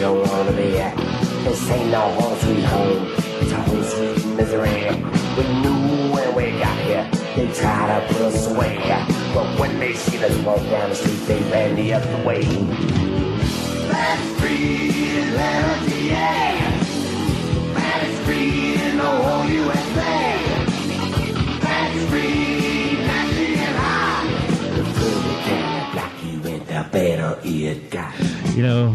You don't wanna be at. This ain't no home sweet home, it's home sweet misery. We knew when we got here, they try to put us away. But when they see us walk down the street, they ran the other way. Let's free yeah. You know,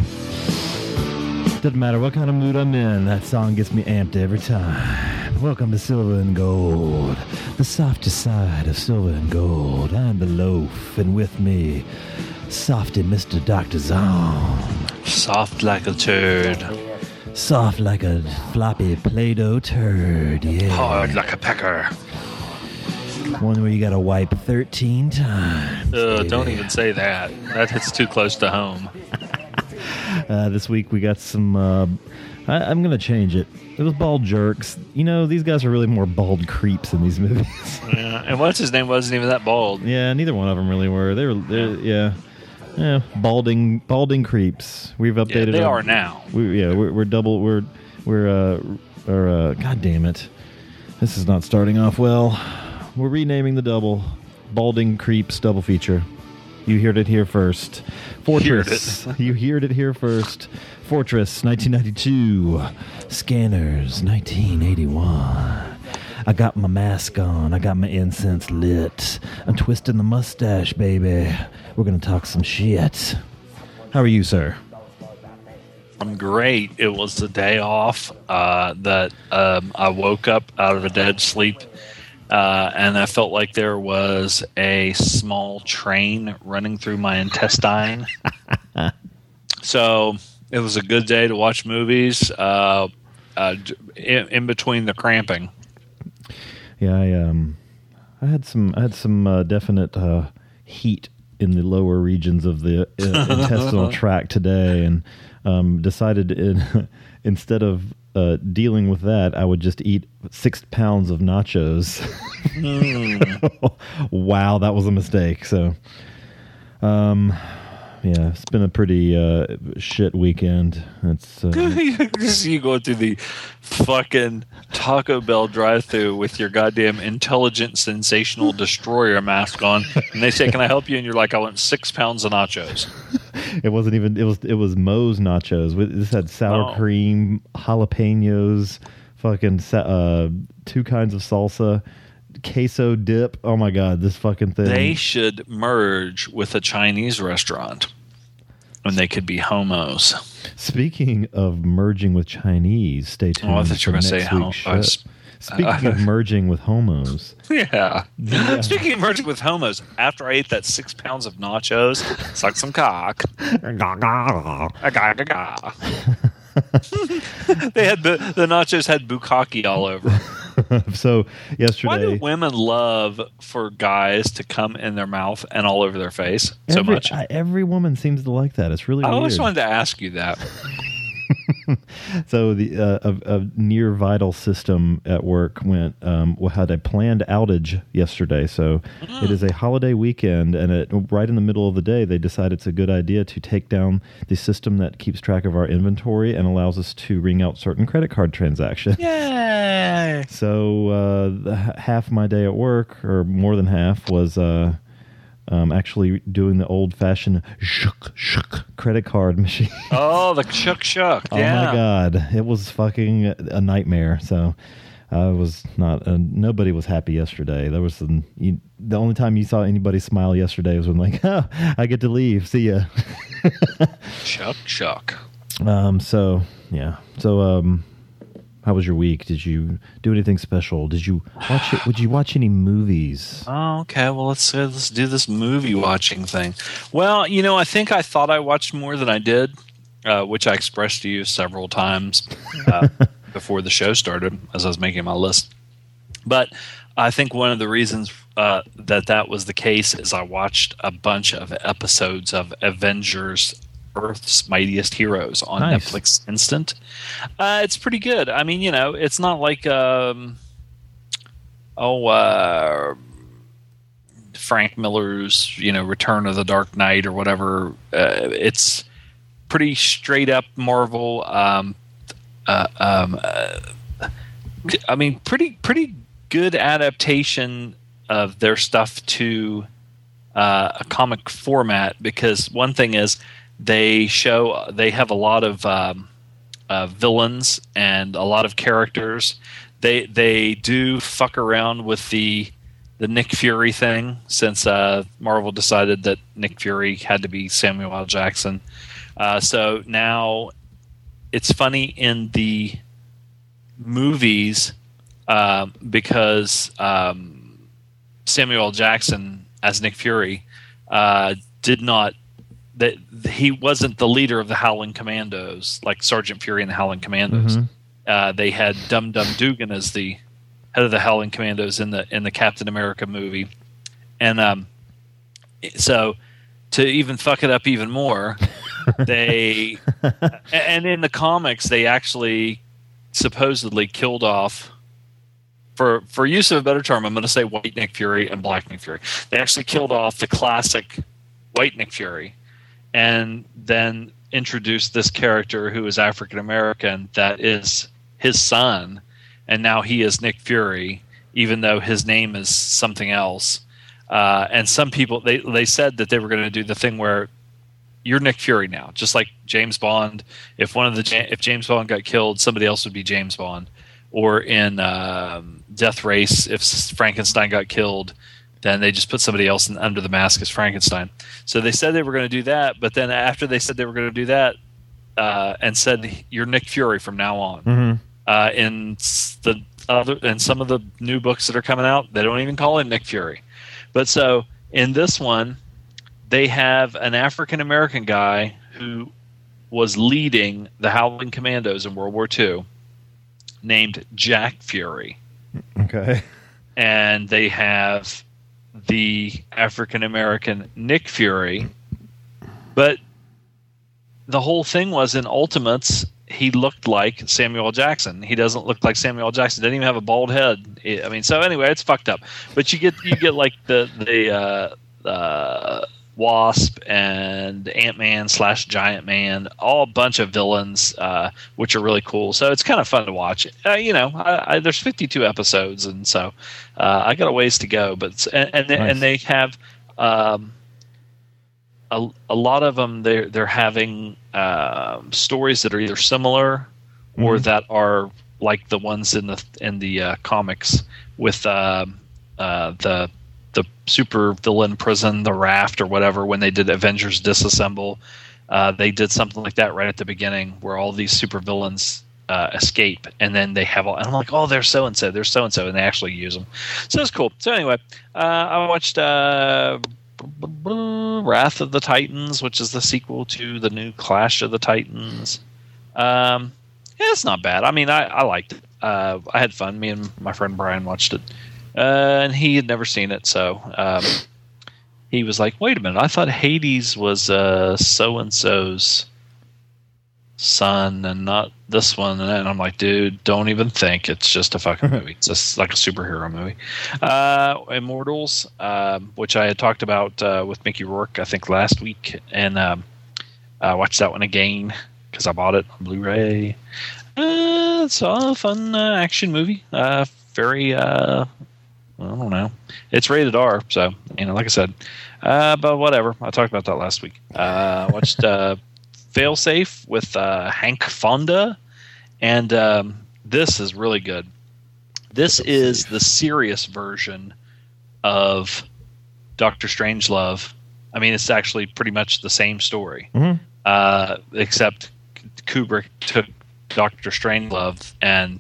doesn't matter what kind of mood I'm in, that song gets me amped every time. Welcome to Silver and Gold, the softest side of Silver and Gold. I'm the loaf, and with me, softy Mr. Dr. Zom. Soft like a turd, Soft like a floppy Play Doh turd, yeah. hard like a pecker. One where you gotta wipe 13 times. Uh, don't even say that. That hits too close to home. Uh, this week we got some. Uh, I, I'm gonna change it. It was bald jerks. You know, these guys are really more bald creeps in these movies. Yeah, and what's his name wasn't even that bald. yeah, neither one of them really were. They were. They're, yeah, yeah, balding, balding creeps. We've Yeah, updated. they our- are now. We, yeah, we're, we're double. We're we're uh, or uh, God damn it, this is not starting off well. We're renaming the double balding creeps double feature. You heard it here first. Fortress. you heard it here first. Fortress, 1992. Scanners, 1981. I got my mask on. I got my incense lit. I'm twisting the mustache, baby. We're gonna talk some shit. How are you, sir? I'm great. It was the day off uh, that um, I woke up out of a dead sleep, uh, and I felt like there was a small train running through my intestine. so it was a good day to watch movies. Uh, uh, in, in between the cramping. Yeah, I um, I had some, I had some uh, definite uh, heat in the lower regions of the uh, intestinal tract today, and um, decided in, instead of uh, dealing with that, I would just eat six pounds of nachos. wow, that was a mistake. So, um, yeah, it's been a pretty uh, shit weekend. It's uh, you go through the fucking Taco Bell drive-through with your goddamn intelligent, sensational destroyer mask on, and they say, "Can I help you?" And you're like, "I want six pounds of nachos." It wasn't even. It was. It was Moe's nachos. This had sour Oh. cream, jalapenos, fucking sa- uh, two kinds of salsa, queso dip. Oh my god, this fucking thing. They should merge with a Chinese restaurant, and they could be homos. Speaking of merging with Chinese, stay tuned. Oh, I thought you were for gonna say next how- week's uh, Speaking of merging with homos, Yeah. Speaking of merging with homos, after I ate that six pounds of nachos, suck some cock. They had the, the nachos had bukkake all over. so Why yesterday, do women love for guys to come in their mouth and all over their face so much? I, every woman seems to like that. It's really I always wanted to ask you that. So the uh, a, a near vital system at work went um, had a planned outage yesterday. So it is a holiday weekend, and it, right in the middle of the day, they decide it's a good idea to take down the system that keeps track of our inventory and allows us to ring out certain credit card transactions. Yay! So uh, the, half my day at work, or more than half, was uh, um, actually doing the old-fashioned shook shook credit card machine. Oh, the shuck. Oh yeah. my god, it was fucking a nightmare. So I was not. Uh, nobody was happy yesterday. There was some. You, the only time you saw anybody smile yesterday was when like, oh, I get to leave. See ya. Shuck shuck. Um. So yeah. So um. How was your week? Did you do anything special? Did you watch it? Would you watch any movies? Oh, okay. Well, let's uh, let's do this movie watching thing. Well, you know, I think I thought I watched more than I did, uh, which I expressed to you several times uh, before the show started as I was making my list. But I think one of the reasons uh, that that was the case is I watched a bunch of episodes of Avengers Earth's Mightiest Heroes on Nice. Netflix Instant. Uh, it's pretty good. I mean, you know, it's not like um, oh uh, Frank Miller's you know Return of the Dark Knight or whatever. Uh, it's pretty straight up Marvel. Um, uh, um, uh, I mean, pretty pretty good adaptation of their stuff to uh, a comic format because one thing is they show they have a lot of um, uh, villains and a lot of characters. They they do fuck around with the the Nick Fury thing since uh, Marvel decided that Nick Fury had to be Samuel L. Jackson. Uh, so now it's funny in the movies um, because um, Samuel L. Jackson as Nick Fury uh, did not that he wasn't the leader of the Howling Commandos like Sergeant Fury and the Howling Commandos. Mhm. Uh, they had Dum Dum Dugan as the head of the Howling Commandos in the in the Captain America movie, and um, so to even fuck it up even more, they and in the comics they actually supposedly killed off for for use of a better term, I'm going to say white Nick Fury and black Nick Fury. They actually killed off the classic white Nick Fury, and then introduce this character who is African American that is his son, and now he is Nick Fury, even though his name is something else. Uh, and some people they they said that they were going to do the thing where you're Nick Fury now, just like James Bond. If one of the if James Bond got killed, somebody else would be James Bond. Or in um, Death Race, if Frankenstein got killed, then they just put somebody else in, under the mask as Frankenstein. So they said they were going to do that, but then after they said they were going to do that, uh, and said you're Nick Fury from now on. Mhm. Uh, in the other in some of the new books that are coming out, they don't even call him Nick Fury. But so in this one, they have an African American guy who was leading the Howling Commandos in World War II, named Jack Fury, Okay. and they have the African American Nick Fury. But the whole thing was in Ultimates, he looked like Samuel Jackson. He doesn't look like Samuel. Jackson. Didn't even have a bald head. I mean, so anyway, it's fucked up. But you get you get like the the uh, uh, Wasp and Ant Man slash Giant Man, all a bunch of villains, uh, which are really cool. So it's kind of fun to watch. Uh, you know, I, I, there's 52 episodes, and so uh, I got a ways to go. But and and, they, Nice. and they have. Um, a, a lot of them they're they're having um, stories that are either similar or Mhm. that are like the ones in the in the uh, comics with um uh, the super villain prison, the raft or whatever. When they did Avengers Disassemble, uh, they did something like that right at the beginning, where all these super villains uh, escape, and then they have all. And I'm like, oh, they're so and so, they're so and so, and they actually use them. So it's cool. So anyway, uh, I watched. Uh, Wrath of the Titans, which is the sequel to the new Clash of the Titans. Um, yeah, it's not bad. I mean, I, I liked it. Uh, I had fun. Me and my friend Brian watched it, uh, and he had never seen it, so um, he was like, "Wait a minute! I thought Hades was so and so's son, and not this one." And I'm like, "Dude, don't even think. It's just a fucking movie. It's just like a superhero movie." Uh, Immortals, um, which I had talked about uh, with Mickey Rourke, I think last week, and um, I watched that one again because I bought it on Blu-ray. Uh, it's a fun uh, action movie. Uh, very, uh, I don't know. It's rated R, so you know, like I said. Uh, but whatever. I talked about that last week. Uh, watched uh, Failsafe with uh, Hank Fonda, and um, this is really good. This is the serious version of Doctor Strangelove. I mean, it's actually pretty much the same story, Mhm. uh, except Kubrick took Doctor Strangelove and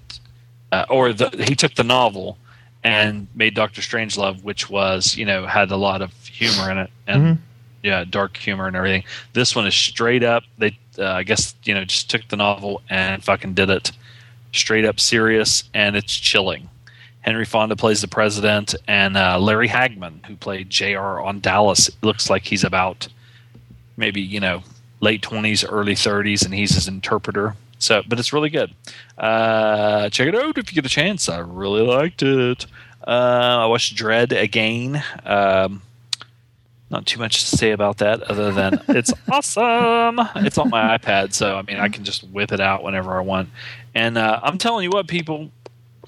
uh, or the, he took the novel and made Doctor Strangelove, which was you know had a lot of humor in it and Mhm. yeah, dark humor and everything. This one is straight up. They uh, I guess you know just took the novel and fucking did it straight up serious, and it's chilling. Henry Fonda plays the president, and uh, Larry Hagman, who played Jr. on Dallas, looks like he's about maybe you know late twenties, early thirties, and he's his interpreter. So, but it's really good. Uh, check it out if you get a chance. I really liked it. Uh, I watched Dread again. Um, not too much to say about that other than it's awesome. It's on my iPad, so I mean I can just whip it out whenever I want. And uh, I'm telling you what, people,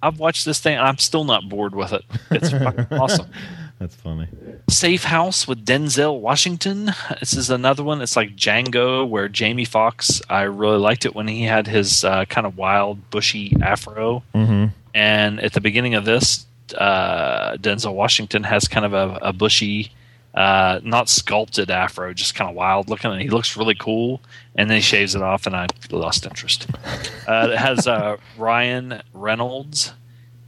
I've watched this thing and I'm still not bored with it. It's fucking awesome. That's funny. Safe House with Denzel Washington. This is another one. It's like Django, where Jamie Foxx. I really liked it when he had his uh, kind of wild, bushy afro. Mm-hmm. And at the beginning of this, uh, Denzel Washington has kind of a, a bushy, uh, not sculpted afro, just kind of wild looking, and he looks really cool. And then he shaves it off, and I lost interest. Uh, it has uh, Ryan Reynolds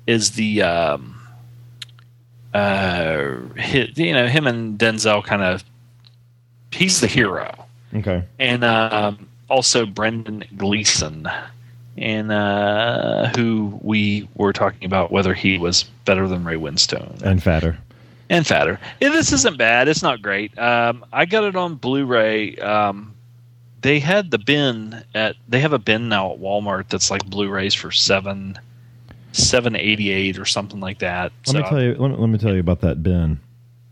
is the um, uh, you know him and Denzel kind of he's the hero Okay. and um, also Brendan Gleeson, and uh, who we were talking about whether he was better than Ray Winstone And fatter. and fatter. Yeah, this isn't bad. It's not great. Um, I got it on Blu-ray. Um, they had the bin at. They have a bin now at Walmart that's like Blu-rays for seven, seven eighty eight or something like that. Let me tell you. Let me, let me tell you about that bin.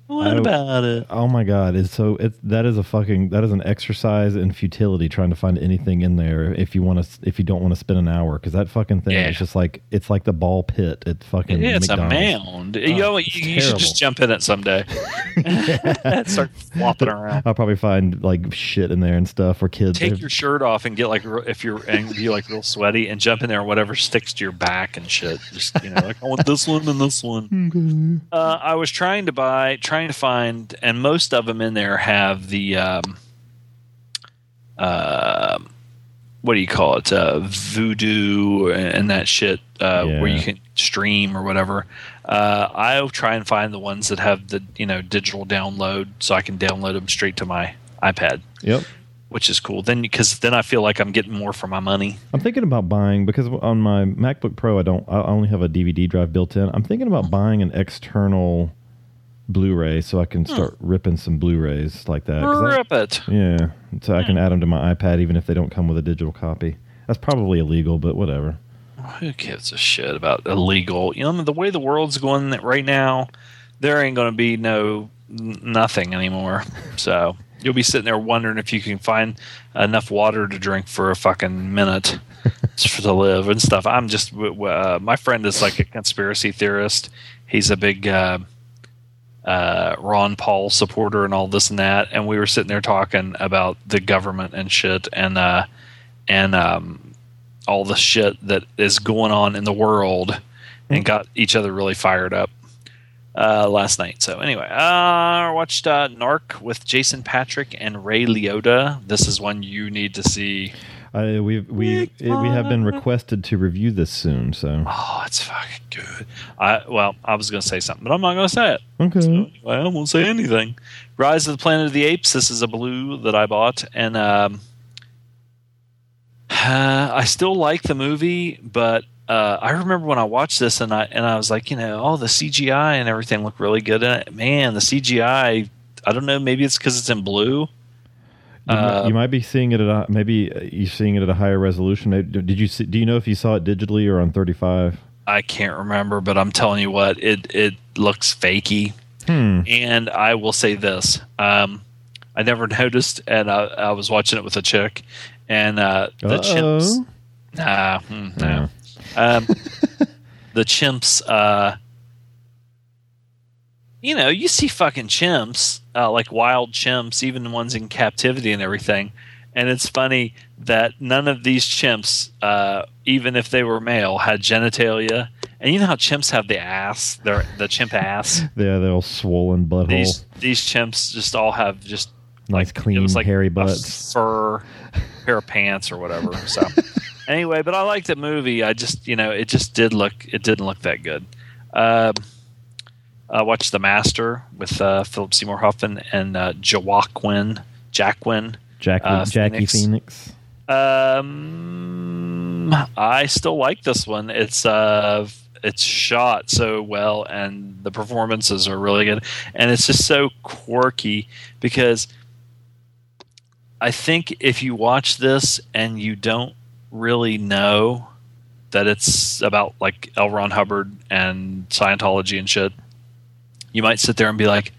What I- about it? Oh my god! It's so it's that is a fucking that is an exercise in futility trying to find anything in there if you want to if you don't want to spend an hour because that fucking thing Yeah. is just like it's like the ball pit at fucking Yeah, it's McDonald's. a mound. you know, you, you should just jump in it someday. Start flopping around. I'll probably find like shit in there and stuff for kids. Take your shirt off and get like if you're and be like real sweaty and jump in there. Whatever sticks to your back and shit. Just you know, like I want this one and this one. Uh, I was trying to buy, trying to find, and most of them in there have the um, uh, what do you call it? Uh, Vudu and that shit uh, where you can stream or whatever. Uh, I'll try and find the ones that have the you know digital download, so I can download them straight to my iPad, Yep. which is cool. Then because then I feel like I'm getting more for my money. I'm thinking about buying because on my MacBook Pro I don't I only have a DVD drive built in. I'm thinking about buying an external Blu-ray so I can start ripping some Blu-rays like that. 'Cause I- Rip it. yeah, so I can add them to my iPad even if they don't come with a digital copy. That's probably illegal, but whatever. Who gives a shit about illegal? You know, the way the world's going right now, there ain't going to be no nothing anymore. So you'll be sitting there wondering if you can find enough water to drink for a fucking minute to live and stuff. I'm just uh, my friend is like a conspiracy theorist. He's a big uh, uh, Ron Paul supporter and all this and that. And we were sitting there talking about the government and shit and uh, and um, all the shit that is going on in the world and got each other really fired up uh, last night. So anyway, uh, I watched uh, Narc with Jason Patric and Ray Liotta. This is one you need to see. I, we've we it, we have been requested to review this soon, so Oh, it's fucking good. I well, I was going to say something, but I'm not going to say it. okay. So anyway, I won't say anything. Rise of the Planet of the Apes. This is a blue that I bought, and um, uh, I still like the movie, but uh, I remember when I watched this, and I and I was like, you know, oh, the CGI and everything looked really good in it. Man, the CGI. I don't know. Maybe it's because it's in blue. You, Uh, you might be seeing it at a, maybe uh, you're seeing it at a higher resolution. Maybe, did you see, do you know if you saw it digitally or on 35? I can't remember, but I'm telling you what, it it looks fakey. Hmm. And I will say this: um, I never noticed, and I, I was watching it with a chick, and uh, the chimps. Uh-oh. Nah, hmm, no. Um, the chimps. Uh, you know, you see fucking chimps, uh, like wild chimps, even the ones in captivity and everything. And it's funny that none of these chimps, uh, even if they were male, had genitalia. And you know how chimps have the ass, their the chimp ass. Yeah, they're all swollen butthole. These these chimps just all have just nice, like, clean, it was like hairy a butts. fur pair of pants or whatever. So anyway, but I liked the movie. I just, you know, it just did look, it didn't look that good. Um, I watched The Master with uh, Philip Seymour Hoffman and uh, Joaquin, Jacquin. Jackie, Uh, Jackie Phoenix. Phoenix. Um, I still like this one. It's uh, it's shot so well, and the performances are really good, and it's just so quirky because I think if you watch this and you don't really know that it's about like L. Ron Hubbard and Scientology and shit, you might sit there and be like,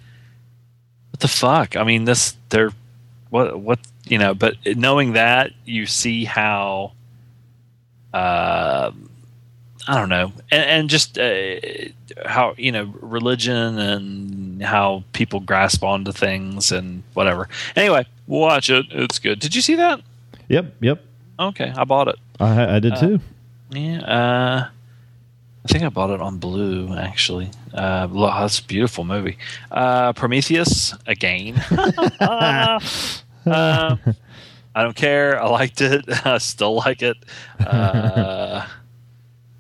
"What the fuck?" I mean, this they're what what you know but knowing that you see how uh, i don't know and, and just uh, how you know religion and how people grasp onto things and whatever anyway watch it it's good did you see that Yep, yep. okay i bought it I, I did too. yeah uh I think I bought it on Blue, actually. Uh, lo- that's a beautiful movie. Uh, Prometheus again. Uh, I don't care. I liked it. I still like it. Uh,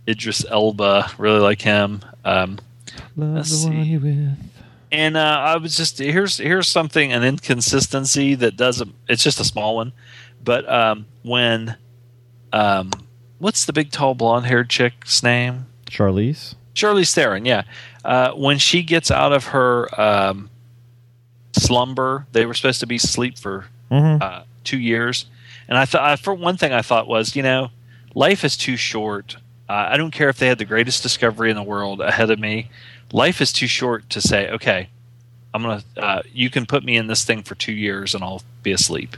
Idris Elba, really like him. Um, Love let's the one see. you with. and uh, I was just here's here's something an inconsistency that doesn't. It's just a small one, but um, when um, what's the big tall blonde haired chick's name? Charlize. Charlize Theron, yeah. Uh, when she gets out of her um, slumber, they were supposed to be asleep for Mhm. uh, two years, and I thought for one thing I thought was, you know, life is too short. Uh, I don't care if they had the greatest discovery in the world ahead of me. Life is too short to say, okay, I'm gonna. Uh, you can put me in this thing for two years, and I'll be asleep.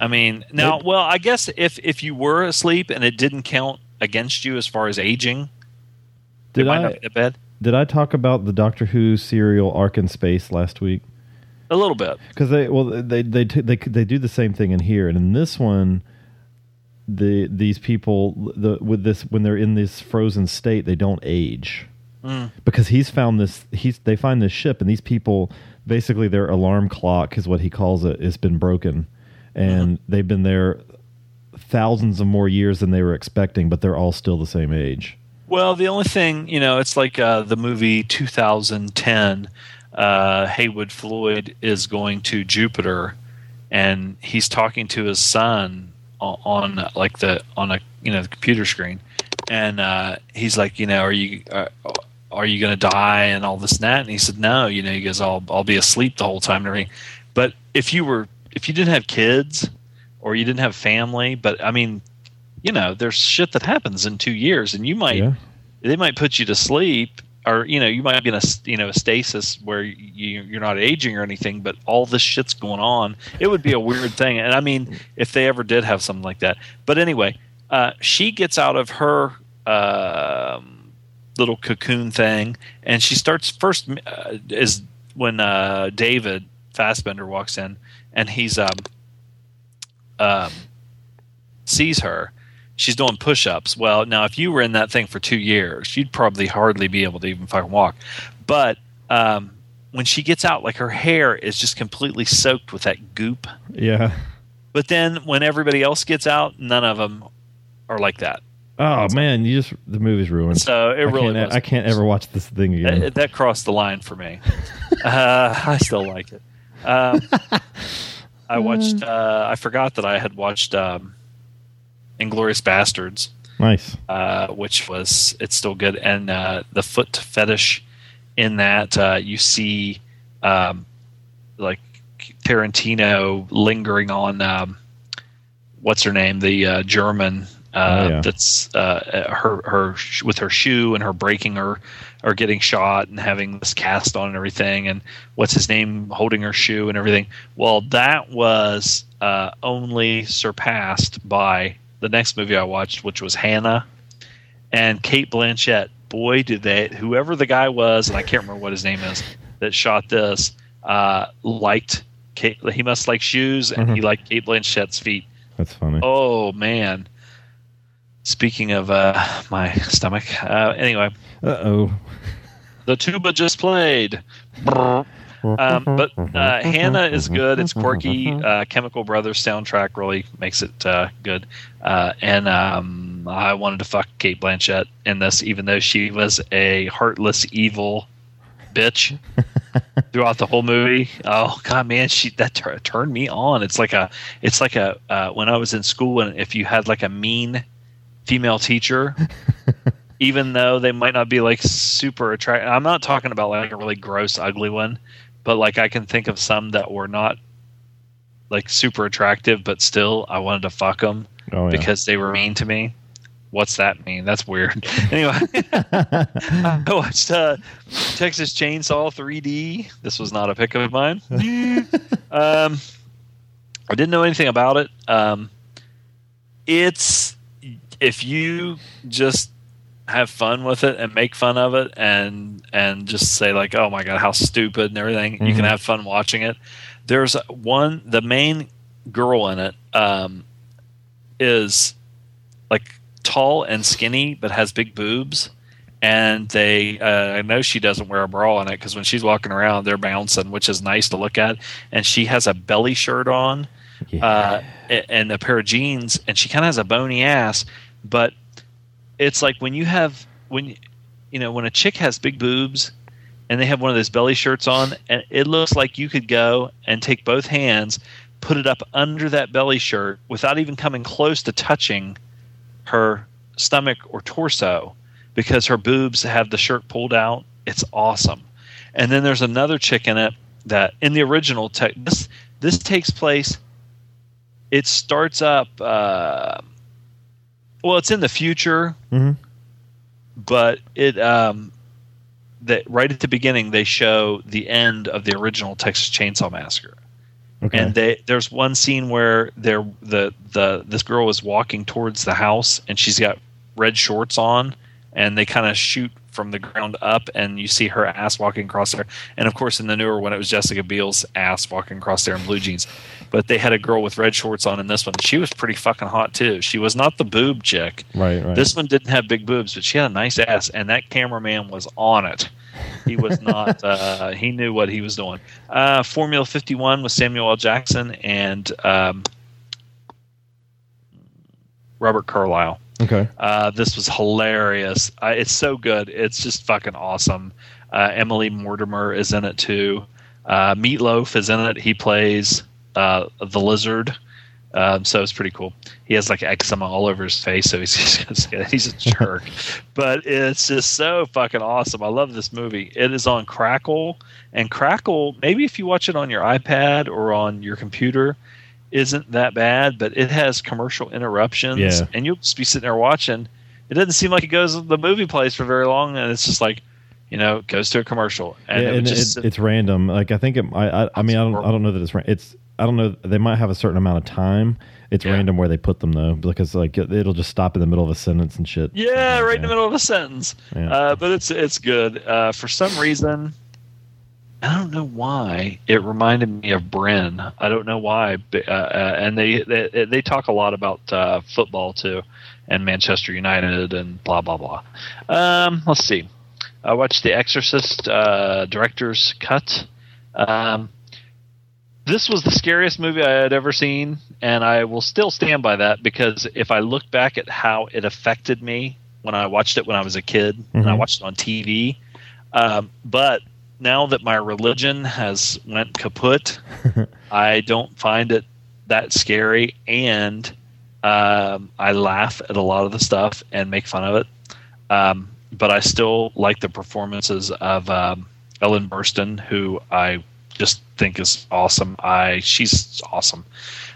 I mean, now, well, I guess if if you were asleep and it didn't count against you as far as aging, Did you might I not be in bed. Did I talk about the Doctor Who serial Ark in Space last week? A little bit. Because they well they they t- they they do the same thing in here, and in this one, the these people the with this when they're in this frozen state, they don't age mm. because he's found this. He's they find this ship, and these people basically their alarm clock is what he calls it has been broken, and mm-hmm. they've been there thousands of more years than they were expecting, but they're all still the same age. Well, the only thing, you know, it's like uh, the movie 2010. Uh, Heywood Floyd is going to Jupiter, and he's talking to his son on, on like the on a you know the computer screen, and uh, he's like, you know, are you uh, are you going to die and all this and that? And he said, no, you know, he goes, I'll I'll be asleep the whole time and. But if you were if you didn't have kids or you didn't have family, but I mean, you know, there's shit that happens in two years, and you might Yeah. they might put you to sleep or you know you might be in a you know a stasis where you, you're not aging or anything but all this shit's going on. It would be a weird thing. And i mean if they ever did have something like that. But anyway uh, she gets out of her um, little cocoon thing and she starts first uh, is when uh, david Fassbender walks in and he's um, um, sees her she's doing push-ups. Well, now if you were in that thing for two years, you'd probably hardly be able to even fucking walk. But um, when she gets out, like her hair is just completely soaked with that goop. Yeah. But then when everybody else gets out, none of them are like that. Oh man, you just the movie's ruined. So it I really can't, was. I can't ever watch this thing again. That, that crossed the line for me. uh, I still like it. Um, I watched. Uh, I forgot that I had watched um, Inglourious Basterds. nice. uh, which was it's still good. And uh, the foot fetish in that uh, you see um, like Tarantino lingering on um, what's her name, the uh, German. Uh, Oh, yeah. That's uh, her her sh- with her shoe and her breaking her or getting shot and having this cast on and everything and what's his name holding her shoe and everything. Well, that was uh, only surpassed by the next movie I watched, which was Hanna and Cate Blanchett. Boy, did they whoever the guy was, and I can't remember what his name is, that shot this, uh, liked Cate. He must like shoes, and he liked Cate Blanchett's feet. That's funny. Oh man. Speaking of uh, my stomach, uh, anyway, Uh oh. the tuba just played. Brr. Um, but uh, Hanna is good. It's quirky. Uh, Chemical Brothers soundtrack really makes it uh, good. Uh, and um, I wanted to fuck Cate Blanchett in this, even though she was a heartless, evil bitch throughout the whole movie. Oh god, man, she that tur- turned me on. It's like a, it's like a uh, when I was in school, and if you had like a mean female teacher. even though they might not be like super attractive. I'm not talking about like a really gross, ugly one, but like I can think of some that were not like super attractive, but still I wanted to fuck them Oh, yeah. because they were mean to me. What's that mean? That's weird. anyway, I watched uh, Texas Chainsaw 3D. This was not a pick of mine. um, I didn't know anything about it. Um, it's if you just have fun with it and make fun of it and and just say like oh my god how stupid and everything you can Mhm. have fun watching it there's one the main girl in it um, is like tall and skinny but has big boobs and they uh, i know she doesn't wear a bra on it because when she's walking around they're bouncing which is nice to look at and she has a belly shirt on Yeah. uh, and a pair of jeans, and she kind of has a bony ass. But it's like when you have when you know when a chick has big boobs and they have one of those belly shirts on, and it looks like you could go and take both hands, put it up under that belly shirt without even coming close to touching her stomach or torso because her boobs have the shirt pulled out. It's awesome. And then there's another chick in it that in the original tech this this takes place it starts up uh, well it's in the future Mhm. but it um that right at the beginning they show the end of the original Texas Chainsaw Massacre Okay. and they there's one scene where they're the the this girl is walking towards the house and she's got red shorts on and they kind of shoot from the ground up and you see her ass walking across there and of course in the newer one it was jessica biel's ass walking across there in blue jeans but they had a girl with red shorts on in this one she was pretty fucking hot too she was not the boob chick right. Right. this one didn't have big boobs, but she had a nice ass, and that cameraman was on it. He was not. uh, he knew what he was doing. Uh, Formula Fifty One with Samuel L. Jackson and um, Robert Carlyle. okay. Uh, this was hilarious. Uh, it's so good. It's just fucking awesome. Uh, Emily Mortimer is in it too. Uh, Meatloaf is in it. He plays uh, the lizard. Um, so it's pretty cool. He has like eczema all over his face, so he's he's, he's a jerk. but it's just so fucking awesome. I love this movie. It is on Crackle, and Crackle. Maybe if you watch it on your iPad or on your computer, isn't that bad. But it has commercial interruptions, Yeah. and you'll just be sitting there watching. It doesn't seem like it goes to the movie plays for very long, and it's just like, you know, it goes to a commercial, and yeah, it and just it, it's random. Like I think it. I. I, I mean, I don't. I don't know that it's. It's. I don't know. They might have a certain amount of time. It's Yeah. random where they put them though, because like it, it'll just stop in the middle of a sentence and shit. Yeah, right in the middle of a sentence. Yeah. Uh, but it's it's good. Uh, for some reason, I don't know why it reminded me of Bryn. I don't know why, but, uh, uh, and they, they they talk a lot about uh, football too, and Manchester United and blah blah blah. Um, let's see. I watched The Exorcist uh, director's cut. Um, this was the scariest movie I had ever seen, and I will still stand by that because if I look back at how it affected me when I watched it when I was a kid and I Mhm. watched it on TV, um, but now that my religion has went kaput, I don't find it that scary, and um, I laugh at a lot of the stuff and make fun of it. Um, but I still like the performances of um, Ellen Burstyn, who I just think is awesome. I she's awesome,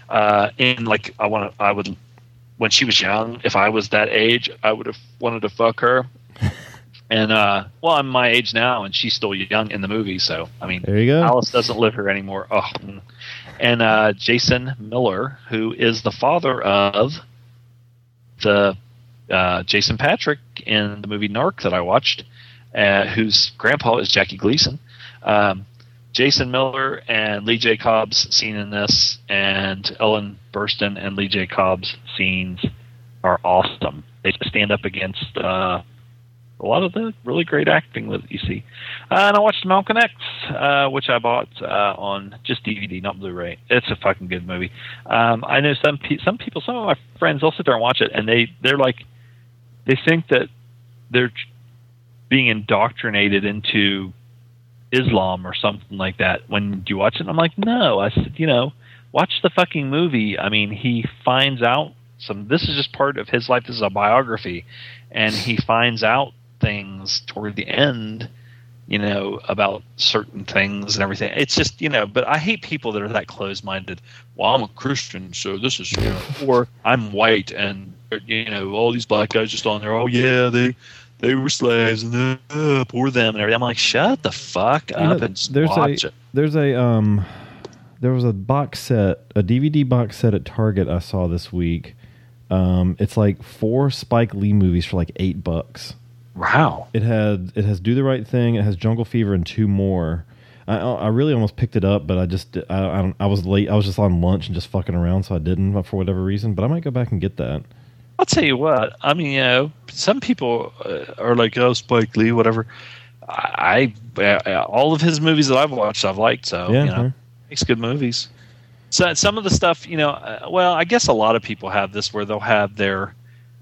uh, and like I want to, I would when she was young. If I was that age, I would have wanted to fuck her. And uh, well, I'm my age now, and she's still young in the movie. So I mean, There you go. Alice doesn't live here anymore. Oh. And uh, Jason Miller, who is the father of the uh, Jason Patric in the movie Narc that I watched, uh, whose grandpa is Jackie Gleason. Um, Jason Miller and Lee J. Cobb's scene in this, and Ellen Burstyn and Lee J. Cobb's scenes are awesome. They stand up against uh, a lot of the really great acting that you see. Uh, and I watched Malcolm X, uh, which I bought uh, on just DVD, not Blu-ray. It's a fucking good movie. Um, I know some pe- some people, some of my friends, they'll sit there and watch it, and they they're like, they think that they're being indoctrinated into Islam or something like that. When do you watch it, I'm like, no. I said, you know, watch the fucking movie. I mean, he finds out some. This is just part of his life. This is a biography, and he finds out things toward the end you know about certain things and everything it's just you know but i hate people that are that closed-minded well i'm a christian so this is you know or i'm white and you know all these black guys just on there oh yeah they they were slaves and uh, poor them and everything. I'm like shut the fuck You up know, and there's watch a it. there's a um there was a box set a dvd box set at target i saw this week. Um it's like four spike lee movies for like eight bucks. Wow. It had it has do the right thing it has jungle fever and two more. I i really almost picked it up but i just i i, don't, I was late. I was just on lunch and just fucking around so i didn't for whatever reason but i might go back and get that I'll tell you what. I mean, you know, some people uh, are like, "Oh, Spike Lee, whatever." I, I uh, all of his movies that I've watched, I've liked. So Yeah, you know, makes good movies. So some of the stuff, you know, uh, well, I guess a lot of people have this where they'll have their,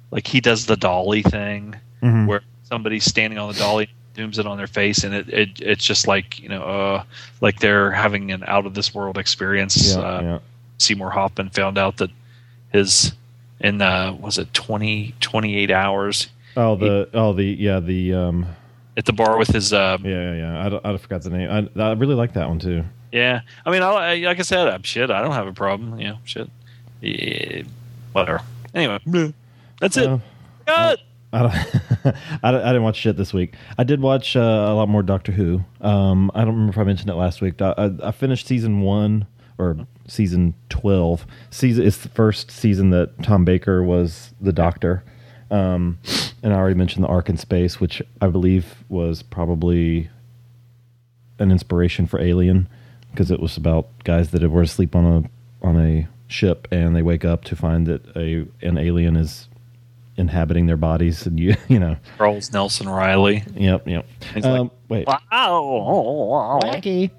like he does the dolly thing, Mhm. where somebody's standing on the dolly, zooms it on their face, and it, it it's just like you know, uh, like they're having an out of this world experience. yeah, uh, yeah. Seymour Hoffman found out that his in uh was it 20 28 hours oh the oh the yeah the um at the bar with his uh yeah, yeah yeah, yeah. I, I forgot the name I, I really like that one too Yeah, i mean I, like i said i'm shit i don't have a problem you know shit yeah, whatever anyway that's it Uh, Cut! I, don't, I, I didn't watch shit this week. I did watch uh, a lot more Doctor Who. Um, I don't remember if I mentioned it last week. I, I, I finished season one or season twelve. Season it's the first season that Tom Baker was the Doctor. Um, and I already mentioned the Ark in Space, which I believe was probably an inspiration for Alien because it was about guys that were asleep on a on a ship and they wake up to find that a an alien is inhabiting their bodies and you you know. Charles nelson Reilly. Yep yep. He's like, um, wait. Wow. Wacky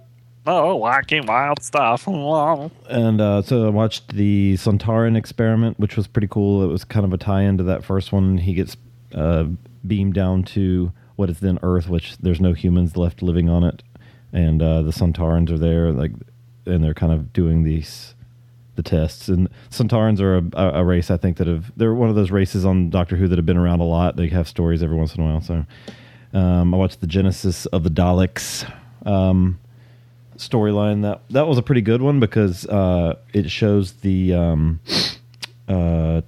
oh wacky wild stuff and uh, so I watched the Sontaran experiment, which was pretty cool. It was kind of a tie-in to that first one. He gets uh, beamed down to what is then Earth, which there's no humans left living on it, and uh, the Sontarans are there, like, and they're kind of doing these the tests. And Sontarans are a, a race I think that have they're one of those races on Doctor Who that have been around a lot. They have stories every once in a while. So um, I watched the Genesis of the Daleks. Um, storyline that that was a pretty good one because uh, it shows the um, uh,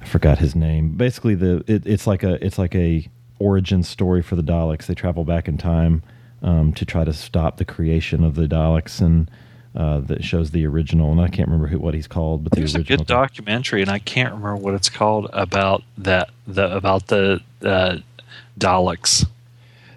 I forgot his name. Basically, the it, it's like a it's like a origin story for the Daleks. They travel back in time um, to try to stop the creation of the Daleks, and uh, that shows the original. And I can't remember who what he's called, but the There's a good documentary, and I can't remember what it's called about that the about the uh, Daleks.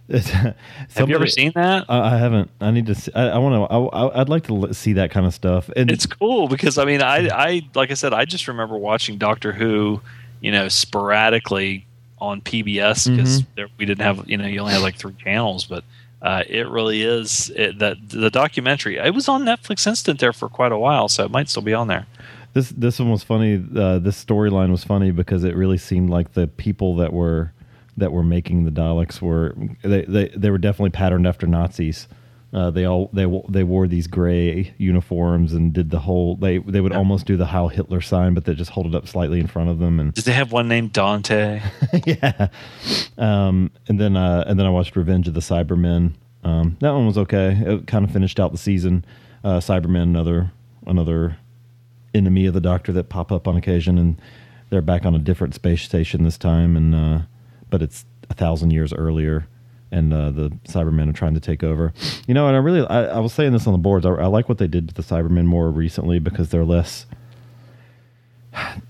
Have you ever seen that? I, I haven't. I need to. See, I, I want to. I, I'd like to see that kind of stuff. And It's cool because I mean, I, I like I said, I just remember watching Doctor Who, you know, sporadically on PBS because we didn't have, you know, you only had like three channels, but uh, it really is it, that the documentary. It was on Netflix Instant there for quite a while, so it might still be on there. This this one was funny. Uh, this storyline was funny because it really seemed like the people that were that were making the Daleks were they they, they were definitely patterned after Nazis. Uh, they all they they wore these gray uniforms and did the whole they they would almost do the Heil Hitler sign, but they just hold it up slightly in front of them and Did they have one named Dante? yeah. Um, and then uh, and then I watched Revenge of the Cybermen. Um, that one was okay. It kind of finished out the season. Uh, Cybermen, another another enemy of the Doctor that pop up on occasion, and they're back on a different space station this time, and uh, but it's a thousand years earlier. And uh, the Cybermen are trying to take over. You know, and I really, I, I was saying this on the boards. I, I like what they did to the Cybermen more recently because they're less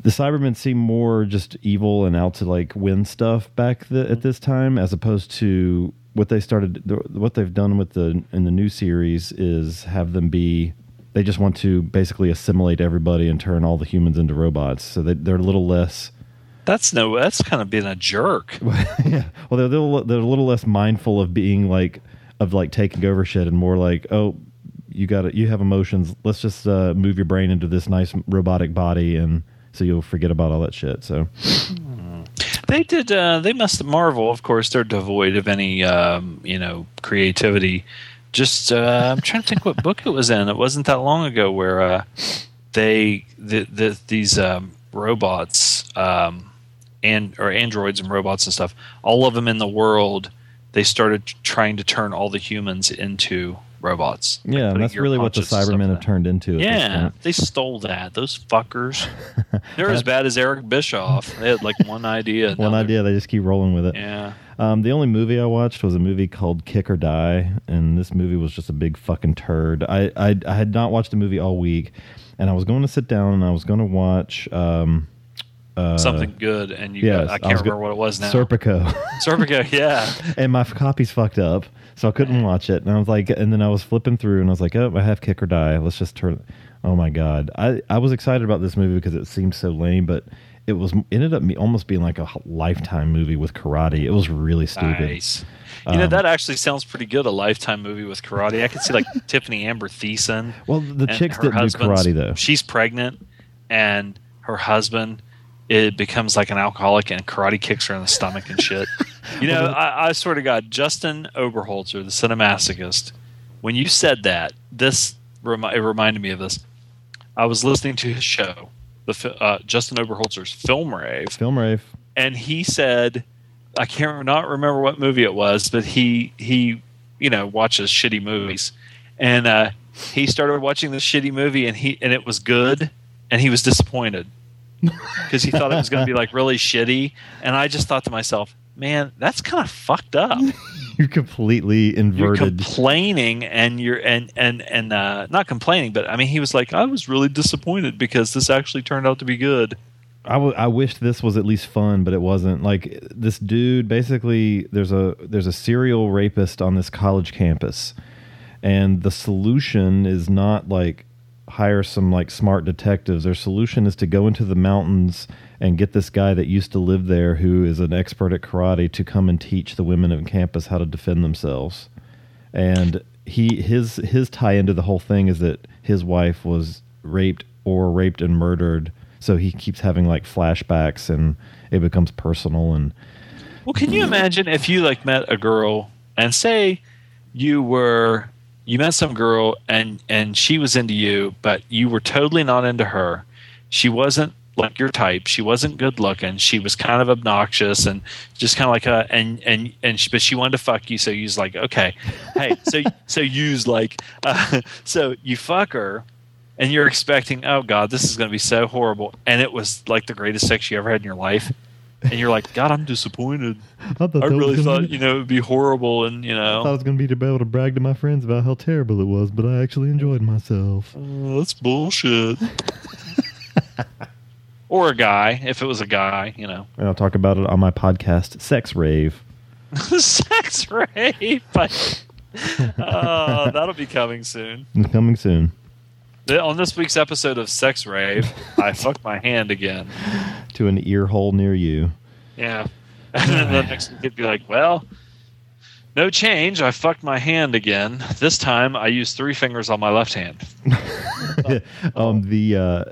the Cybermen seem more just evil and out to like win stuff back the, at this time, as opposed to what they started. What they've done with the in the new series is have them be. They just want to basically assimilate everybody and turn all the humans into robots. So they, they're a little less That's no. That's kind of being a jerk. yeah. Well, they're, they're a little- they're a little less mindful of being like of like taking over shit and more like, oh, you got to you have emotions. Let's just uh, move your brain into this nice robotic body, and so you'll forget about all that shit. So They did. Uh, they must. Marvel, of course, they're devoid of any, um, you know, creativity. Just, uh, I'm trying to think what book it was in. It wasn't that long ago where uh, they, the, the, these um, robots, um, and or androids and robots and stuff, all of them in the world, they started trying to turn all the humans into robots. Yeah, and putting that's really what the Cybermen have turned into. Yeah, they stole that. Those fuckers. They're as bad as Eric Bischoff. They had like one idea. One idea, they just keep rolling with it. Yeah. Um, the only movie I watched was a movie called Kick or Die, and this movie was just a big fucking turd. I I, I had not watched the movie all week, and I was going to sit down and I was going to watch um, uh, Something good, and you yes, got, I I can't go- remember what it was now. Serpico, Serpico, yeah. and my copy's fucked up, so I couldn't watch it. And I was like, and then I was flipping through, and I was like, oh, I have Kick or Die. Let's just turn. Oh my god, I I was excited about this movie because it seemed so lame, but. It was ended up me- almost being like a lifetime movie with karate. It was really stupid. Nice. You know Um, that actually sounds pretty good. A lifetime movie with karate. I could see like Tiffani Amber Thiessen. Well, the chicks didn't do karate though. She's pregnant, and her husband it becomes like an alcoholic and karate kicks her in the stomach and shit. You know, I, I swear to God, Justin Oberholzer, the cinemasochist, when you said that, this remi- it reminded me of this. I was listening to his show, the uh, Justin Oberholzer's Film Rave, Film rave. and he said, I can't not remember what movie it was, but he he you know watches shitty movies, and uh, he started watching this shitty movie, and he and it was good, and he was disappointed because he thought it was going to be like really shitty, and I just thought to myself, man, that's kind of fucked up. You're completely You're inverted. complaining, and you're and and and uh, not complaining, but I mean, he was like, I was really disappointed because this actually turned out to be good. I, w- I wished this was at least fun, but it wasn't. Like this dude, basically, there's a there's a serial rapist on this college campus, and the solution is not like hire some like smart detectives. Their solution is to go into the mountains and get this guy that used to live there, who is an expert at karate, to come and teach the women of campus how to defend themselves. And he his his tie into the whole thing is that his wife was raped or raped and murdered. So he keeps having like flashbacks and it becomes personal and Well, can you imagine if you like met a girl and say you were you met some girl and and she was into you, but you were totally not into her. She wasn't like your type. She wasn't good looking. She was kind of obnoxious and just kind of like a and and and she, but she wanted to fuck you. So you was like, okay, hey, so so you's like, uh, so you fuck her. And you're expecting, oh God, this is going to be so horrible, and it was like the greatest sex you ever had in your life, and you're like, God, I'm disappointed. I, I really thought you know it would be horrible, and you know, I thought it was going to be to be able to brag to my friends about how terrible it was, but I actually enjoyed myself. oh, that's bullshit. or a guy, if it was a guy, you know, And I'll talk about it on my podcast, Sex Rave. sex Rave. But, uh, that'll be coming soon. Coming soon On this week's episode of Sex Rave, I fucked my hand again. to an ear hole near you. Yeah, and then the next week it'd be like, well. No change. I fucked my hand again. This time I used three fingers on my left hand. um, the uh,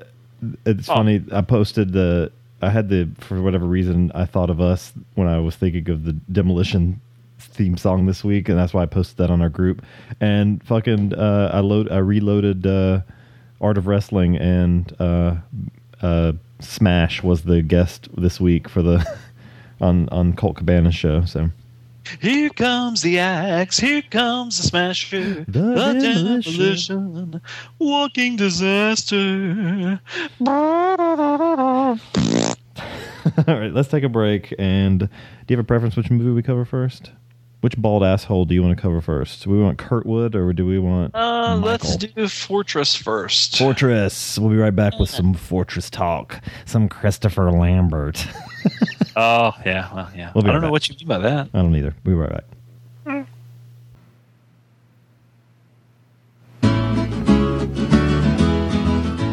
it's Oh. funny. I posted the. I had the for whatever reason I thought of us when I was thinking of the demolition theme song this week, and that's why I posted that on our group. And fucking, uh, I load. I reloaded uh, Art of Wrestling, and uh, uh, Smash was the guest this week for the on on Colt Cabana's show. So Here comes the axe. Here comes the smasher. The The, demolition. demolition. Walking disaster. all right, let's take a break. And do you have a preference which movie we cover first? Which bald asshole do you want to cover first? Do we want Kurtwood or do we want Uh, Michael? let's do Fortress first. Fortress? We'll be right back with some Fortress talk. Some Christopher Lambert. oh, yeah. Well, yeah. We'll be I don't right know back. what you mean by that. I don't either. We'll be right back.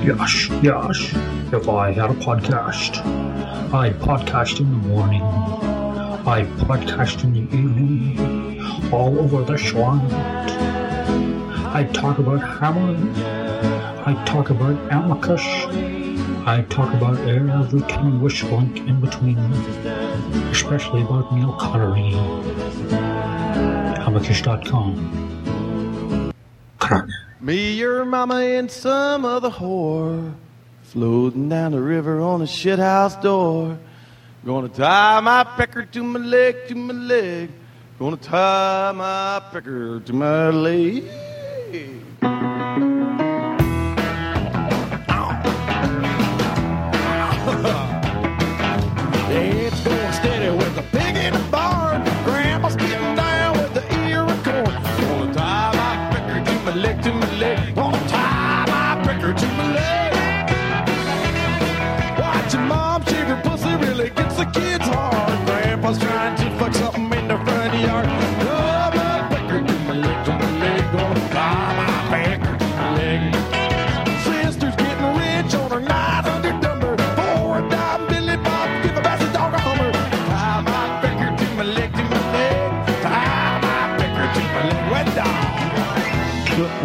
Josh, Josh, If I had a podcast, I'd podcast in the morning, I'd podcast in the evening, all over the Schwant. I'd talk about Hamlin, I'd talk about Amicus, I'd talk about every tiny wish blank in between, especially about Neil Connery. Amicus.com. Cracker. Me, your mama, and some other whore floating down the river on a shithouse door. Gonna tie my pecker to my leg, to my leg. Gonna tie my pecker to my leg. It's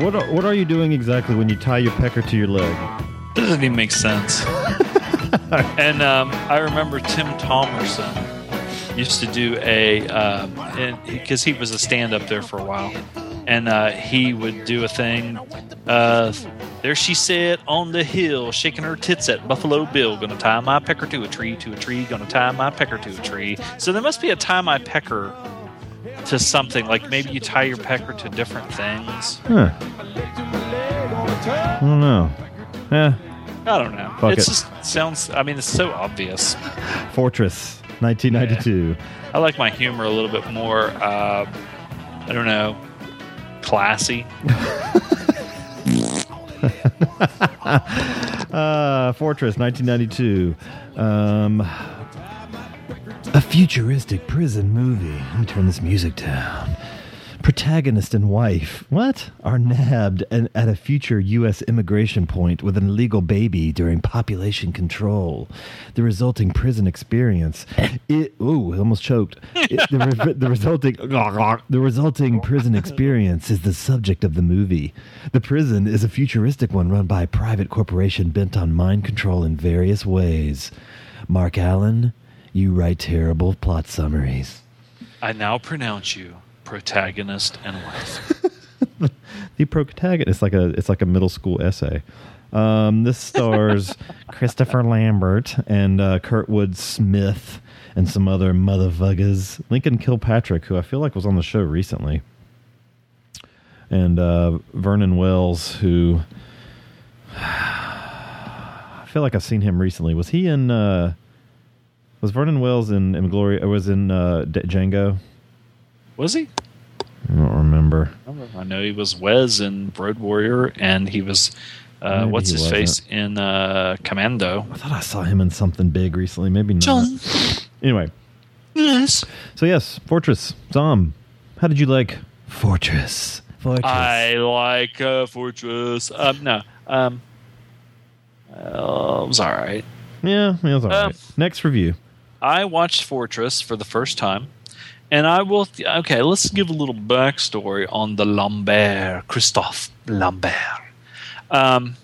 what are, what are you doing exactly when you tie your pecker to your leg? doesn't even make sense. and um, I remember Tim Thomerson used to do a because he was a stand-up there for a while, and uh, he would do a thing. Uh, there she sat on the hill, shaking her tits at Buffalo Bill. Gonna tie my pecker to a tree, to a tree. Gonna tie my pecker to a tree. So there must be a tie my pecker to something. Like maybe you tie your pecker to different things. Huh. I don't know. Yeah. I don't know. Fuck it it. just sounds. I mean, it's so obvious. Fortress, 1992. I like my humor a little bit more. Uh, I don't know, classy. Uh, Fortress, 1992. Um, a futuristic prison movie. Let me turn this music down. Protagonist and wife, what? Are nabbed and at a future U.S. immigration point with an illegal baby during population control. The resulting prison experience. It, ooh, I almost choked. It- the, re- the resulting the resulting prison experience is the subject of the movie. The prison is a futuristic one run by a private corporation bent on mind control in various ways. Mark Allen, you write terrible plot summaries. I now pronounce you protagonist and wife. the protagonist it's like a it's like a middle school essay um, this stars christopher lambert and uh, kurtwood smith and some other motherfuckers lincoln kilpatrick who i feel like was on the show recently and uh, vernon wells who i feel like i've seen him recently was he in uh, was vernon wells in, in glory or was in uh, D- django Was he? i don't remember I know he was Wez in Road Warrior, and he was uh, what's he his face wasn't. in uh, Commando. i thought i saw him in something big recently maybe not John. anyway Yes. So yes, Fortress. Zom, how did you like Fortress? Fortress. I like uh, Fortress. Um, no. Um, uh, it was all right. yeah, it was all Uh, right. Next review. I watched Fortress for the first time, and I will. Okay, let's give a little backstory on the Lambert, Christophe Lambert. Um,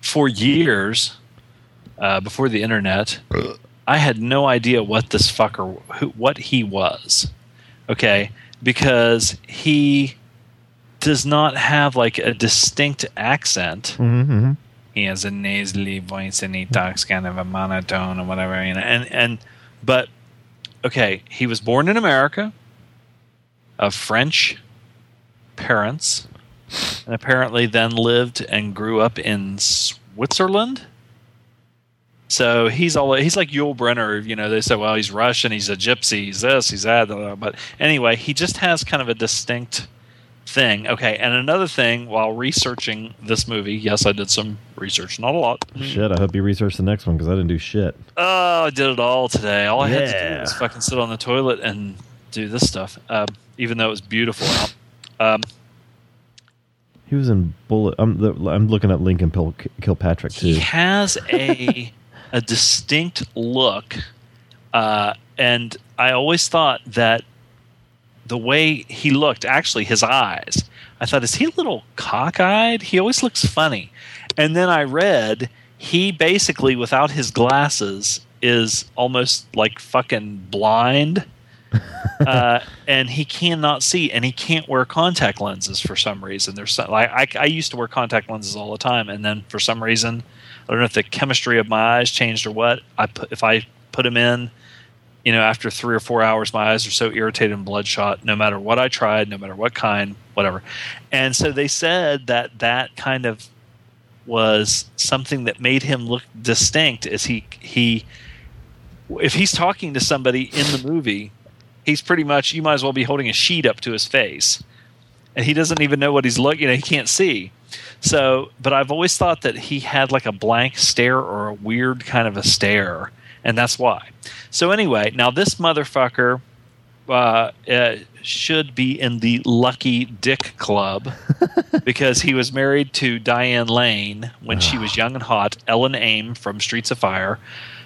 for years, uh, before the internet, I had no idea what this fucker, who, what he was. Okay, because he does not have like a distinct accent Mm-hmm. he has a nasally voice and he talks kind of a monotone or whatever you know and and but okay he was born in america of french parents and apparently then lived and grew up in switzerland so he's all he's like Yul Brynner, you know. They say, well, he's Russian, he's a gypsy, he's this, he's that. But anyway, he just has kind of a distinct thing. Okay, and another thing while researching this movie, yes, I did some research, not a lot. Shit, I hope you researched the next one because I didn't do shit. Oh, I did it all today. All I had to do was fucking sit on the toilet and do this stuff, um, even though it was beautiful out. Um, He was in Bullet. I'm the, I'm looking at Lincoln Pil- Kilpatrick too. He has a a distinct look, uh, and I always thought that the way he looked, actually his eyes, I thought, is he a little cockeyed? He always looks funny. And then I read he basically, without his glasses, is almost like fucking blind. uh, and he cannot see, and he can't wear contact lenses for some reason. There's some, like I, I used to wear contact lenses all the time, and then for some reason, I don't know if the chemistry of my eyes changed or what. I put if I put them in, you know, after three or four hours, my eyes are so irritated and bloodshot. No matter what I tried, no matter what kind, whatever. And so they said that that kind of was something that made him look distinct. As he he, if he's talking to somebody in the movie, he's pretty much you might as well be holding a sheet up to his face, and he doesn't even know what he's looking. You know, he can't see. So, but I've always thought that he had like a blank stare or a weird kind of a stare, and that's why. So anyway, now this motherfucker uh, uh, should be in the lucky dick club because he was married to Diane Lane when she was young and hot, Ellen Aim from Streets of Fire,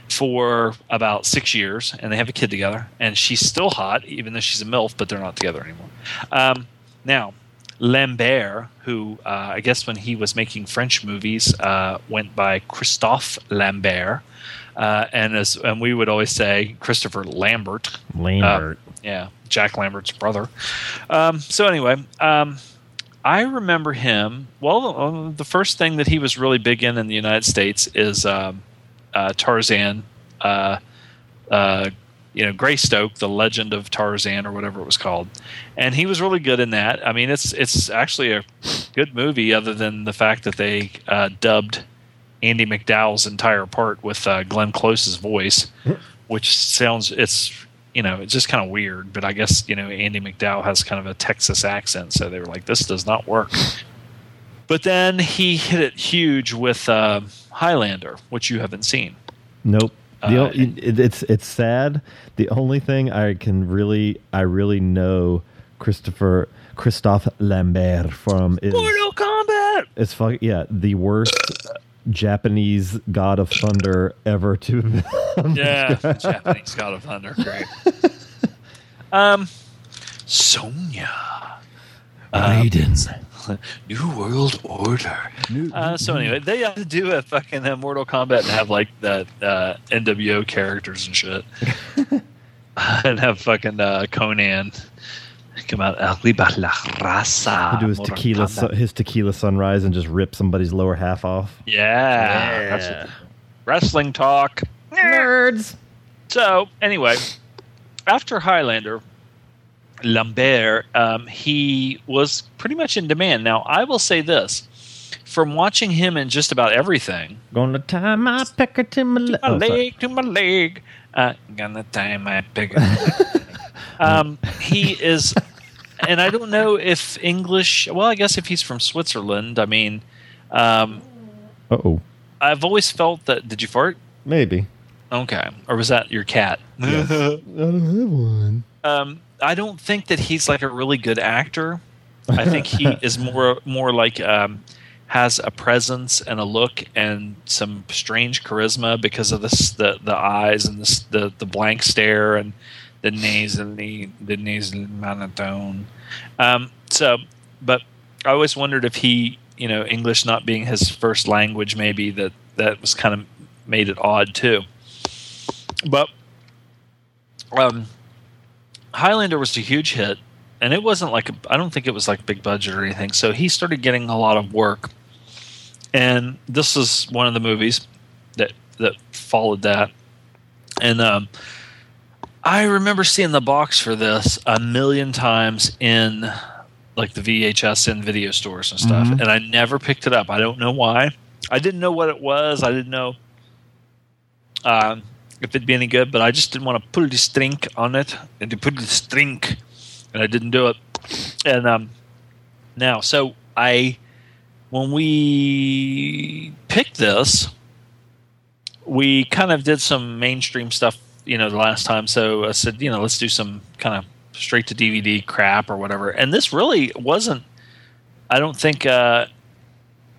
for about six years, and they have a kid together. And she's still hot, even though she's a MILF, but they're not together anymore. Um, now, Lambert, who uh, I guess when he was making French movies, uh, went by Christophe Lambert. Uh, and as and we would always say Christopher Lambert, Lambert. uh, yeah, Jack Lambert's brother. Um, so anyway, um, I remember him. Well, uh, the first thing that he was really big in in the United States is um, uh, Tarzan. Uh, uh, you know, Greystoke, the Legend of Tarzan, or whatever it was called, and he was really good in that. I mean, it's it's actually a good movie, other than the fact that they uh, dubbed Andie MacDowell's entire part with uh, Glenn Close's voice, which sounds it's you know it's just kind of weird. But I guess you know Andie MacDowell has kind of a Texas accent, so they were like, this does not work. But then he hit it huge with uh, Highlander, which you haven't seen. Nope. The Uh, o- it, it's it's sad. The only thing I can really I really know Christopher Christophe Lambert from is Mortal Kombat. it's fuck yeah the worst Japanese god of thunder ever to. Yeah, Japanese God of Thunder. Great. um, Sonya. Raiden. New World Order. Uh, so anyway, they have to do a fucking uh, Mortal Kombat and have like the uh, NWO characters and shit, and have fucking uh, Konnan come out. Arriba la raza. do his Mortal tequila su- his tequila sunrise and just rip somebody's lower half off. Yeah, that's wrestling talk. Nerds. So anyway, after Highlander, Lambert, um, he was pretty much in demand. Now I will say this: from watching him in just about everything, Gonna tie my pecker to my, le- my oh, sorry. leg to my leg, uh, gonna tie my pig. um, he is, and I don't know if English. Well, I guess if he's from Switzerland, I mean, um, Uh-oh. I've always felt that. Did you fart? Maybe. Okay, or was that your cat? I don't have one. um, I don't think that he's like a really good actor. I think he is more more like um, has a presence and a look and some strange charisma because of this the the eyes and this, the the blank stare and the nasally the nasal monotone. Um, so, but I always wondered if he you know English not being his first language maybe that that was kind of made it odd too. But um, Highlander was a huge hit, and it wasn't like I don't think it was like big budget or anything. So he started getting a lot of work, and this is one of the movies that that followed that. And um, I remember seeing the box for this a million times in like the VHS and video stores and stuff, Mhm. and I never picked it up. I don't know why. I didn't know what it was. I didn't know um, if it'd be any good, but I just didn't want to put the string on it and to put the string, and I didn't do it. And um, now, so I, when we picked this, we kind of did some mainstream stuff, you know, the last time. So I said, you know, let's do some kind of straight to DVD crap or whatever. And this really wasn't I don't think. Uh,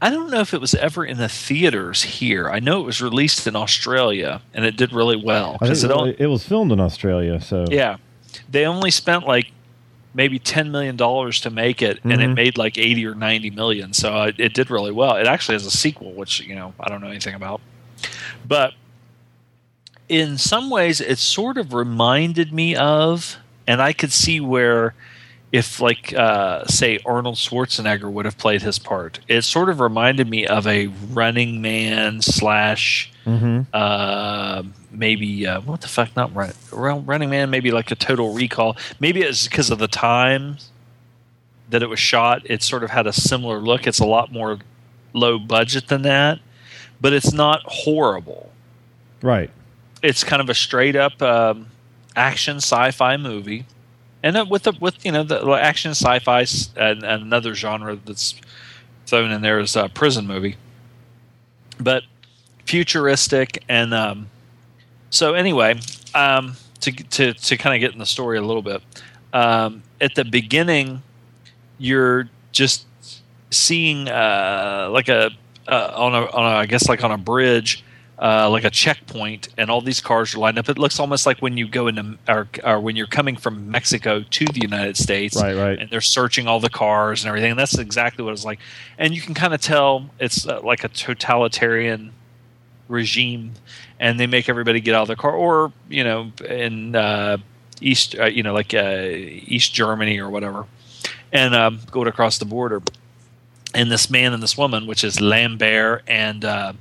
I don't know if it was ever in the theaters here. I know it was released in Australia and it did really well. I 'cause think it it, it was filmed in Australia, so yeah, they only spent like maybe ten million dollars to make it, and it Mhm. made like eighty or ninety million. So uh, it did really well. It actually has a sequel, which you know I don't know anything about, but in some ways, it sort of reminded me of, and I could see where. If, like, uh, say Arnold Schwarzenegger would have played his part, it sort of reminded me of a Running Man slash Mhm. uh, maybe uh, what the fuck? Not Run- Running Man. Maybe like a Total Recall. Maybe it's because of the time that it was shot. It sort of had a similar look. It's a lot more low budget than that, but it's not horrible. right. It's kind of a straight up um, action sci-fi movie, and uh, with the with you know the action sci-fi and, and another genre that's thrown in there is a prison movie, but futuristic and um, so anyway, um, to to to kind of get in the story a little bit, um, at the beginning, you're just seeing uh, like a uh, on a on a I guess like on a bridge. Uh, like a checkpoint, and all these cars are lined up. It looks almost like when you go into, or, or when you're coming from Mexico to the United States, Right, right. and they're searching all the cars and everything. And that's exactly what it's like. And you can kind of tell it's uh, like a totalitarian regime, and they make everybody get out of their car, or you know, in uh, East, uh, you know, like uh, East Germany or whatever, and um, go across the border. And this man and this woman, which is Lambert and uh,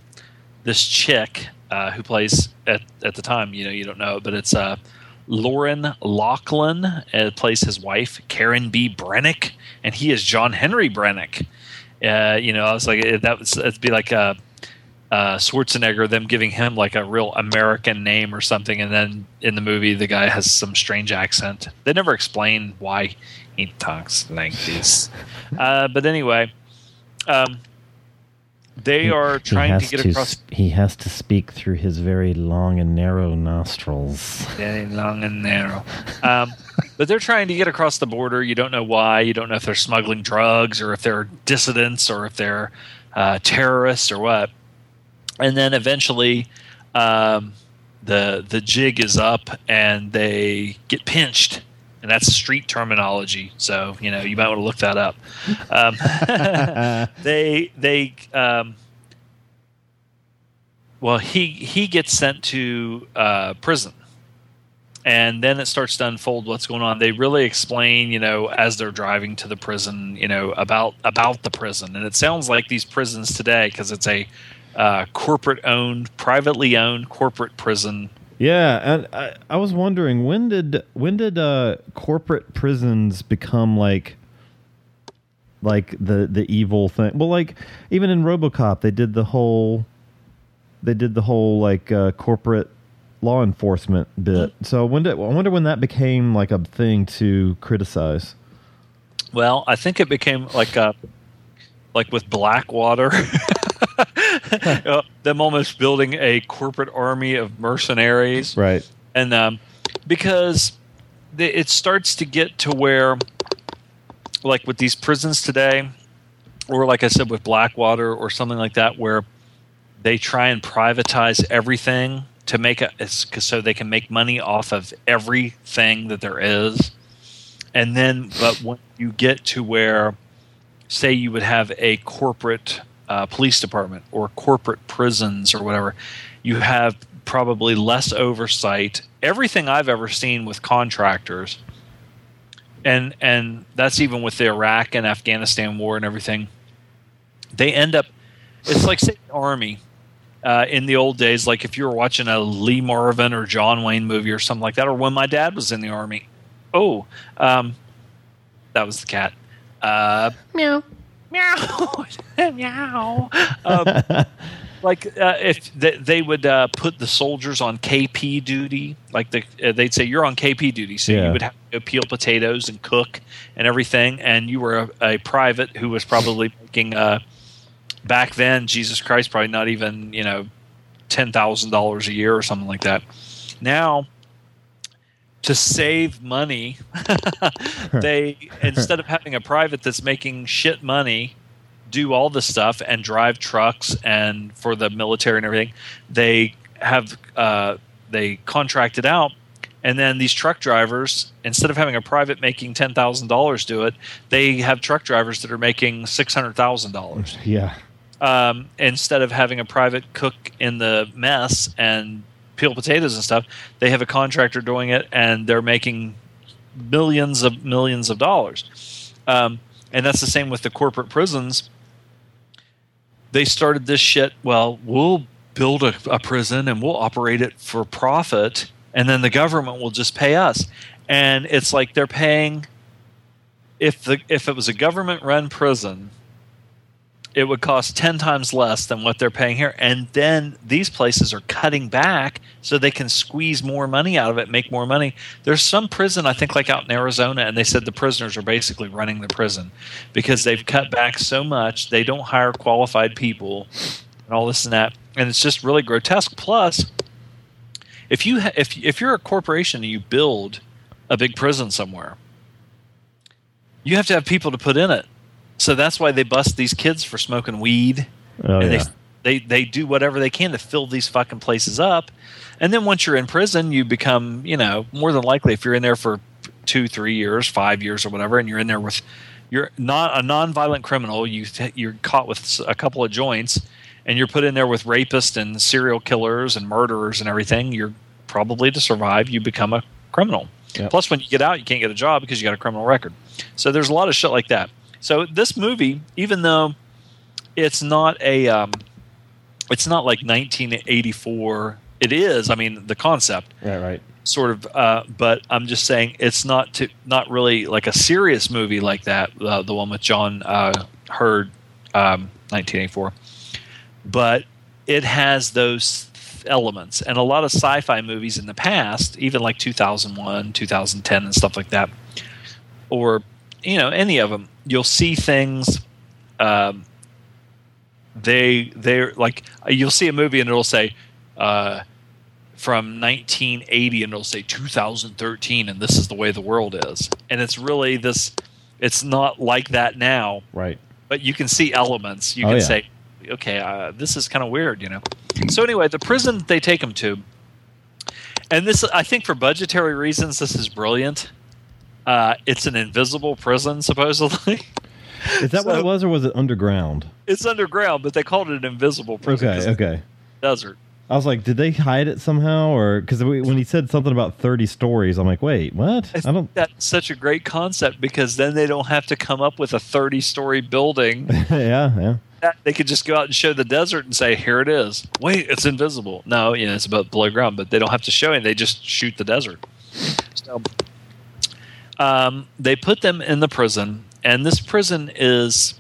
this chick uh, who plays at at the time, you know, you don't know, but it's uh, Loryn Locklin uh, plays his wife, Karen B. Brennick, and he is John Henry Brennick. Uh, you know, I was like, that was it'd be like uh, uh, Schwarzenegger, them giving him like a real American name or something, and then in the movie, the guy has some strange accent. They never explain why he talks like this. Uh, but anyway, um, they are trying to he has get across. sp- he has to speak through his very long and narrow nostrils. very long and narrow. Um, but they're trying to get across the border. You don't know why. You don't know if they're smuggling drugs or if they're dissidents or if they're uh, terrorists or what. And then eventually, um, the the jig is up and they get pinched, and that's street terminology. So you know you might want to look that up. Um, they they um, well he he gets sent to uh, prison and then it starts to unfold what's going on they really explain you know as they're driving to the prison you know about about the prison and it sounds like these prisons today because it's a uh, corporate owned privately owned corporate prison Yeah, and I, I was wondering when did when did uh, corporate prisons become like like the the evil thing? Well, like even in RoboCop, they did the whole they did the whole like uh, corporate law enforcement bit. So when did I wonder when that became like a thing to criticize? well i think it became like a like with blackwater uh, them almost building a corporate army of mercenaries Right. and um, because the, it starts to get to where like with these prisons today or like i said with blackwater or something like that where they try and privatize everything to make a so they can make money off of everything that there is and then but when you get to where say you would have a corporate uh, police department or corporate prisons or whatever, you have probably less oversight. Everything I've ever seen with contractors, and and that's even with the Iraq and Afghanistan war and everything, they end up. It's like say army. Uh, in the old days, like if you were watching a Lee Marvin or John Wayne movie or something like that, or when my dad was in the army. Oh, um, that was the cat. Uh, meow, meow, meow. Um, like uh, if they, they would uh, put the soldiers on KP duty, like the, uh, they'd say you're on KP duty, so Yeah. you would have to peel potatoes and cook and everything, and you were a, a private who was probably making uh, back then, Jesus Christ, probably not even you know ten thousand dollars a year or something like that. Now to save money, they instead of having a private that's making shit money do all the stuff and drive trucks and for the military and everything, they have uh, they contracted out and then these truck drivers instead of having a private making $10,000 do it, they have truck drivers that are making $600,000 Yeah. um, instead of having a private cook in the mess and peel potatoes and stuff, they have a contractor doing it, and they're making millions of millions of dollars. Um, and that's the same with the corporate prisons. They started this shit. Well, we'll build a, a prison and we'll operate it for profit, and then the government will just pay us. And it's like they're paying. If the if it was a government run prison, it would cost 10 times less than what they're paying here. And then these places are cutting back so they can squeeze more money out of it, make more money. There's some prison, I think, like out in Arizona, and they said the prisoners are basically running the prison because they've cut back so much. They don't hire qualified people and all this and that. And it's just really grotesque. Plus, if you ha- if if you're a corporation and you build a big prison somewhere, you have to have people to put in it. So that's why they bust these kids for smoking weed. Oh and yeah. they, they they do whatever they can to fill these fucking places up. And then once you're in prison, you become, you know, more than likely if you're in there for two, three years, five years, or whatever, and you're in there with you're not a non-violent criminal. You you're caught with a couple of joints, and you're put in there with rapists and serial killers and murderers and everything. You're probably to survive. You become a criminal. Yep. Plus, when you get out, you can't get a job because you got a criminal record. So there's a lot of shit like that. So this movie, even though it's not a, um, it's not like 1984. It is. I mean, the concept Right, right. sort of uh, but i'm just saying it's not to not really like a serious movie like that uh, the one with john uh, Hurt um, 1984 but it has those elements and a lot of sci-fi movies in the past even like 2001 2010 and stuff like that or you know any of them you'll see things um, they they're like you'll see a movie and it'll say uh, from 1980 and it'll say 2013 and this is the way the world is. And it's really this it's not like that now. Right. but you can see elements. You Oh, can yeah. say okay uh, this is kind of weird you know? So anyway the prison they take them to and this i think for budgetary reasons this is brilliant uh, it's an invisible prison supposedly Is that what it was, or was it underground? it's underground but they called it an invisible prison. Okay, okay. desert I was like, did they hide it somehow, or because when he said something about thirty stories, I'm like, wait, what? I I don't. that's such a great concept because then they don't have to come up with a 30 story building. yeah, yeah. That- they could just go out and show the desert and say, here it is. Wait, it's invisible. No, you know, it's about below ground, but they don't have to show it. They just shoot the desert. So um, they put them in the prison, and this prison is,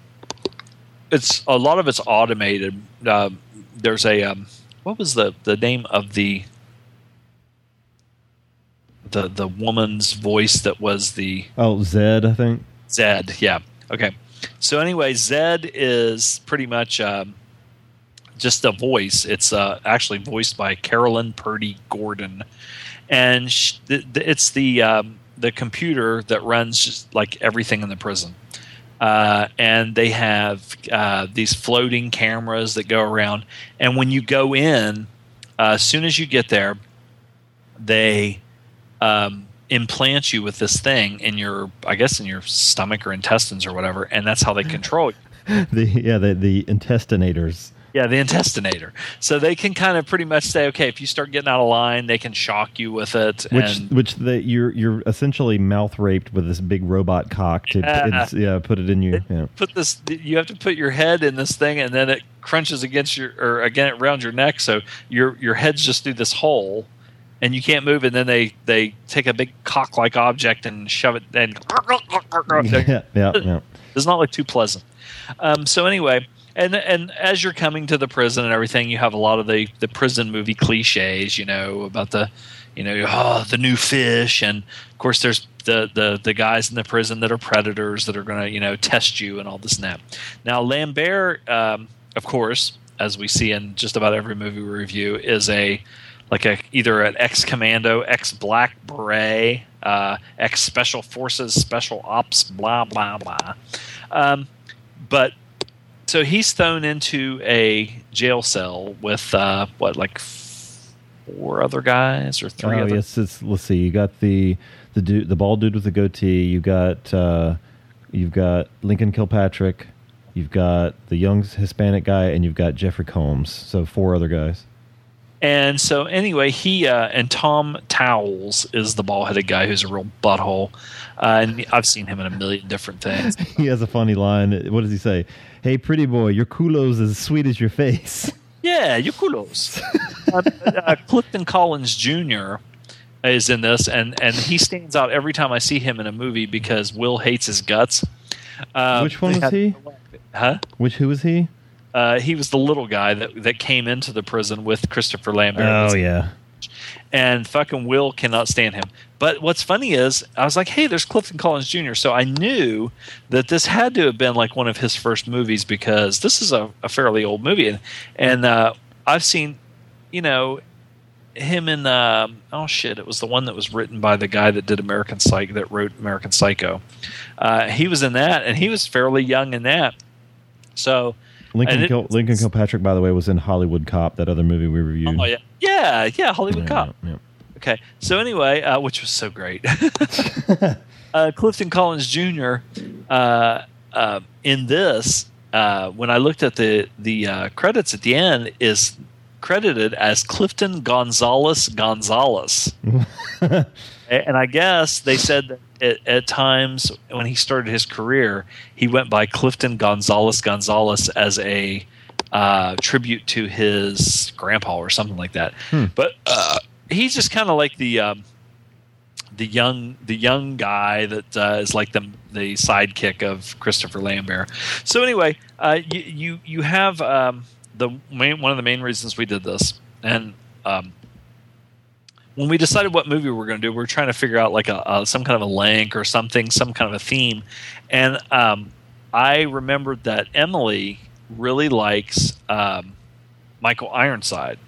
it's a lot of it's automated. Uh, there's a, um, what was the, the name of the, the, the woman's voice that was the, Oh, Zed, I think. Zed, yeah. Okay. So anyway, Zed is pretty much um, just a voice. It's uh, actually voiced by Carolyn Purdy Gordon, and sh- th- th- it's the um, the computer that runs just like everything in the prison. Uh, and they have uh, these floating cameras that go around. And when you go in, uh, as soon as you get there, they um, implant you with this thing in your, I guess, in your stomach or intestines or whatever, and that's how they control you. The yeah, the the intestinators. Yeah, the intestinator. So they can kind of pretty much say, okay, if you start getting out of line, they can shock you with it. Which and which the you're you're essentially mouth raped with this big robot cock to Yeah. it's- yeah put it in you. Yeah. put this, you have to put your head in this thing, and then it crunches against your or again around your neck, so your your head's just through this hole. And you can't move, and then they, they take a big cock-like object and shove it, and yeah, yeah, yeah. does not look too pleasant. Um, so anyway, and and as you're coming to the prison and everything, you have a lot of the the prison movie cliches, you know, about the, you know, oh, the new fish, and of course there's the the the guys in the prison that are predators that are going to you know test you and all this and. Now Lambert, um, of course, as we see in just about every movie we review, is a like a either an ex commando, ex black beret, uh, ex special forces, special ops, blah blah blah. Um, but so he's thrown into a jail cell with uh, what like four other guys or three Oh other yes, it's let's see. You got the the dude, the bald dude with the goatee. You got uh, you've got Lincoln Kilpatrick. You've got the young Hispanic guy, and you've got Jeffrey Combs. So four other guys. And so anyway, he uh, and Tom Towles is the ball-headed guy who's a real butthole, uh, and I've seen him in a million different things. He has a funny line. What does he say? Hey, pretty boy, your culo's as sweet as your face. yeah, your kudos. uh, uh, Clifton Collins Jr. is in this, and and he stands out every time I see him in a movie because Will hates his guts. Uh, Which one was he? Huh? Which who was he? Uh, he was the little guy that that came into the prison with Christopher Lambert. Oh yeah. And fucking Will cannot stand him. But what's funny is I was like, hey, there's Clifton Collins Jr. So I knew that this had to have been like one of his first movies because this is a, a fairly old movie, and and uh, I've seen, you know, him in um, oh shit, it was the one that was written by the guy that did American Psycho that wrote American Psycho. Uh, he was in that, and he was fairly young in that. So Lincoln Kil- Lincoln Kilpatrick, by the way, was in Hollywood Cop, that other movie we reviewed. oh yeah, yeah, yeah, Hollywood Yeah, Cop. yeah. Okay. So anyway, uh, which was so great. uh, Clifton Collins Jr. Uh, uh, in this, uh, when I looked at the the uh, credits at the end, is credited as Clifton Gonzalez Gonzalez. And I guess they said that at, at times when he started his career, he went by Clifton Gonzalez Gonzalez as a uh, tribute to his grandpa or something like that. But uh, he's just kind of like the um, the young the young guy that uh, is like the the sidekick of Christopher Lambert. So anyway, uh, you, you you have um, the main one of the main reasons we did this, and um, when we decided what movie we were going to do, we were trying to figure out like a, a some kind of a link or something, some kind of a theme, and um, I remembered that Emily really likes um, Michael Ironside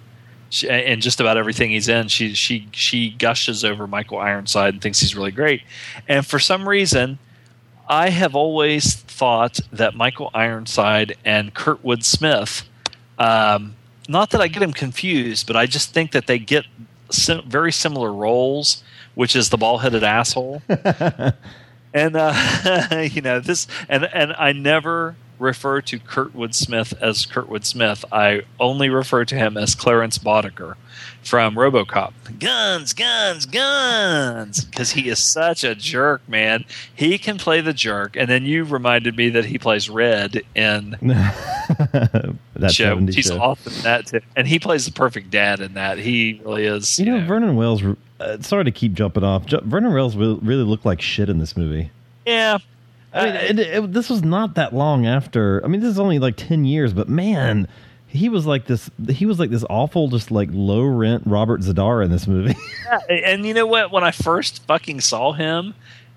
she, and just about everything he's in. She she she gushes over Michael Ironside and thinks he's really great. And for some reason, I have always thought that Michael Ironside and Kurtwood Smith. Um, not that I get them confused, but I just think that they get sim- very similar roles, which is the ball-headed asshole. and uh, you know this, and and I never refer to Kurtwood Smith as Kurtwood Smith. I only refer to him as Clarence Boddicker from RoboCop. Guns, guns, guns, because he is such a jerk, man. He can play the jerk, and then you reminded me that he plays Red in that show. 70s He's show. awesome in that too, and he plays the perfect dad in that. He really is. You know, Vernon Wells. Uh, sorry to keep jumping off. Ju- Vernon Wells really looked like shit in this movie. yeah. I mean, Uh, it, it, this was not that long after. I mean, this is only like ten years, but man, he was like this. He was like this awful, just like low rent Robert Z'Dar in this movie. Yeah, and you know what? When I first fucking saw him,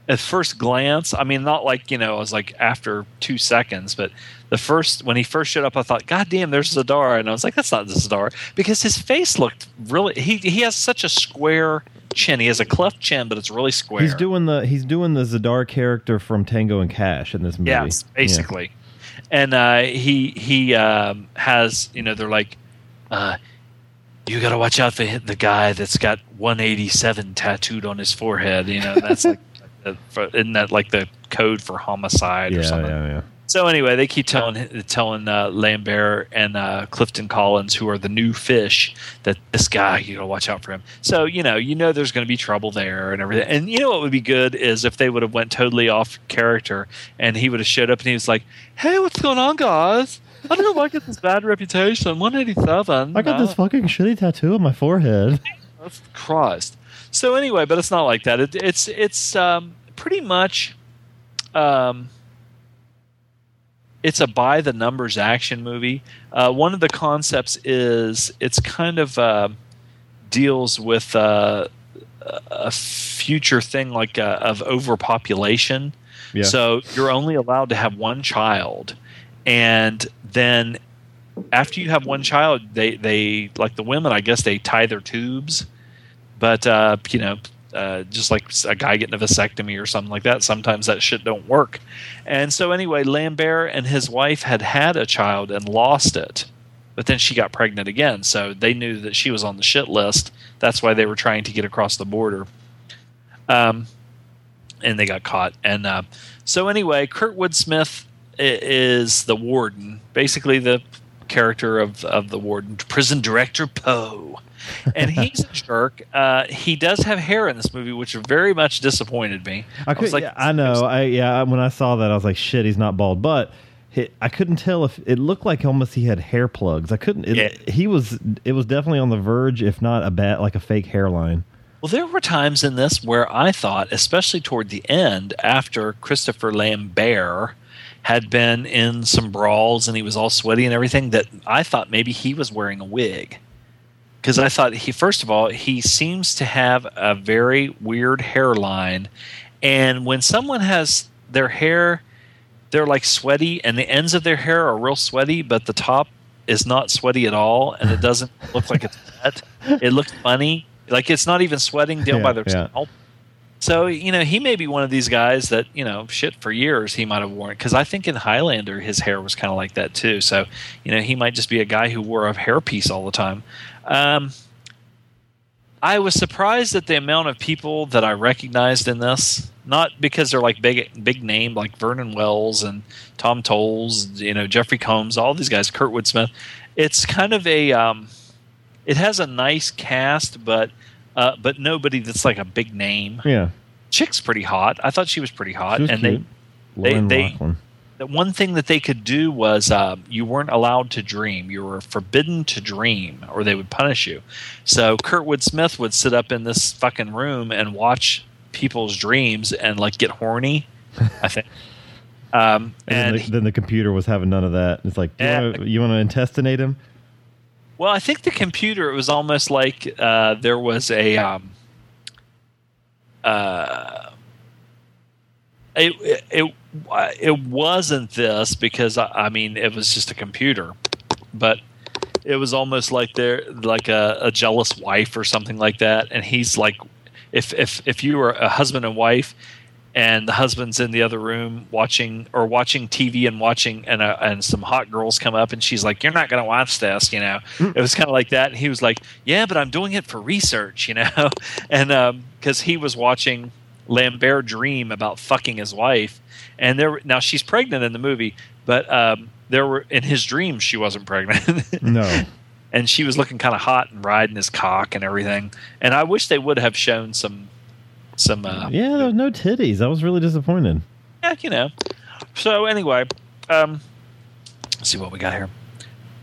at first glance, I mean, not like you know, I was like after two seconds, but the first when he first showed up, I thought, God damn, there's Z'Dar, and I was like, that's not Z'Dar because his face looked really. He he has such a square chin. He has a cleft chin, but it's really square. he's doing the he's doing the Z'Dar character from Tango and Cash in this movie. Yes, basically. And uh, he he um, has you know they're like, uh, you got to watch out for the guy that's got 187 tattooed on his forehead. You know that's like, isn't that like the code for homicide Yeah, or something? yeah, yeah. So anyway, they keep telling telling uh, Lambert and uh, Clifton Collins, who are the new fish, that this guy you gotta watch out for him. So you know, you know, there's going to be trouble there and everything. And you know what would be good is if they would have went totally off character and he would have showed up and he was like, "Hey, what's going on, guys? I don't know why I get this bad reputation. 187. I got this fucking shitty tattoo on my forehead. That's Christ. So anyway, but it's not like that. It, it's it's um, pretty much um, it's a by the numbers action movie. Uh, one of the concepts is it's kind of uh, deals with uh, a future thing like uh, of overpopulation. Yeah. So you're only allowed to have one child, and then after you have one child, they they like the women. I guess they tie their tubes, but uh, you know, uh, just like a guy getting a vasectomy or something like that. Sometimes that shit don't work. And so anyway, Lambert and his wife had had a child and lost it, but then she got pregnant again. So they knew that she was on the shit list. That's why they were trying to get across the border. Um, and they got caught. And uh, so anyway, Kurtwood Smith is the warden, basically the character of of the warden, prison director Poe. And he's a jerk. Uh, he does have hair in this movie, which very much disappointed me. I, could, was like, yeah, I know. I yeah. When I saw that, I was like, "Shit, he's not bald." But he, I couldn't tell if it looked like almost he had hair plugs. I couldn't. It, Yeah. He was. It was definitely on the verge, if not a bat, like a fake hairline. Well, there were times in this where I thought, especially toward the end, after Christopher Lambert had been in some brawls and he was all sweaty and everything, that I thought maybe he was wearing a wig. Because I thought he, first of all, he seems to have a very weird hairline. And when someone has their hair, they're like sweaty, and the ends of their hair are real sweaty, but the top is not sweaty at all, and it doesn't look like it's wet. It looks funny. Like it's not even sweating down Yeah, by their yeah. scalp. So you know he may be one of these guys that you know shit for years he might have worn because I think in Highlander his hair was kind of like that too. So you know he might just be a guy who wore a hairpiece all the time. Um, I was surprised at the amount of people that I recognized in this. Not because they're like big big name like Vernon Wells and Tom Towles, you know Jeffrey Combs, all these guys, Kurtwood Smith. It's kind of a um, it has a nice cast, but uh, but nobody that's like a big name. Yeah, Chick's pretty hot. I thought she was pretty hot, was and cute. they Loryn they- Locklin. the one thing that they could do was um, you weren't allowed to dream. You were forbidden to dream, or they would punish you. So Kurtwood Smith would sit up in this fucking room and watch people's dreams and like get horny. I think. Um, And, and then, the, then the computer was having none of that. It's like, you want to intestinate him? Well, I think the computer. It was almost like uh, there was a. Um, uh, it, it it wasn't this because I, mean it was just a computer, but it was almost like they're like a, a jealous wife or something like that, and he's like, if if if you were a husband and wife, and the husband's in the other room watching or watching TV and watching and uh, and some hot girls come up and she's like you're not going to watch this you know? It was kind of like that and he was like yeah but I'm doing it for research you know? And because he was watching Lambert dream about fucking his wife and there now she's pregnant in the movie but um, there were in his dreams she wasn't pregnant. No. and she was looking kind of hot and riding his cock and everything and I wish they would have shown some some uh, yeah, there was no titties. I was really disappointed. yeah, you know. So anyway, um, let's see what we got here.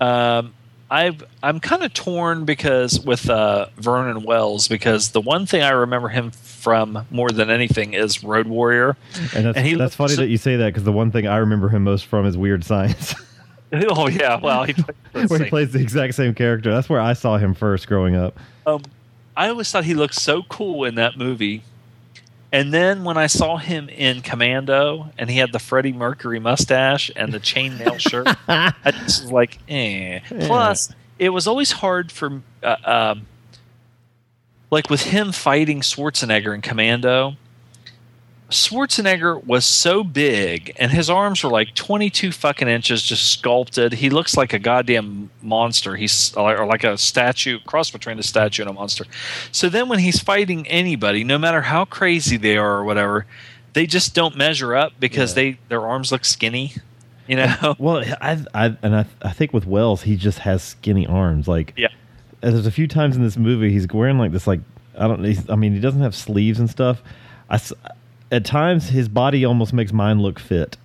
Um, I've I'm kind of torn because with uh, Vernon Wells because the one thing I remember him from more than anything is Road Warrior. And that's, And he that's funny so- that you say that because the one thing I remember him most from is Weird Science, oh yeah, well he plays, where he plays the exact same character. That's where I saw him first growing up. Um, I always thought he looked so cool in that movie. And then when I saw him in Commando and he had the Freddie Mercury mustache and the chainmail shirt, I just was like, eh. Plus, it was always hard for, uh, um, like with him fighting Schwarzenegger in Commando. Schwarzenegger was so big, and his arms were like 22 fucking inches, just sculpted. He looks like a goddamn monster. He's or like a statue, cross between a statue and a monster. So then, when he's fighting anybody, no matter how crazy they are or whatever, they just don't measure up because Yeah. they their arms look skinny. You know? Well, I, I and I, I think with Wells, he just has skinny arms. Like, Yeah. and there's a few times in this movie he's wearing like this, like I don't. He's, I mean, he doesn't have sleeves and stuff. I at times his body almost makes mine look fit.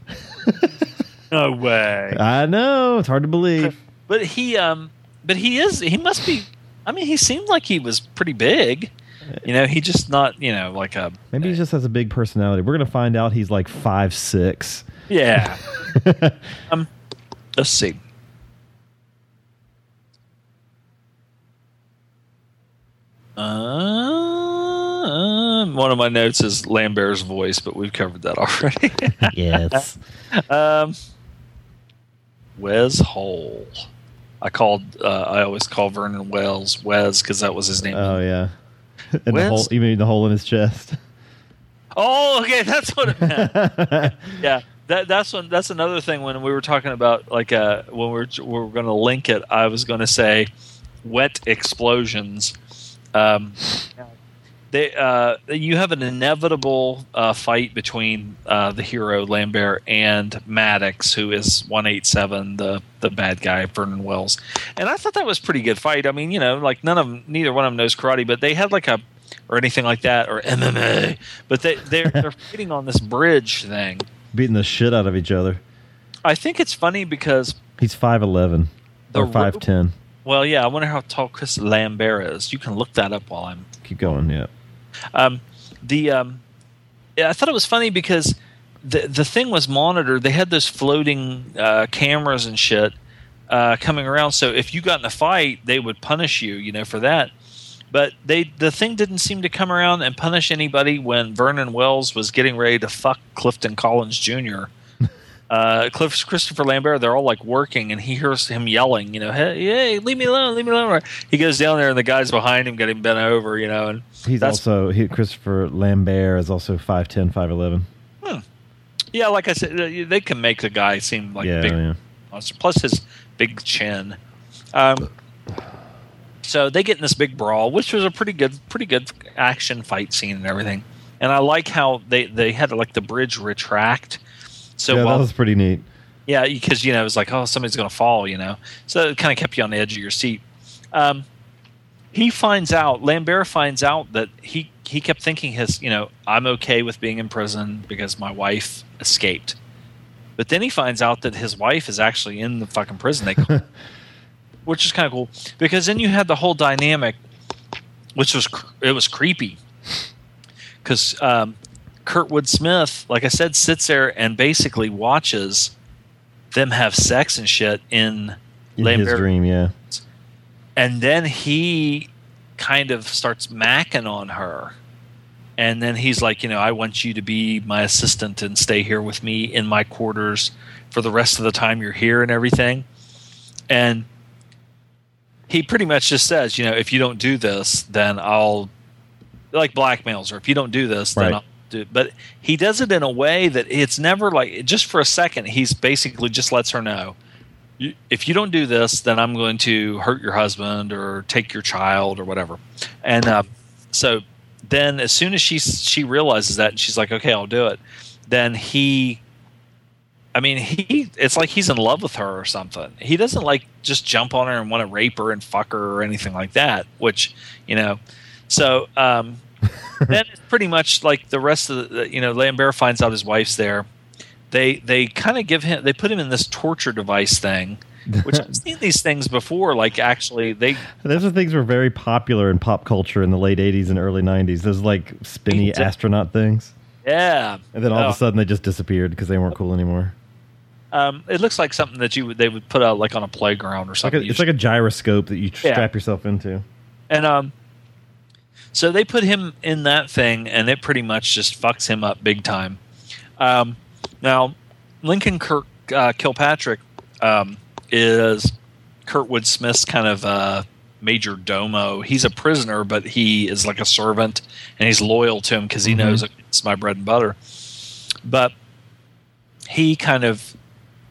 no way. I know it's hard to believe. But he, um, but he is. He must be. I mean, he seemed like he was pretty big. You know, he just not. You know, like a Maybe he just has a big personality. We're gonna find out he's like five six. yeah. um, let's see. Uh, one of my notes is Lambert's voice, but we've covered that already. yes. um, Wez Hole. I called. Uh, I always call Vernon Wells Wez because that was his name. Oh yeah. And the Wez? hole, you mean the hole in his chest? Oh, okay, that's what it meant. yeah, that that's one. That's another thing when we were talking about like uh when we are we were going to link it. I was going to say wet explosions. Um, they uh, you have an inevitable uh, fight between uh, the hero Lambert and Maddox, who is one eight seven, the the bad guy Vernon Wells, and I thought that was a pretty good fight. I mean, you know, like none of them, neither one of them knows karate, but they had like a or anything like that or MMA, but they they're they're fighting on this bridge thing. Beating the shit out of each other. I think it's funny because He's five eleven or five ten. well, yeah, I wonder how tall Chris Lambert is. You can look that up while I'm Keep going. Yeah. Um, the um, I thought it was funny because the the thing was monitored. They had those floating uh, cameras and shit uh, coming around. So if you got in a fight, they would punish you, you know, for that. But they the thing didn't seem to come around and punish anybody when Vernon Wells was getting ready to fuck Clifton Collins Jr. Uh, Cliff, Christopher Lambert, they're all like working, and he hears him yelling, you know, hey, hey, leave me alone, leave me alone. He goes down there, and the guys behind him get him bent over, you know, and He's also he, Christopher Lambert is also 5'10", 5'11". Yeah, like I said, uh, they can make the guy seem like yeah, big yeah. monster. Plus his big chin. Um, so they get in this big brawl, which was a pretty good, pretty good action fight scene and everything. And I like how they they had like the bridge retract. So yeah, while that was pretty neat. yeah, because you know it was like, oh, somebody's going to fall, you know. So it kind of kept you on the edge of your seat. Um, he finds out, Lambert finds out that he he kept thinking his, you know, I'm okay with being in prison because my wife escaped. But then he finds out that his wife is actually in the fucking prison, they, which is kind of cool because then you had the whole dynamic, which was cr- it was creepy because um, Kurtwood Smith, like I said, sits there and basically watches them have sex and shit in, In his dream, yeah. and then he kind of starts macking on her. And then he's like, you know, I want you to be my assistant and stay here with me in my quarters for the rest of the time you're here and everything. And he pretty much just says, you know, if you don't do this, then I'll like blackmails, or if you don't do this, then I'll do. But he does it in a way that it's never like just for a second. He's basically just lets her know, if you don't do this, then I'm going to hurt your husband or take your child or whatever. And uh, so then, as soon as she she realizes that, and she's like, okay, I'll do it. Then he I mean, he it's like he's in love with her or something. He doesn't like just jump on her and want to rape her and fuck her or anything like that, which, you know. So, um then it's pretty much like the rest of the you know, Lambert finds out his wife's there. They they kind of give him they put him in this torture device thing, which I've seen these things before like actually they Those are things were very popular in pop culture in the late '80s and early '90s. Those like spinny astronaut things, yeah. and then all Oh. of a sudden they just disappeared because they weren't cool anymore. Um, it looks like something that you would they would put out like on a playground or It's like something. a, it's like a gyroscope that you Yeah. strap yourself into. And um, so they put him in that thing, and it pretty much just fucks him up big time. Um, now, Lincoln Kirk uh, Kilpatrick um, is Kurtwood Smith's kind of uh, major domo. He's a prisoner, but he is like a servant, and he's loyal to him because he Mhm. knows it's my bread and butter. But he kind of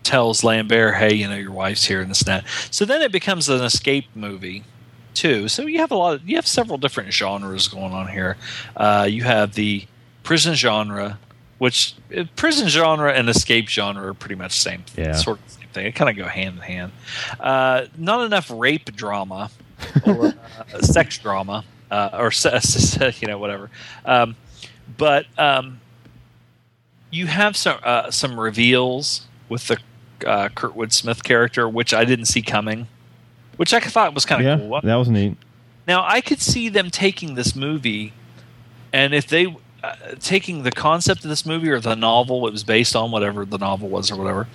tells Lambert, "Hey, you know your wife's here and this and that." So then it becomes an escape movie too. So you have a lot. Of, you have several different genres going on here. Uh, you have the prison genre, which uh, prison genre and escape genre are pretty much the same, Yeah. sort of same thing. It kind of go hand in hand. Uh, not enough rape drama or uh, sex drama uh, or you know whatever. Um, but um, you have some uh, some reveals with the uh, Kurtwood Smith character, which I didn't see coming, which I thought was kind of Yeah, cool. that was neat. Now I could see them taking this movie, and if they uh, taking the concept of this movie or the novel it was based on, whatever the novel was or whatever,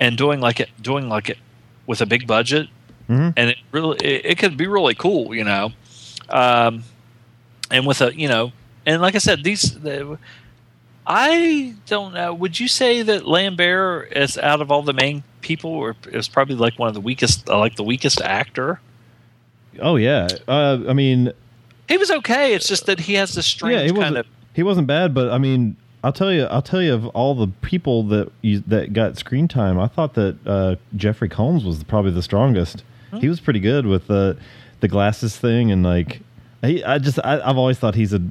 and doing like it, doing like it with a big budget, Mhm. and it really it, it could be really cool, you know, um, and with a you know, and like I said, these. The, I don't know. Would you say that Lambert is out of all the main people were it was probably like one of the weakest, uh, like the weakest actor. Oh yeah. Uh, I mean, He was okay. It's just that he has this strange yeah, he kind of. he wasn't bad, but I mean, I'll tell you, I'll tell you of all the people that you, that got screen time, I thought that uh, Jeffrey Combs was probably the strongest. Hmm. He was pretty good with the the glasses thing and like he, I just I, I've always thought he's a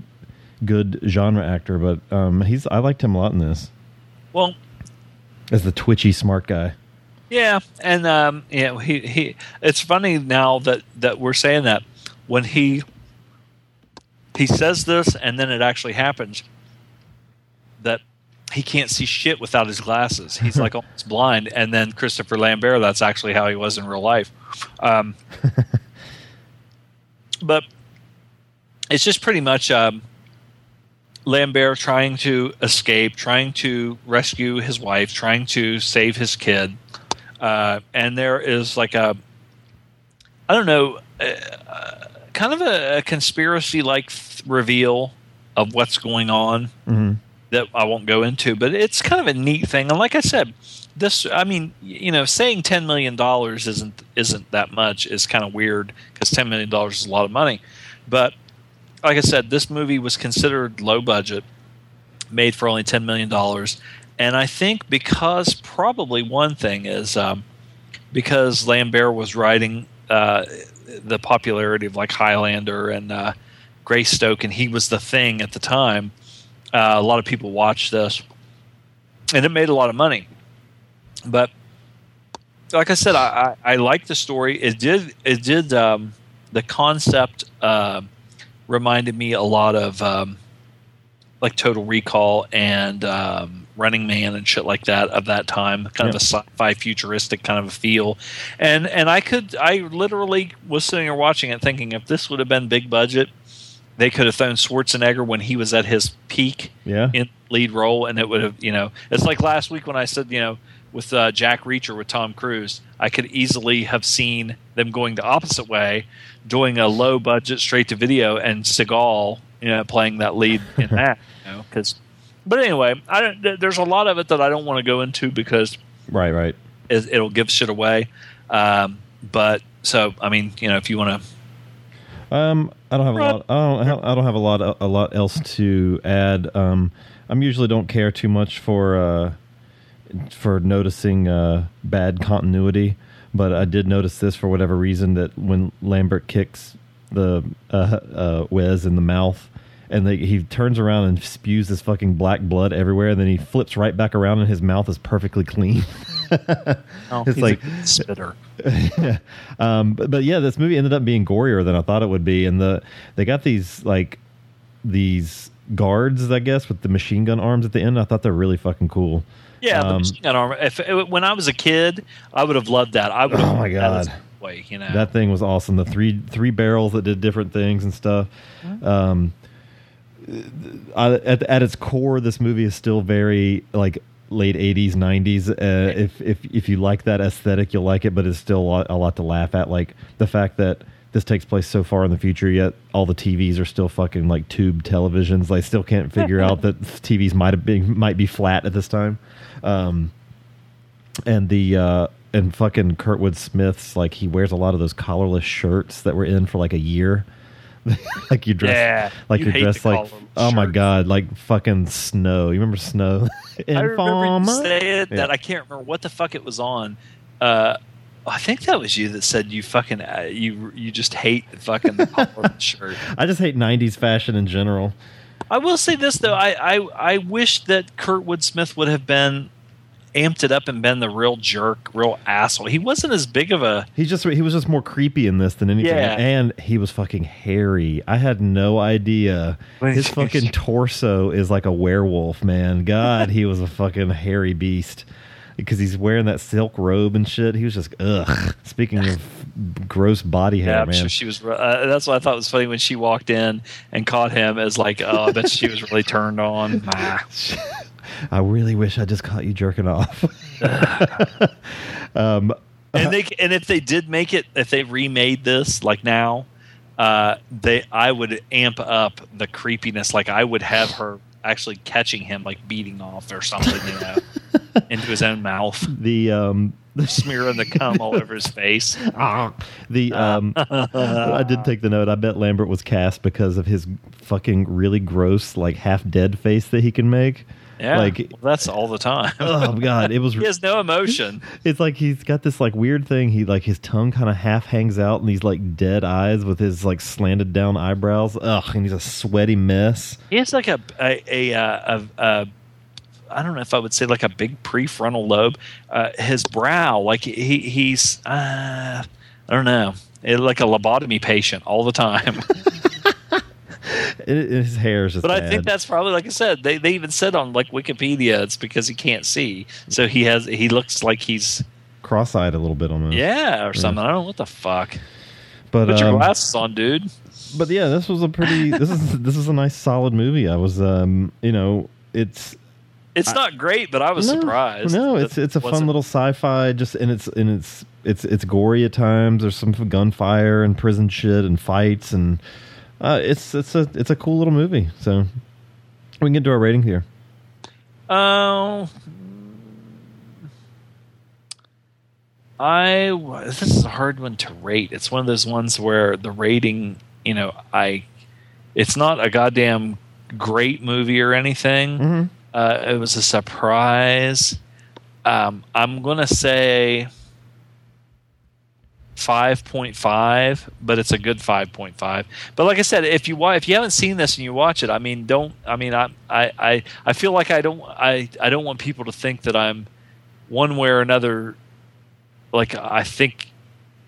good genre actor, but um, he's I liked him a lot in this Well, as the twitchy smart guy. Yeah, and um, yeah, he he. It's funny now that that we're saying that when he he says this, and then it actually happens that he can't see shit without his glasses. He's like almost blind, and then Christopher Lambert. That's actually how he was in real life. Um, but it's just pretty much um, Lambert trying to escape, trying to rescue his wife, trying to save his kid, uh, and there is like a, I don't know, uh, kind of a, a conspiracy-like th- reveal of what's going on hmm that I won't go into, but it's kind of a neat thing. And like I said, this I mean, you know, saying ten million dollars isn't isn't that much is kind of weird because ten million dollars is a lot of money. But like I said, this movie was considered low budget, made for only ten million dollars, and I think because probably one thing is um, because Lambert was writing uh, the popularity of like Highlander and uh, Greystoke, and he was the thing at the time. Uh, a lot of people watched this, and it made a lot of money. But like I said, I, I, I like the story. It did it did um, the concept uh, reminded me a lot of um, like Total Recall and um, Running Man and shit like that of that time. Kind of a sci-fi futuristic kind of a feel, and and I could I literally was sitting there watching it thinking if this would have been big budget. They could have thrown Schwarzenegger when he was at his peak Yeah. in lead role, and it would have, you know, it's like last week when I said, you know, with uh, Jack Reacher with Tom Cruise, I could easily have seen them going the opposite way, doing a low budget straight to video, and Seagal, you know, playing that lead in that, you know, because. But anyway, I don't. There's a lot of it that I don't want to go into because Right. Right. it, it'll give shit away. Um, but so, I mean, you know, if you want to Um, I don't have a lot. I don't. have- I don't have a lot. A lot else to add. Um, I'm usually don't care too much for uh, for noticing uh, bad continuity, but I did notice this for whatever reason that when Lambert kicks the uh, uh, Wez in the mouth. And they, he turns around and spews this fucking black blood everywhere, and then he flips right back around, and his mouth is perfectly clean. oh, It's like- spitter. um, but, but yeah, this movie ended up being gorier than I thought it would be, and the they got these like these guards, I guess, with the machine gun arms at the end. I thought they're really fucking cool. Yeah, the Um, machine gun armor. If when I was a kid, I would have loved that. I would. Have Oh my God. Way, you know. That thing was awesome. The three three barrels that did different things and stuff. Um, at at its core, this movie is still very like late '80s, '90s. Uh, if if if you like that aesthetic, you'll like it. But it's still a lot, a lot to laugh at. Like the fact that this takes place so far in the future, yet all the TVs are still fucking like tube televisions. They still can't figure out that TVs might have been might be flat at this time. Um, and the uh and fucking Kurtwood Smith's like he wears a lot of those collarless shirts that were in for like a year. like you dress Yeah, like you you hate dress the like collarless oh my god, like fucking snow. You remember snow? I remember you Informer? saying Yeah. that. I can't remember what the fuck it was on. Uh, I think that was you that said you fucking uh, you you just hate the fucking the collar shirt. I just hate '90s fashion in general. I will say this though, I, I I wish that Kurtwood Smith would have been amped it up and been the real jerk, real asshole. He wasn't as big of a He just he was just more creepy in this than anything, Yeah. and he was fucking hairy. I had no idea. His fucking torso is like a werewolf, man. God, he was a fucking hairy beast because he's wearing that silk robe and shit. He was just ugh. Speaking of gross body hair, Yeah, man. sure she was. Uh, that's what I thought was funny when she walked in and caught him as like, oh, I bet she was really turned on. Nah. I really wish I just caught you jerking off. um, And they and if they did make it, if they remade this like now, uh, they I would amp up the creepiness. Like I would have her actually catching him, like beating off or something, you know, into his own mouth, The um, smearing the cum all over his face. the um, I did take the note. I bet Lambert was cast because of his fucking really gross, like half dead face that he can make. Yeah, Like- that's all the time. Oh god, it was. he has no emotion. It's like he's got this like weird thing. He like his tongue kind of half hangs out and these like dead eyes with his like slanted down eyebrows. Ugh, and he's a sweaty mess. He has like a a a, uh, a, a I don't know if I would say like a big prefrontal lobe. Uh, his brow, like he he's uh, I don't know, it, like a lobotomy patient all the time. It, his hair is just. but I think that's probably like I said. They they even said on like Wikipedia it's because he can't see, so he has he looks like he's cross-eyed a little bit almost. yeah or something. I don't know what the fuck. but Put your um, glasses on, dude. but yeah, this was a pretty. this is this is a nice solid movie. I was um, you know, it's It's not great, but I was no, surprised. No, it's it's a fun little sci-fi. Just and it's and it's it's it's gory at times. There's some gunfire and prison shit and fights and uh, it's it's a it's a cool little movie. So we can get to our rating here. Oh, I this is a hard one to rate. It's one of those ones where the rating, you know, I it's not a goddamn great movie or anything. Mm-hmm. Uh, it was a surprise. Um, I'm gonna say five point five, but it's a good five point five. But like I said, if you if you haven't seen this and you watch it, I mean, don't. I mean, I I I, feel like I don't I I don't want people to think that I'm one way or another. Like I think.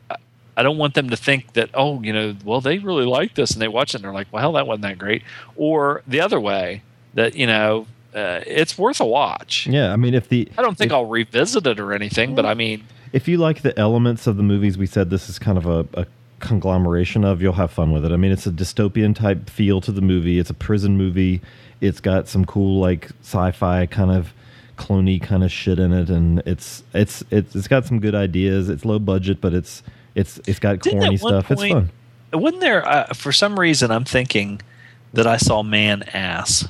I- I don't want them to think that oh you know well they really like this and they watch it and they're like well that wasn't that great or the other way that you know uh, it's worth a watch. Yeah, I mean, if the I don't think if, I'll revisit it or anything, but I mean, if you like the elements of the movies we said this is kind of a, a conglomeration of, you'll have fun with it. I mean, it's a dystopian type feel to the movie. It's a prison movie. It's got some cool like sci-fi kind of cloney kind of shit in it, and it's it's it's it's got some good ideas. It's low budget, but it's it's it's got Didn't corny stuff. It's fun. wasn't there uh, for some reason I'm thinking that I saw man ass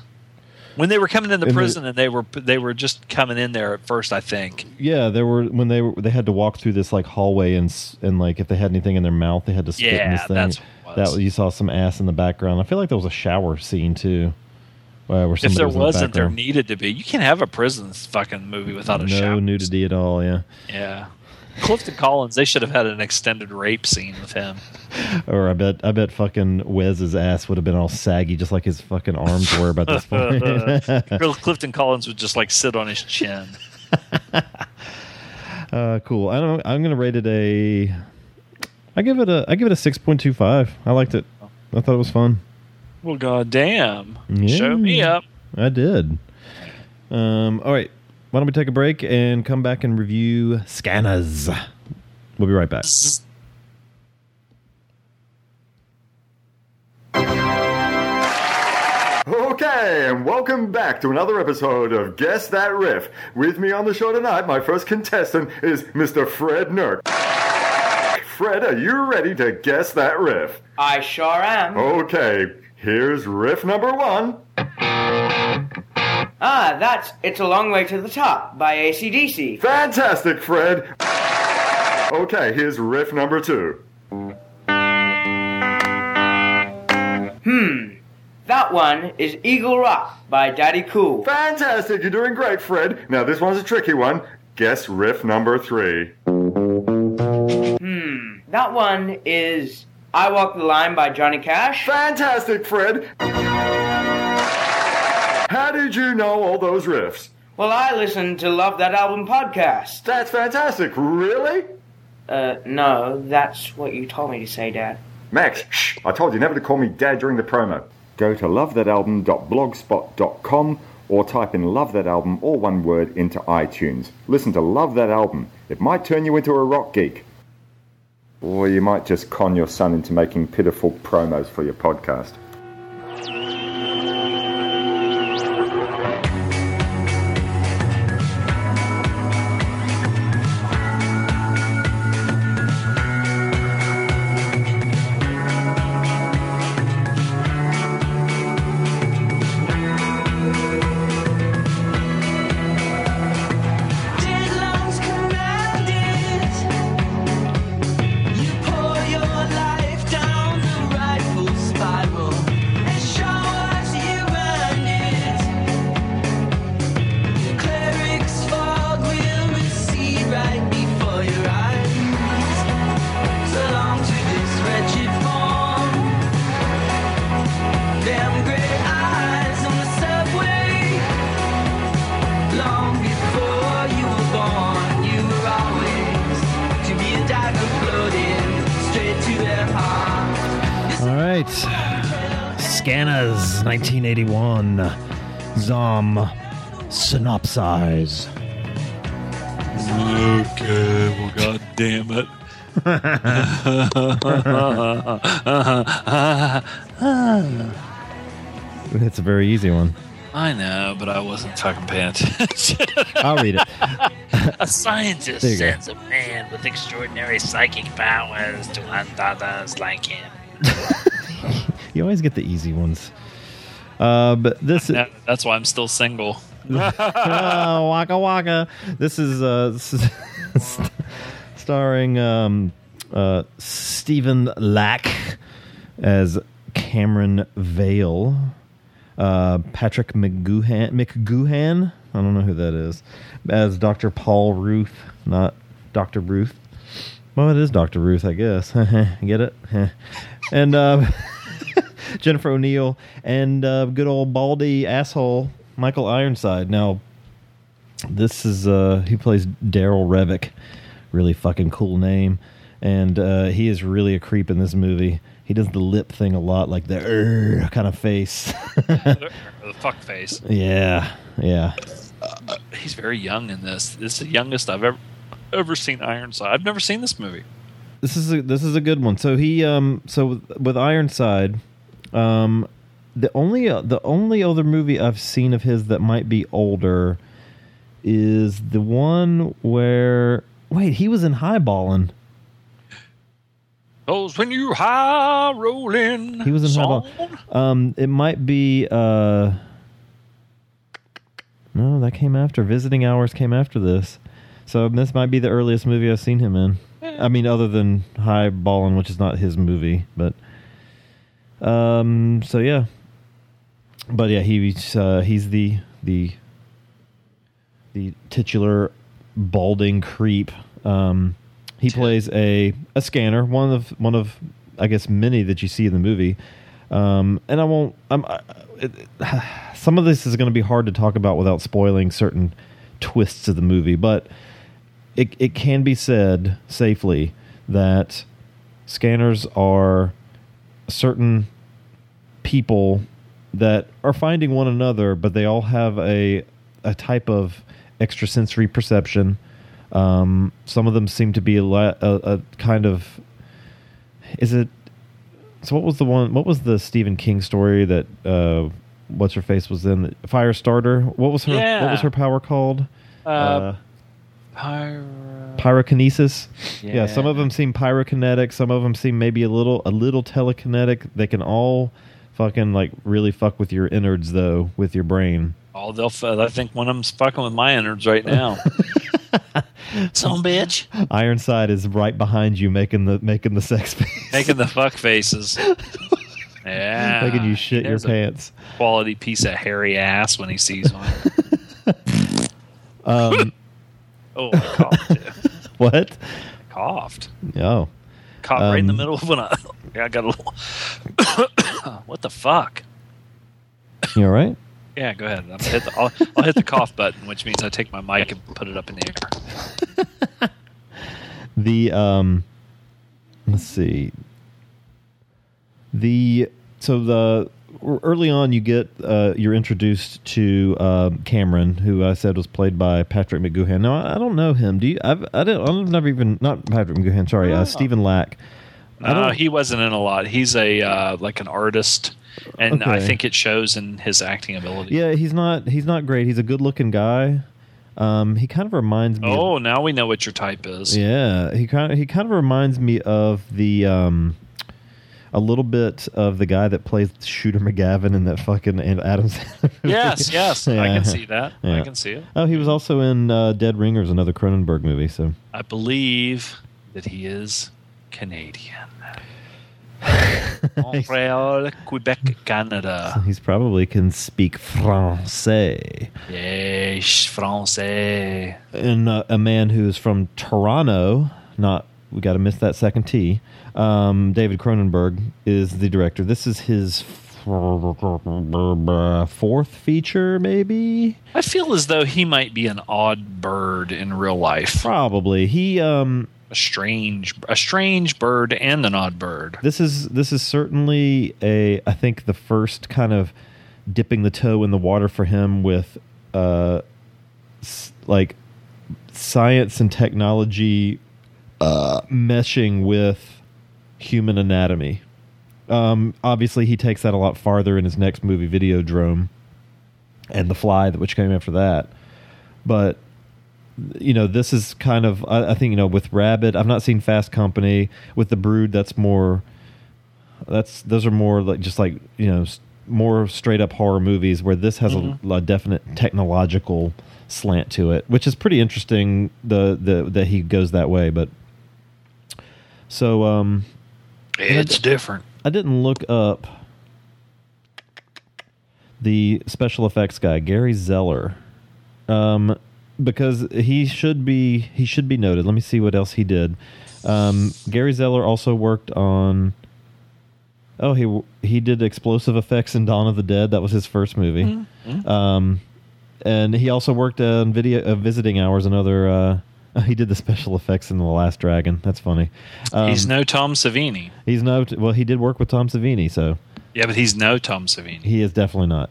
when they were coming into In the- prison and they were they were just coming in there at first. I think Yeah, there were when they were they had to walk through this like hallway and and like if they had anything in their mouth, they had to spit in this thing. that's what it was. That you saw some ass in the background. I feel like there was a shower scene too, uh, where if there was in the wasn't, there needed to be. You can't have a prison fucking movie without a shower. no shower. nudity at all. Yeah, Yeah. Clifton Collins, they should have had an extended rape scene with him. or I bet I bet fucking Wez's ass would have been all saggy, just like his fucking arms were about this point. Clifton Collins would just like sit on his chin. uh, cool. I don't. I'm gonna rate it a. I give it a. I give it a six point two five. I liked it. I thought it was fun. Well, goddamn. Yeah. Show me up. I did. Um, all right. Why don't we take a break and come back and review Scanners? We'll be right back. Okay, and welcome back to another episode of Guess That Riff. With me on the show tonight, my first contestant is Mr. Fred Nurk. Fred, are you ready to guess that riff? I sure am. Okay, here's riff number one. Ah, that's It's a Long Way to the Top by ACDC. Fantastic, Fred. Okay, here's riff number two. Hmm. That one is Eagle Rock by Daddy Cool. Fantastic, you're doing great, Fred. Now, this one's a tricky one. Guess riff number three. Hmm. That one is I Walk the Line by Johnny Cash. Fantastic, Fred. How did you know all those riffs? Well, I listened to Love That Album podcast. That's fantastic. Really? Uh, no, that's what you told me to say, Dad. Max, shh, I told you never to call me Dad during the promo. Go to lovethatalbum.blogspot.com or type in Love That Album, all one word, into iTunes. Listen to Love That Album. It might turn you into a rock geek. Or you might just con your son into making pitiful promos for your podcast. 1981. Zom. Synopsize. Okay, well, god damn it. It's a very easy one. I know, but I wasn't fucking paying attention. I'll read it. A scientist you go. sends a man with extraordinary psychic powers to hunt others like him. You always get the easy ones. Uh, but this is that's why I'm still single. oh, waka waka. This is uh, is starring um, uh, Stephen Lack as Cameron Vale, uh, Patrick McGoohan, McGoohan. I don't know who that is. As Dr. Paul Ruth, not Dr. Ruth. Well, it is Dr. Ruth, I guess. Get it? and uh, Jennifer O'Neill and uh, good old baldy asshole Michael Ironside. Now, this is uh, he plays Daryl Revok, really fucking cool name, and uh, he is really a creep in this movie. He does the lip thing a lot, like the kind of face. the fuck face. yeah, yeah. He's very young in this. This is the youngest I've ever ever seen Ironside. I've never seen this movie. This is a, this is a good one. So he um so with, with Ironside, um the only uh, the only other movie I've seen of his that might be older is the one where wait he was in Highballing. Those when you high rolling. He was in song. Highball. Um, it might be uh. No, that came after. Visiting Hours came after this, so this might be the earliest movie I've seen him in. I mean, other than Highballing, which is not his movie, but um. So yeah, but yeah, he's uh, he's the the the titular balding creep. Um, he plays a a scanner, one of one of I guess many that you see in the movie. Um, and I won't. I'm, I, it, some of this is going to be hard to talk about without spoiling certain twists of the movie, but it it can be said safely that scanners are certain people that are finding one another, but they all have a a type of extrasensory perception. Um, some of them seem to be a, a, a kind of is it so what was the one what was the Stephen King story that uh what's her face was in? Firestarter? What was her what was her power called? Uh, Pyro. pyrokinesis yeah. some of them seem pyrokinetic some of them seem maybe a little a little telekinetic they can all fucking like really fuck with your innards though with your brain Oh, they'll. f- I think one of them's fucking with my innards right now. Some bitch. Ironside is right behind you making the making the sex face Making the fuck faces. Yeah. making you shit your There's a pants Quality piece of hairy ass when he sees one. um Oh, I coughed. what coughed. oh Caught right in the Um, middle of when I. Yeah, I got a little. what the fuck? you all right Yeah, go ahead. I'm hit the, I'll, I'll hit the cough button, which means I take my mic and put it up in the air. the um let's see the so the early on you get uh you're introduced to uh, cameron who i said was played by patrick mcgoohan now i, I don't know him. Do you i've i don't i've never even not patrick mcgoohan sorry uh, stephen lack. I No, he wasn't in a lot. He's a uh, like an artist, and I think it shows in his acting ability. yeah he's not he's not great. He's a good looking guy. Um he kind of reminds me of- Oh, now we know what your type is. Yeah, he kind of he kind of reminds me of the um a little bit of the guy that plays Shooter McGavin in that fucking and Adams. Yes, yes, I can see that. I can see it. Oh, he was also in uh, Dead Ringers, another Cronenberg movie. So I believe that he is Canadian. Montreal, Quebec, Canada. he's probably can speak Francais. Yes, français. And uh, a man who's from Toronto, not we got to miss that second T. Um, David Cronenberg is the director. This is his fourth feature, maybe. I feel as though he might be an odd bird in real life. Probably he um a strange a strange bird and an odd bird. This is this is certainly a I think the first kind of dipping the toe in the water for him with uh s- like science and technology uh meshing with human anatomy. Um obviously he takes that a lot farther in his next movie Videodrome and The Fly which came after that. But you know, this is kind of I, I think you know with Rabid. I've not seen Fast Company with the Brood. That's more. That's those are more like just like you know more straight up horror movies where this has a, a definite technological slant to it, which is pretty interesting. The the that he goes that way, but so um, It's different. I didn't look up the special effects guy, Gary Zeller, um, because he should be he should be noted. Let me see what else he did. Um, Gary Zeller also worked on. Oh, he he did explosive effects in Dawn of the Dead. That was his first movie. Um, and he also worked on video uh, visiting hours. Another. Uh, he did the special effects in the Last Dragon. That's funny. Um, he's no Tom Savini. He's no. Well, he did work with Tom Savini, so Yeah, but he's no Tom Savini. he is definitely not.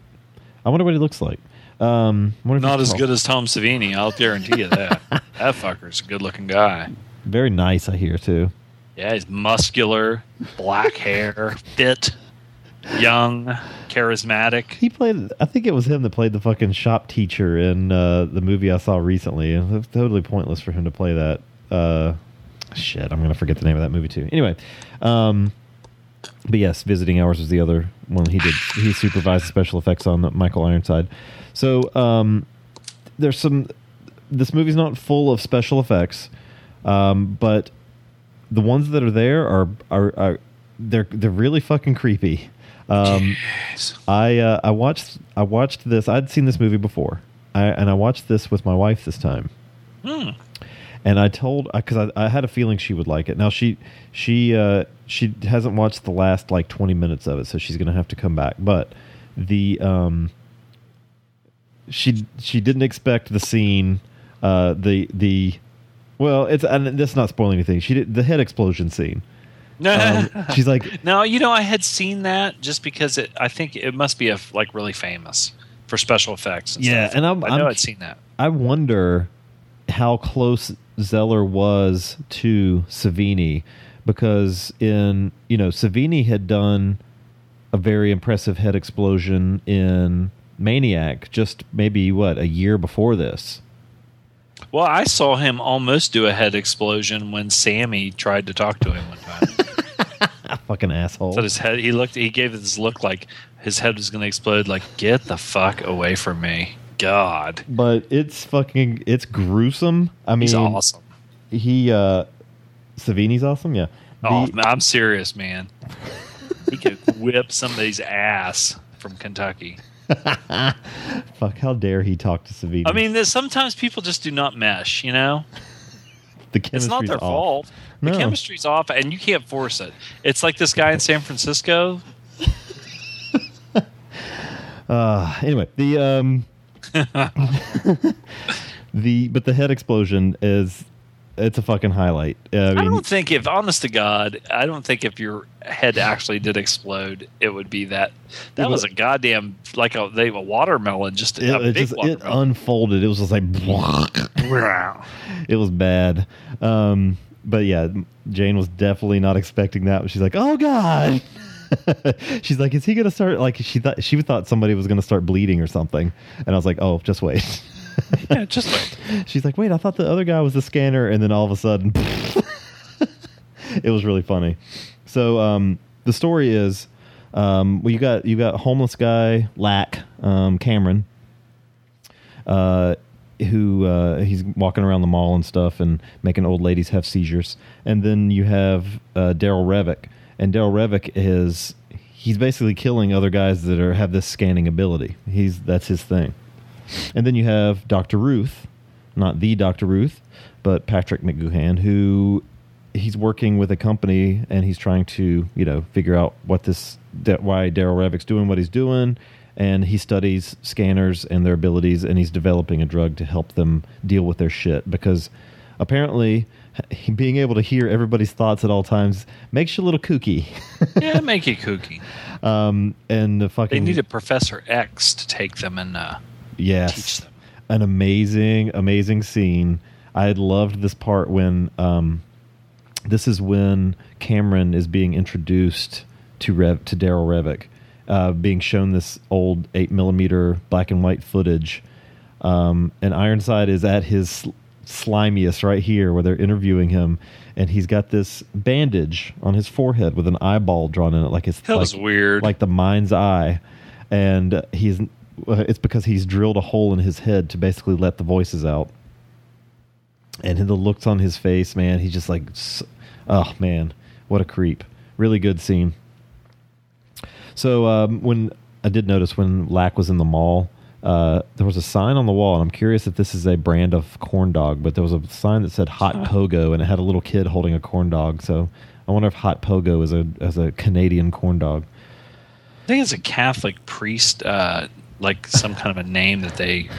I wonder what he looks like. Um, I wonder if Not as good as Tom Savini. I'll guarantee you that. that fucker's a good looking guy. Very nice, I hear too. Yeah, he's muscular, black hair, fit, young, charismatic. He played. I think it was him that played the fucking shop teacher in uh, the movie I saw recently. It was totally pointless for him to play that. Uh, shit, I'm gonna forget the name of that movie too. Anyway, um, but yes, Visiting Hours was the other one he did. He supervised the special effects on Michael Ironside. So um, there's some. This movie's not full of special effects, um, but the ones that are there are are, are they're they're really fucking creepy. Um, I uh, I watched I watched this. I'd seen this movie before, I, and I watched this with my wife this time. Hmm. And I told because I, I had a feeling she would like it. Now she she uh, she hasn't watched the last like twenty minutes of it, so she's gonna have to come back. But the um, she she didn't expect the scene, uh, the the well, it's and that's not spoiling anything. She did the head explosion scene. Um, she's like, no, you know, I had seen that just because it. I think it must be a, like really famous for special effects. And Yeah, stuff. and I'm- I know I'm- I'd seen that. I wonder how close Zeller was to Savini because in you know Savini had done a very impressive head explosion in Maniac just maybe what a year before this. Well, I saw him almost do a head explosion when Sammy tried to talk to him one time. Fucking asshole. so his head, he looked, he gave this look like his head was going to explode. Like, get the fuck away from me, God. but it's fucking it's gruesome. I mean, He's awesome. He uh Savini's awesome, yeah. Oh, The- I'm serious, man. He could whip somebody's ass from Kentucky. fuck, how dare he talk to Savini? I mean, sometimes people just do not mesh. You know, the it's chemistry's not their off. fault. The No. chemistry's off, and you can't force it. It's like this guy in San Francisco. Uh, anyway, the um, the but the head explosion is it's a fucking highlight. Uh, I I mean, don't think if, honest to God, I don't think if your head actually did explode, it would be that. That It was a goddamn like a they a watermelon, just it, a it big just it unfolded. It was just like it was bad. Um, but yeah, Jane was definitely not expecting that. She's like, "Oh God." She's like, "Is he gonna start?" Like she thought she thought somebody was gonna start bleeding or something, and I was like, "Oh, just wait." yeah, just wait. She's like, "Wait, I thought the other guy was the scanner," and then all of a sudden, it was really funny. So um, the story is, um, well, you got you got homeless guy Lack um, Cameron, uh, who uh, he's walking around the mall and stuff and making old ladies have seizures, and then you have uh, Daryl Revok, and Daryl Revok is he's basically killing other guys that are have this scanning ability. He's that's his thing. And then you have Dr. Ruth, not the Dr. Ruth, but Patrick McGoohan, who he's working with a company and he's trying to, you know, figure out what this, why Daryl Revok's doing what he's doing. And he studies scanners and their abilities, and he's developing a drug to help them deal with their shit because apparently, being able to hear everybody's thoughts at all times makes you a little kooky. yeah, make it kooky. um, and the They fucking needed Professor X to take them and uh, yes, teach them. an amazing, amazing scene. I had loved this part when um, this is when Cameron is being introduced to Rev to Daryl Revok, uh, being shown this old eight millimeter black and white footage, um, and Ironside is at his sl- slimiest right here where they're interviewing him, and he's got this bandage on his forehead with an eyeball drawn in it, like his That like, was weird. like the mind's eye, and he's uh, it's because he's drilled a hole in his head to basically let the voices out. And the looks on his face, man, he's just like, oh man, what a creep! Really good scene. So um, when I did notice when Lack was in the mall, uh, there was a sign on the wall, and I'm curious if this is a brand of corn dog, but there was a sign that said "Hot Pogo," and it had a little kid holding a corn dog. So I wonder if Hot Pogo is a as a Canadian corn dog. I think it's a Catholic priest, uh, like some kind of a name that they.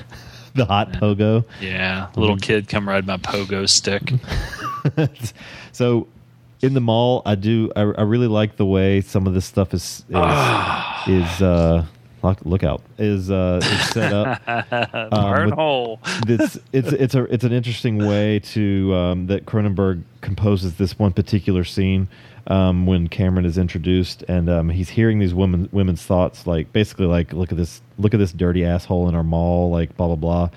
The Hot Pogo. Yeah, little kid come ride my pogo stick. so in the mall, I do. I, I really like the way some of this stuff is is, is uh, look, look out is uh, is set up. Um, with- Barnhole. this it's it's a it's an interesting way to um, that Cronenberg composes this one particular scene um, when Cameron is introduced and um, he's hearing these women women's thoughts like basically like look at this look at this dirty asshole in our mall like blah blah blah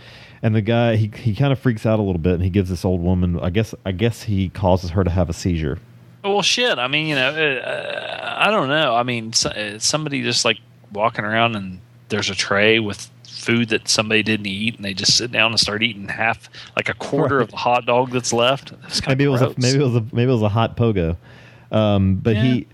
and the guy he he kind of freaks out a little bit and he gives this old woman I guess I guess he causes her to have a seizure Well, shit. I mean, you know, uh, I don't know. I mean, so, uh, somebody just like walking around and there's a tray with food that somebody didn't eat, and they just sit down and start eating half, like a quarter of the hot dog that's left. That's maybe it was a, maybe it was a maybe it was a hot pogo, um, but he,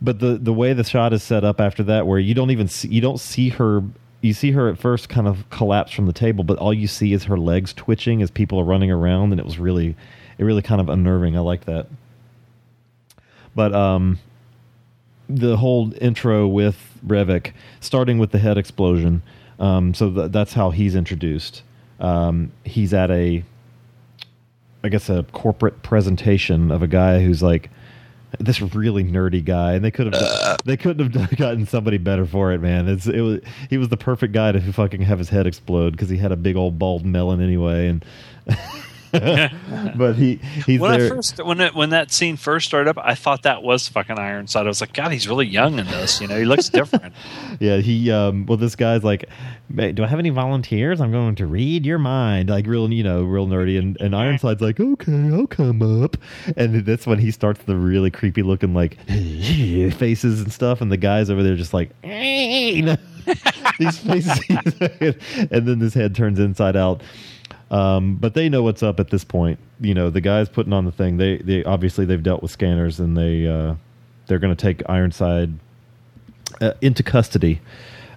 but the the way the shot is set up after that, where you don't even see you don't see her. You see her at first kind of collapse from the table, but all you see is her legs twitching as people are running around, and it was really, it really kind of unnerving. I like that. But um, the whole intro with Revok, starting with the head explosion. Um, so th- that's how he's introduced. Um, he's at a, I guess, a corporate presentation of a guy who's like this really nerdy guy, and they could have they couldn't have gotten somebody better for it, man. It's it was he was the perfect guy to fucking have his head explode because he had a big old bald melon anyway, and. but he he's when there. I first when it, when that scene first started up, I thought that was fucking Ironside. I was like, God, he's really young in this. You know, he looks different. Yeah, he um well this guy's like, do I have any volunteers? I'm going to read your mind. Like real, you know, real nerdy and, and Ironside's like, "Okay, I'll come up." And that's when he starts the really creepy looking like faces and stuff and the guys over there just like, you know, these faces and then this head turns inside out. Um, but they know what's up at this point. You know, the guys putting on the thing, they they obviously they've dealt with scanners and they uh they're going to take Ironside uh, into custody.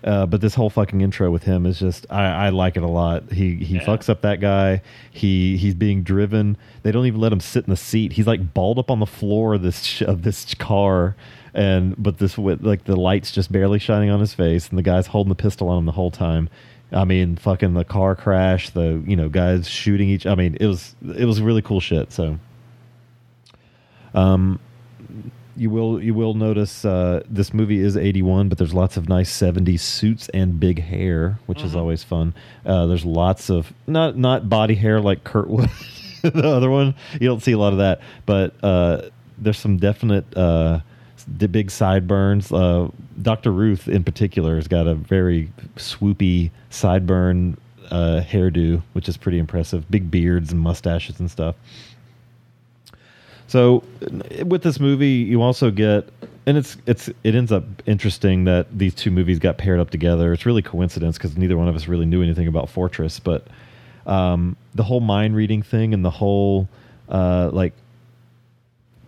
Uh, but this whole fucking intro with him is just I, I like it a lot. He he Yeah. fucks up that guy. He he's being driven. They don't even let him sit in the seat. He's like balled up on the floor of this sh- of this car, and but this with like the lights just barely shining on his face, and the guy's holding the pistol on him the whole time. I mean, fucking the car crash, the you know guys shooting each. I mean, it was it was really cool shit. So, um, you will you will notice uh, this movie is 81 but there's lots of nice 70s suits and big hair which is always fun uh, there's lots of not not body hair like kurtwood the other one you don't see a lot of that but uh, there's some definite uh, the big sideburns uh, dr ruth in particular has got a very swoopy sideburn uh, hairdo which is pretty impressive big beards and mustaches and stuff so with this movie, you also get, and it's it's it ends up interesting that these two movies got paired up together. It's really coincidence because neither one of us really knew anything about Fortress, but um, the whole mind reading thing and the whole uh, like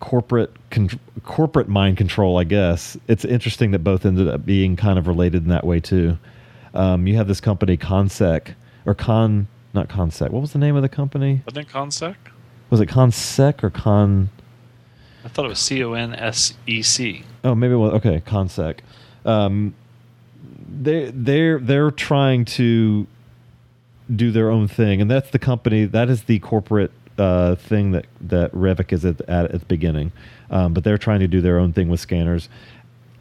corporate con- corporate mind control. I guess it's interesting that both ended up being kind of related in that way too. Um, you have this company Consec or Con not Consec. What was the name of the company? Wasn't it Consec? Was it Consec or Con? I thought it was C O N S E C. Oh, maybe it was okay. Consec. Um, they they're they're trying to do their own thing, and that's the company. That is the corporate uh, thing that that Revok is at, at at the beginning, um, but they're trying to do their own thing with scanners.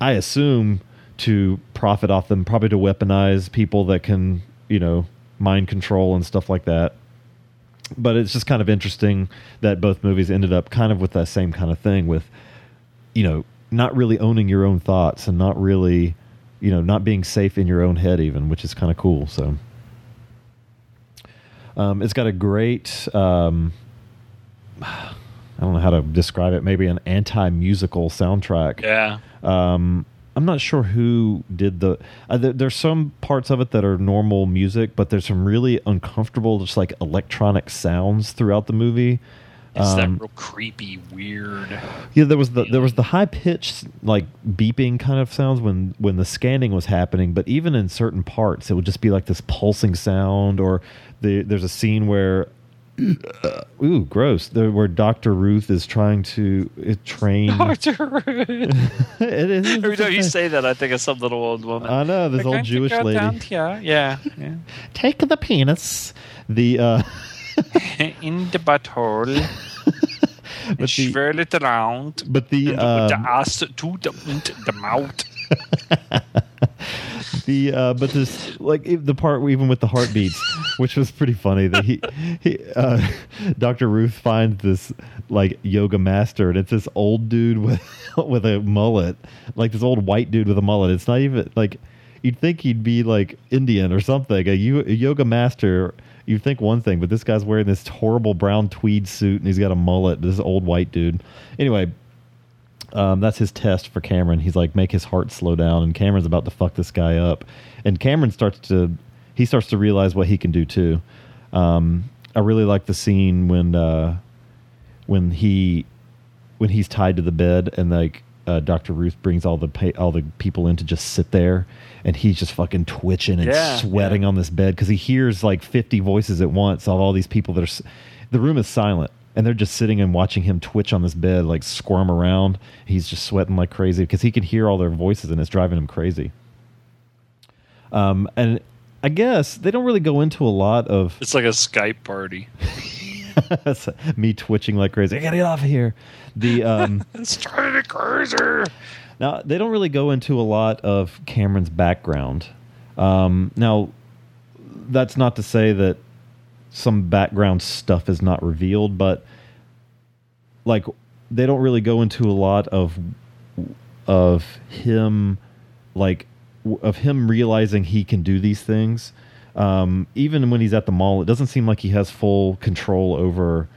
I assume to profit off them, probably to weaponize people that can you know mind control and stuff like that. But it's just kind of interesting that both movies ended up kind of with that same kind of thing with you know not really owning your own thoughts and not really you know not being safe in your own head even, which is kind of cool. So. Um, it's got a great, um, I don't know how to describe it. Maybe an anti-musical soundtrack. Yeah. Um, I'm not sure who did the. Uh, there, there's some parts of it that are normal music, but there's some really uncomfortable, just like electronic sounds throughout the movie. It's Um, that real creepy, weird. Yeah, there was the there was the high pitched like beeping kind of sounds when when the scanning was happening, but even in certain parts, it would just be like this pulsing sound. Or the, there's a scene where, ooh, gross, there, where Doctor Ruth is trying to uh, train. Doctor Ruth. it is. Every time you say that, I think of some little old woman. I know this We're old Jewish lady. down here. Yeah, yeah. Take the penis. The uh, In the butthole. but the Swirl it around. but the and with the um, ass to the, the mouth. The uh, but this like the part even with the heartbeats, which was pretty funny that he he uh, Dr. Ruth finds this like yoga master and it's this old dude with with a mullet, like this old white dude with a mullet. It's not even like you'd think he'd be like Indian or something. A, a yoga master. You think one thing, but this guy's wearing this horrible brown tweed suit and he's got a mullet. This old white dude. Anyway, um, that's his test for Cameron. He's like, make his heart slow down, and Cameron's about to fuck this guy up. And Cameron starts to, he starts to realize what he can do too. Um, I really like the scene when, uh, when he, when he's tied to the bed, and like uh, Doctor Ruth brings all the pa- all the people in to just sit there, and he's just fucking twitching and Yeah, sweating on this bed because he hears like fifty voices at once of all these people that are. s- The room is silent, and they're just sitting and watching him twitch on this bed, like squirm around. He's just sweating like crazy because he can hear all their voices, and it's driving him crazy. Um, and I guess they don't really go into a lot of It's like a Skype party. me twitching like crazy. I gotta get off of here. The um, It's driving me crazy. Now they don't really go into a lot of Cameron's background. Um, now, that's not to say that some background stuff is not revealed, but like they don't really go into a lot of of him, like of him realizing he can do these things. Um, even when he's at the mall, it doesn't seem like he has full control over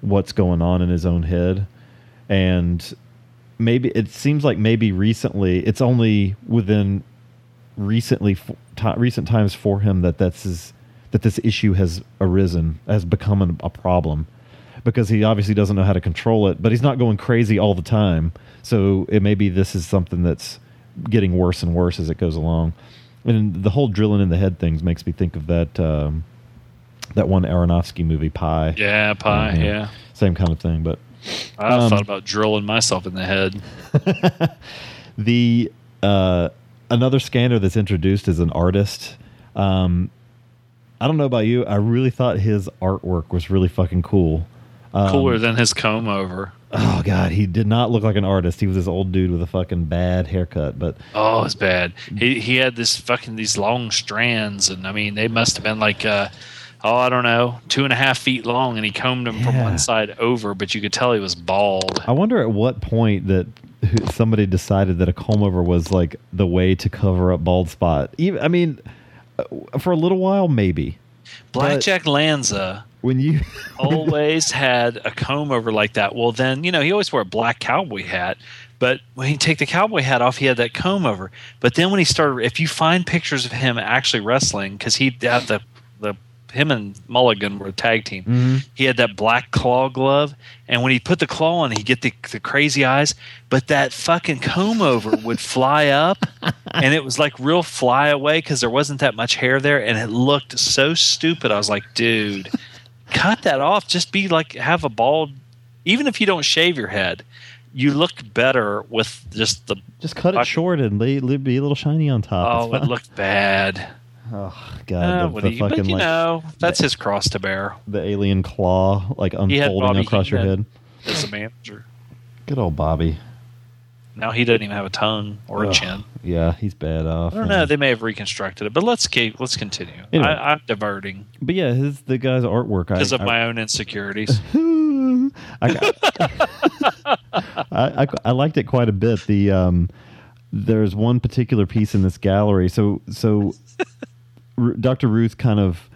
what's going on in his own head, and maybe it seems like maybe recently it's only within recently recent times for him that that's his, that this issue has arisen has become an, a problem because he obviously doesn't know how to control it but he's not going crazy all the time so it maybe this is something that's getting worse and worse as it goes along and the whole drilling in the head things makes me think of that um, that one Aronofsky movie Pi Yeah, pie. Mhm. Yeah. same kind of thing but I Um, thought about drilling myself in the head. the uh, another scanner that's introduced is an artist. Um, I don't know about you. I really thought his artwork was really fucking cool. Um, Cooler than his comb over. Oh god, he did not look like an artist. He was this old dude with a fucking bad haircut. But Oh, it's bad. He he had this fucking these long strands, and I mean they must have been like uh, oh I don't know two and a half feet long, and he combed them from one side over, but you could tell he was bald. I wonder at what point that somebody decided that a comb over was like the way to cover up bald spot. Even I mean, Uh, for a little while maybe. Blackjack Lanza When you always had a comb over like that. Well, then you know he always wore a black cowboy hat. But when he take the cowboy hat off, he had that comb over. But then when he started, if you find pictures of him actually wrestling, because he had the him and Mulligan were a tag team. Mm-hmm. He had that black claw glove, and when he put the claw on, he get the the crazy eyes. But that fucking comb over would fly up, and it was like real fly away because there wasn't that much hair there, and it looked so stupid. I was like, dude cut that off. Just be like have a bald. Even if you don't shave your head, you look better with just the. just cut it short and be a little shiny on top. Oh, it looked bad. Oh God, Uh, the, what the you, but you like know, that's his cross to bear the alien claw like unfolding across your head. as a manager. Good old Bobby. Now he doesn't even have a tongue or a chin. Yeah, he's bad off. I don't know. They may have reconstructed it, but let's keep let's continue. Anyway. I, I'm diverting But yeah, his the guy's artwork. I- because of I, my own insecurities. I, I, I, I liked it quite a bit. The um, there's one particular piece in this gallery. So so, Dr. Ruth kind of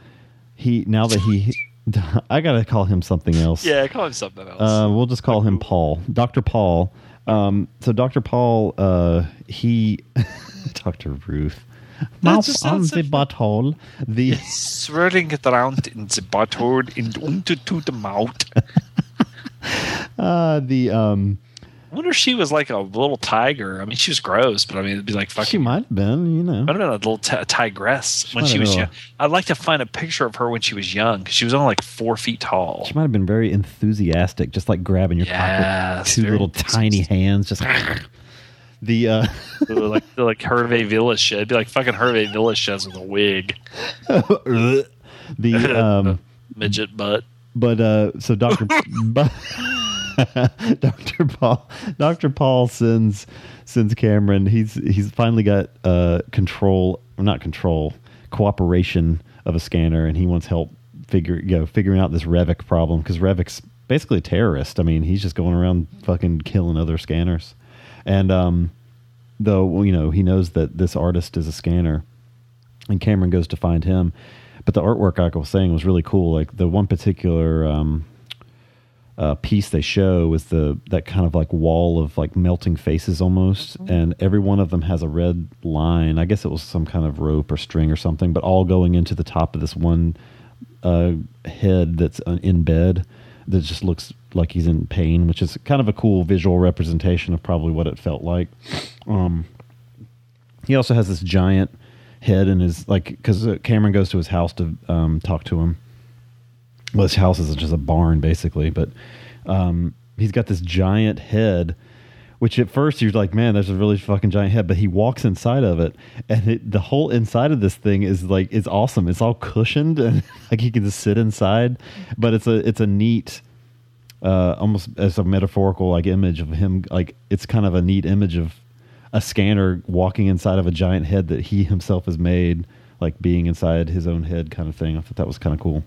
he now that he I gotta call him something else. yeah, call him something else. Uh, we'll just call him Paul, Dr. Paul. Um, so Dr. Paul, uh, he, Dr. Ruth, That mouth just on sounds the butthole. The Swirling it around in the butthole and into to the mouth. uh, the um, I wonder if she was like a little tiger. I mean, she was gross, but I mean, it'd be like fucking. she might have been, you know. I don't know, a little t- tigress when she was young. I'd like to find a picture of her when she was young because she was only like four feet tall. She might have been very enthusiastic, just like grabbing your pocket, two very little tiny hands, just the uh, like the like Hervé Villechaize. It'd be like fucking Hervé Villechaize with a wig, the um, midget butt. but uh, so Doctor Doctor Paul Doctor Paul sends sends Cameron. He's he's finally got uh, control, not control, cooperation of a scanner, and he wants help figure you know figuring out this Revok problem because Revok's basically a terrorist. I mean, he's just going around fucking killing other scanners, and um, though you know he knows that this artist is a scanner, and Cameron goes to find him. But the artwork, like I was saying, was really cool. Like the one particular um, uh, piece they show is the that kind of like wall of like melting faces almost, and every one of them has a red line. I guess it was some kind of rope or string or something, but all going into the top of this one uh, head that's uh, in bed that just looks like he's in pain, which is kind of a cool visual representation of probably what it felt like. Um, he also has this giant head in his like because Cameron goes to his house to um, talk to him. Well, his house is just a barn basically, but um, he's got this giant head. Which at first you're like, man, there's a really fucking giant head, but he walks inside of it, and it, the whole inside of this thing is like it's awesome. It's all cushioned, and like he can just sit inside. But it's a it's a neat, uh, almost as a metaphorical like image of him. Like it's kind of a neat image of a scanner walking inside of a giant head that he himself has made, like being inside his own head kind of thing. I thought that was kind of cool.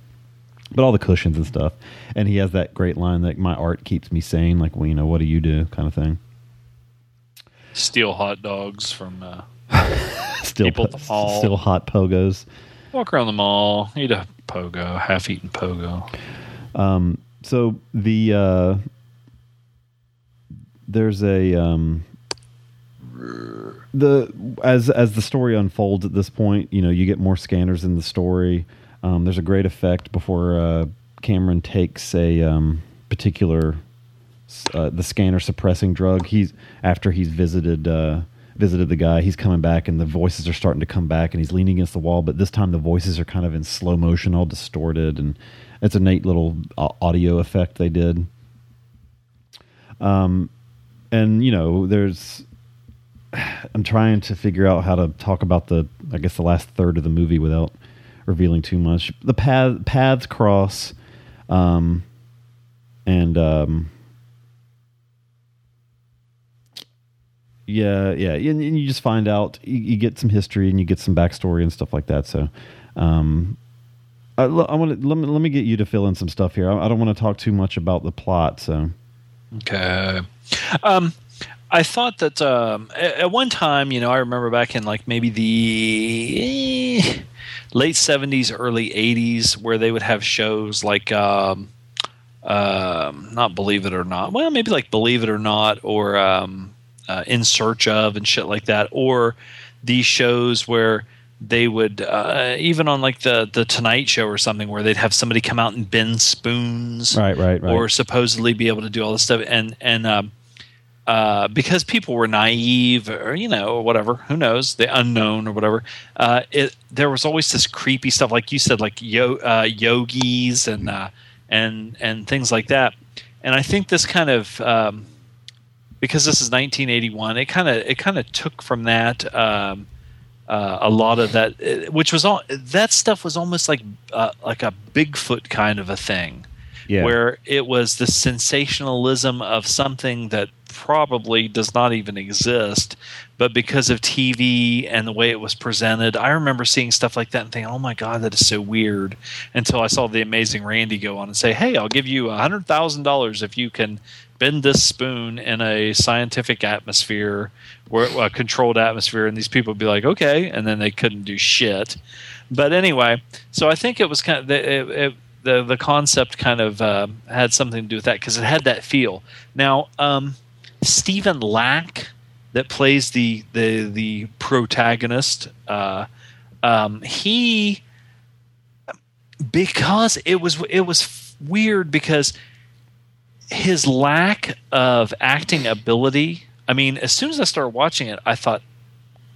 But all the cushions and stuff, and he has that great line that "My art keeps me sane," like well, you know, what do you do, kind of thing. Steal hot dogs from uh, Still, People at the mall. still hot pogos. walk around the mall, eat a pogo, half-eaten pogo. Um, so the uh, there's a um, the as as the story unfolds at this point, you know, you get more scanners in the story. Um, there's a great effect before uh, Cameron takes a um, particular uh, the scanner suppressing drug. He's after he's visited uh, visited the guy. He's coming back, and the voices are starting to come back, and he's leaning against the wall. But this time, the voices are kind of in slow motion, all distorted, and it's a neat little au- audio effect they did. Um, and you know, there's. I'm trying to figure out how to talk about the, I guess, the last third of the movie without revealing too much. The path paths cross, um, and um, yeah, yeah, and, and you just find out you, you get some history and you get some backstory and stuff like that. So, um, I, I want to let me let me get you to fill in some stuff here. I, I don't want to talk too much about the plot. So, Okay. Um, I thought that um, at, one time, you know, I remember back in like maybe the eh, late '70s, early '80s, where they would have shows like, um, um, not Believe It or Not. Well, maybe like Believe It or Not, or um, uh, In Search of, and shit like that, or these shows where they would uh, even on like the the Tonight Show or something where they'd have somebody come out and bend spoons, Right, right, right. or supposedly be able to do all this stuff, and and um, uh, because people were naive or you know or whatever, who knows, the unknown or whatever. Uh, it there was always this creepy stuff, like you said, like yo, uh, yogis and uh, and and things like that. And I think this kind of um, because this is 1981, it kind of it kind of took from that. Um, uh, a lot of that, uh, which was all that stuff was almost like uh, like a Bigfoot kind of a thing, Yeah. where it was the sensationalism of something that probably does not even exist, but because of TV and the way it was presented, I remember seeing stuff like that and thinking, "Oh my god, that is so weird." Until I saw the amazing Randi go on and say, "Hey, I'll give you a hundred thousand dollars if you can." Bend this spoon in a scientific atmosphere, where a controlled atmosphere, and these people would be like, "Okay," and then they couldn't do shit. But anyway, so I think it was kind of the it, it, the the concept kind of uh, had something to do with that because it had that feel. Now, um, Stephen Lack, that plays the the the protagonist, uh, um, he because it was it was weird because his lack of acting ability. I mean, as soon as I started watching it, I thought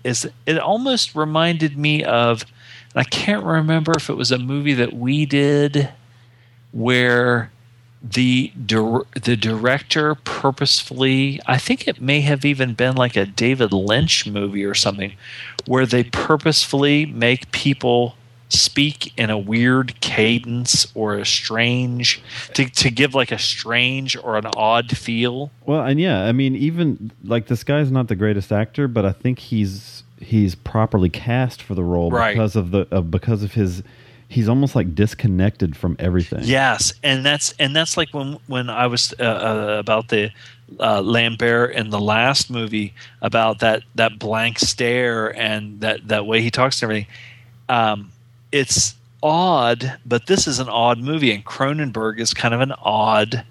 is it almost reminded me of and I can't remember if it was a movie that we did where the dir- the director purposefully I think it may have even been like a David Lynch movie or something where they purposefully make people speak in a weird cadence or a strange to, to give like a strange or an odd feel Well, and yeah, I mean, even like this guy's not the greatest actor, but I think he's he's properly cast for the role Right. because of the uh, because of his. He's almost like disconnected from everything. Yes, and that's and that's like when when I was uh, uh, about the uh, Lambert in the last movie about that that blank stare and that that way he talks to everything. Um, it's odd, but this is an odd movie, and Cronenberg is kind of an odd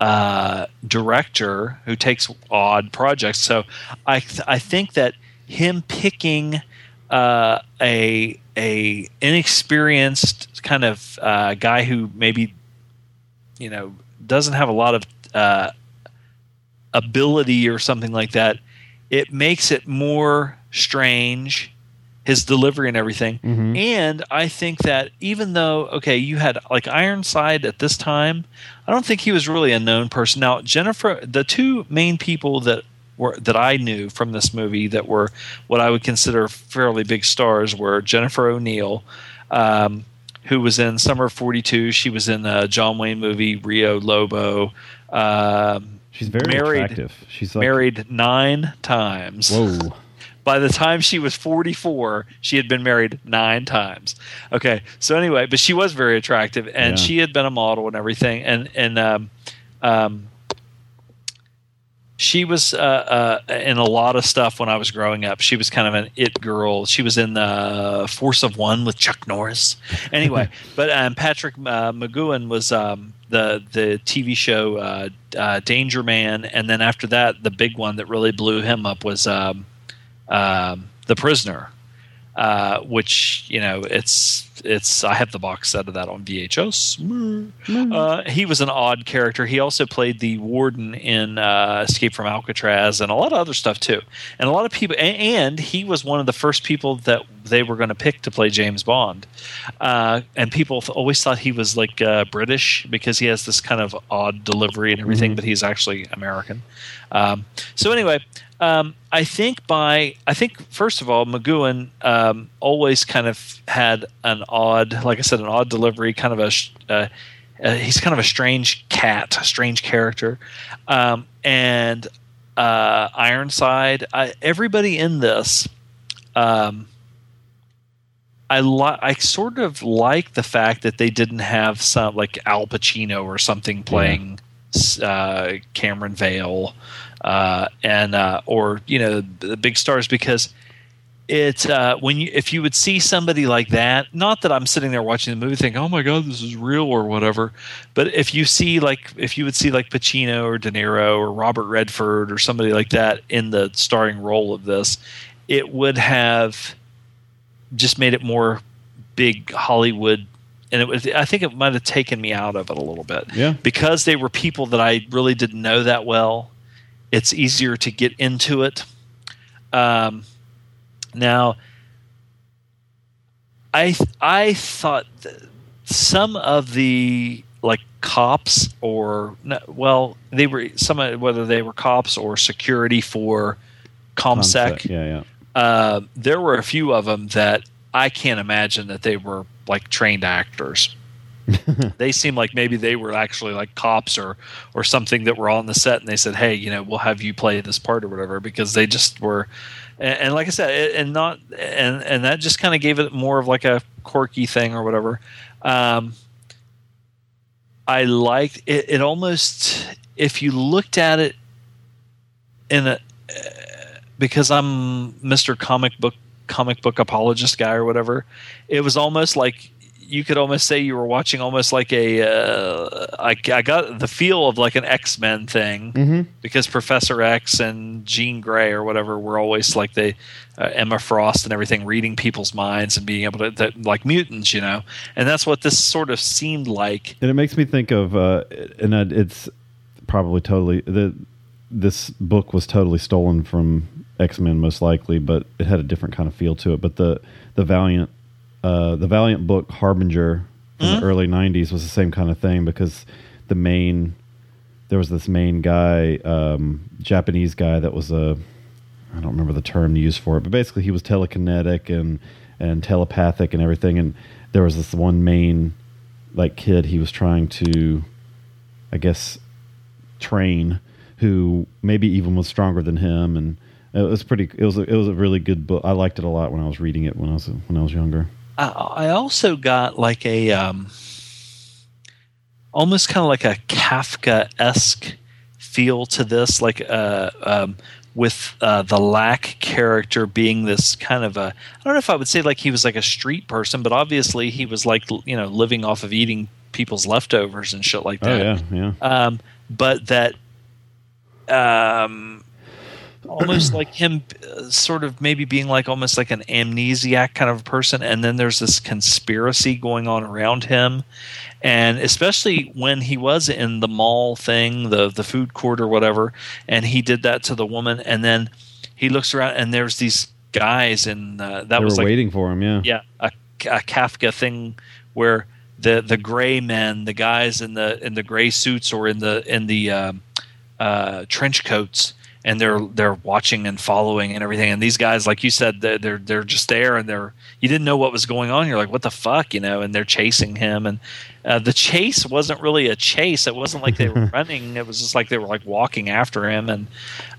uh, director who takes odd projects. So I th- I think that him picking uh, a a inexperienced kind of uh, guy who maybe you know doesn't have a lot of uh, ability or something like that, it makes it more strange. His delivery and everything, Mhm. and I think that even though okay, you had like Ironside at this time, I don't think he was really a known person. Now Jennifer, the two main people that were that I knew from this movie that were what I would consider fairly big stars were Jennifer O'Neill, um, who was in Summer of '42. She was in a John Wayne movie Rio Lobo. Um, She's very married, attractive. She's like, married nine times. Whoa. By the time she was 44, she had been married nine times. Okay, so anyway, but she was very attractive, and Yeah. she had been a model and everything, and and um, um, she was uh, uh, in a lot of stuff when I was growing up. She was kind of an it girl. She was in the Force of One with Chuck Norris. Anyway, but um, Patrick uh, McGoohan was um, the the TV show uh, uh, Danger Man, and then after that, the big one that really blew him up was um, um, The Prisoner. Uh, which you know, it's it's. I have the box set of that on VHS. Uh, he was an odd character. He also played the warden in uh, Escape from Alcatraz and a lot of other stuff too. And a lot of people, a- and he was one of the first people that they were going to pick to play James Bond. Uh, and people always thought he was like uh, British because he has this kind of odd delivery and everything, but he's actually American. Um, so anyway, um, I think by I think first of all, McGoohan um, always kind of had an odd, like I said, an odd delivery, kind of a. Uh, uh, he's kind of a strange cat, a strange character, um, and uh, Ironside. I, everybody in this, um, I li- I sort of like the fact that they didn't have some like Al Pacino or something playing uh, Cameron Vale, uh, and uh, or you know the big stars because it uh, when you if you would see somebody like that not that i'm sitting there watching the movie thinking oh my god this is real or whatever but if you see like if you would see like pacino or de niro or robert redford or somebody like that in the starring role of this it would have just made it more big hollywood and it was i think it might have taken me out of it a little bit Yeah. because they were people that i really didn't know that well it's easier to get into it um, now, I I thought th- some of the like cops or well they were some of- whether they were cops or security for Consec Yeah, yeah. uh, there were a few of them that I can't imagine that they were like trained actors. they seem like maybe they were actually like cops or or something that were on the set and they said hey you know we'll have you play this part or whatever because they just were and, and like i said it, and not and and that just kind of gave it more of like a quirky thing or whatever. Um i liked it it almost if you looked at it in a because i'm mr comic book comic book apologist guy or whatever it was almost like you could almost say you were watching almost like a. Uh, I, I got the feel of like an X Men thing Mm-hmm. because Professor X and Jean Grey or whatever were always like they uh, Emma Frost and everything reading people's minds and being able to that, like mutants, you know, and that's what this sort of seemed like. And it makes me think of, uh, and it's probably totally the this book was totally stolen from X Men, most likely, but it had a different kind of feel to it. But the the Valiant, uh, the Valiant book Harbinger from the early '90s was the same kind of thing because the main there was this main guy, um, Japanese guy that was a I don't remember the term used for it, but basically he was telekinetic and and telepathic and everything. And there was this one main like kid he was trying to, I guess, train who maybe even was stronger than him. And it was pretty. It was a, it was a really good book. I liked it a lot when I was reading it when I was when I was younger. I, I also got like a um, almost kind of like a Kafka esque feel to this, like uh, um, with uh, the Lack character being this kind of a I don't know if I would say like he was like a street person, but obviously he was like you know living off of eating people's leftovers and shit like that. Oh that. yeah, yeah. Um, but that um, almost like him uh, sort of maybe being like almost like an amnesiac kind of person and then there's this conspiracy going on around him and especially when he was in the mall thing the the food court or whatever and he did that to the woman and then he looks around and there's these guys and uh, that they was like waiting for him. Yeah. yeah a, a Kafka thing where the the gray men, the guys in the in the gray suits or in the in the um, uh, trench coats, and they're they're watching and following and everything. And these guys, like you said, they're they're, they're just there and they're you didn't know what was going on. You're like, what the fuck, you know? And they're chasing him and. Uh, the chase wasn't really a chase. It wasn't like they were running. It was just like they were like walking after him, and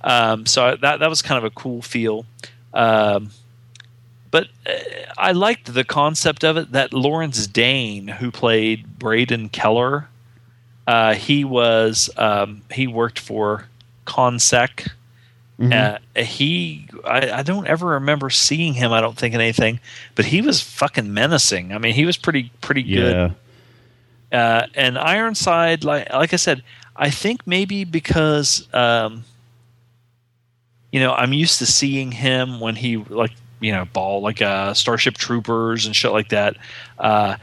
um, so that that was kind of a cool feel. Um, but uh, I liked the concept of it. That Lawrence Dane, who played Braden Keller, uh, he was um, he worked for Consec. Uh, he, I, I don't ever remember seeing him. I don't think in anything, but he was fucking menacing. I mean, he was pretty pretty good. Yeah. Uh, and Ironside, like like I said, I think maybe because um, you know I'm used to seeing him when he like you know ball like uh, Starship Troopers and shit like that, uh,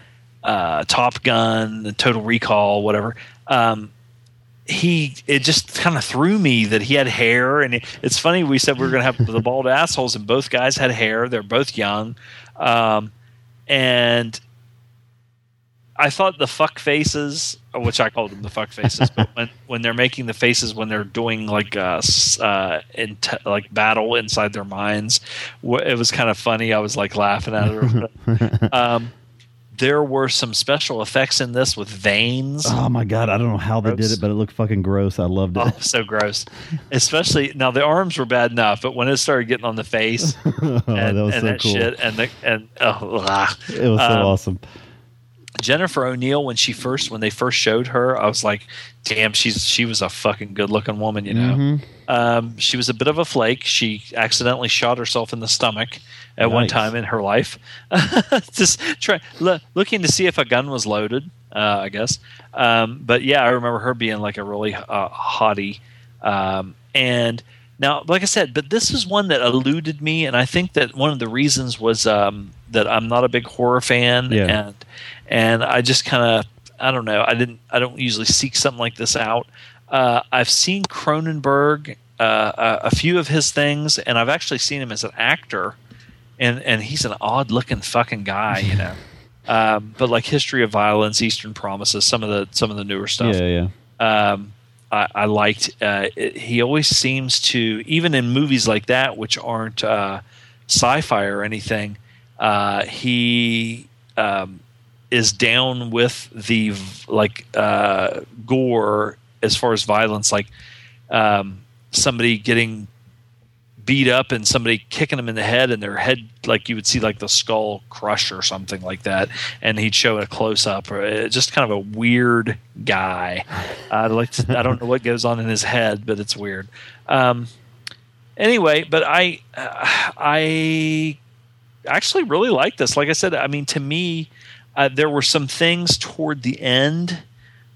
uh, Top Gun, Total Recall, whatever. Um, he it just kind of threw me that he had hair and it, it's funny we said we were going to have the bald assholes and both guys had hair they're both young um, and I thought the fuck faces, which I called them the fuck faces, but when, when they're making the faces when they're doing like uh, uh in like battle inside their minds, it was kind of funny. I was like laughing at it. um, there were some special effects in this with veins. Oh my god, I don't know how they did it, but it looked fucking gross. I loved it. Oh, so gross. Especially now, the arms were bad enough, but when it started getting on the face oh, and, that and so that cool. shit, and the and oh. It was so Um, awesome. Jennifer O'Neill when she first when they first showed her, I was like, damn, she's she was a fucking good looking woman, you know. Mhm. Um, she was a bit of a flake. She accidentally shot herself in the stomach at one time in her life, just try lo- looking to see if a gun was loaded. Uh, I guess, um, but yeah, I remember her being like a really uh, hottie. Um, and now, like I said, but this is one that eluded me, and I think that one of the reasons was um, that I'm not a big horror fan, Yeah. and and I just kind of I don't know. I didn't. I don't usually seek something like this out. Uh, I've seen Cronenberg, uh, a, a few of his things, and I've actually seen him as an actor, and and he's an odd looking fucking guy, you know. um, but like History of Violence, Eastern Promises, some of the some of the newer stuff Yeah, yeah. um, I, I liked. Uh, it, he always seems to, even in movies like that, which aren't uh, sci-fi or anything. Uh, he um, is down with the like uh, gore as far as violence, like um, somebody getting beat up and somebody kicking them in the head and their head like you would see like the skull crush or something like that and he'd show a close up or uh, just kind of a weird guy. I like to, i don't know what goes on in his head but it's weird. Um, anyway but i uh, i actually really like this. Like i said i mean to me uh, there were some things toward the end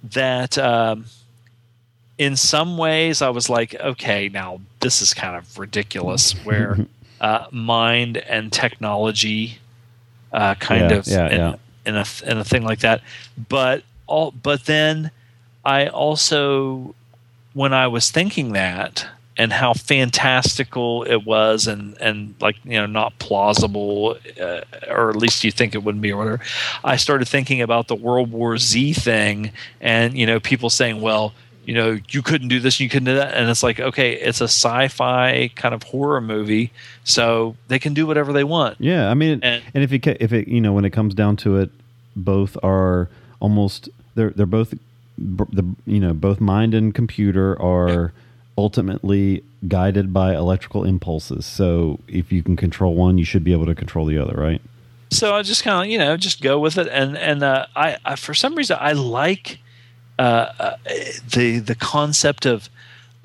that um, in some ways I was like, okay, now this is kind of ridiculous where uh, mind and technology uh, kind Yeah, of yeah, in, yeah. in a in a thing like that. But all but then I also when I was thinking that and how fantastical it was and and like you know not plausible uh, or at least you think it wouldn't be or whatever. I started thinking about the world war z thing and you know people saying well you know you couldn't do this and you couldn't do that. And it's like okay it's a sci-fi kind of horror movie so they can do whatever they want. Yeah, I mean, And- and, if it if it you know when it comes down to it, both are almost they're they're both the you know both mind and computer are ultimately guided by electrical impulses. So if you can control one, you should be able to control the other, right? so I just kind of you know just go with it, and and uh, I, I for some reason I like uh, uh, the the concept of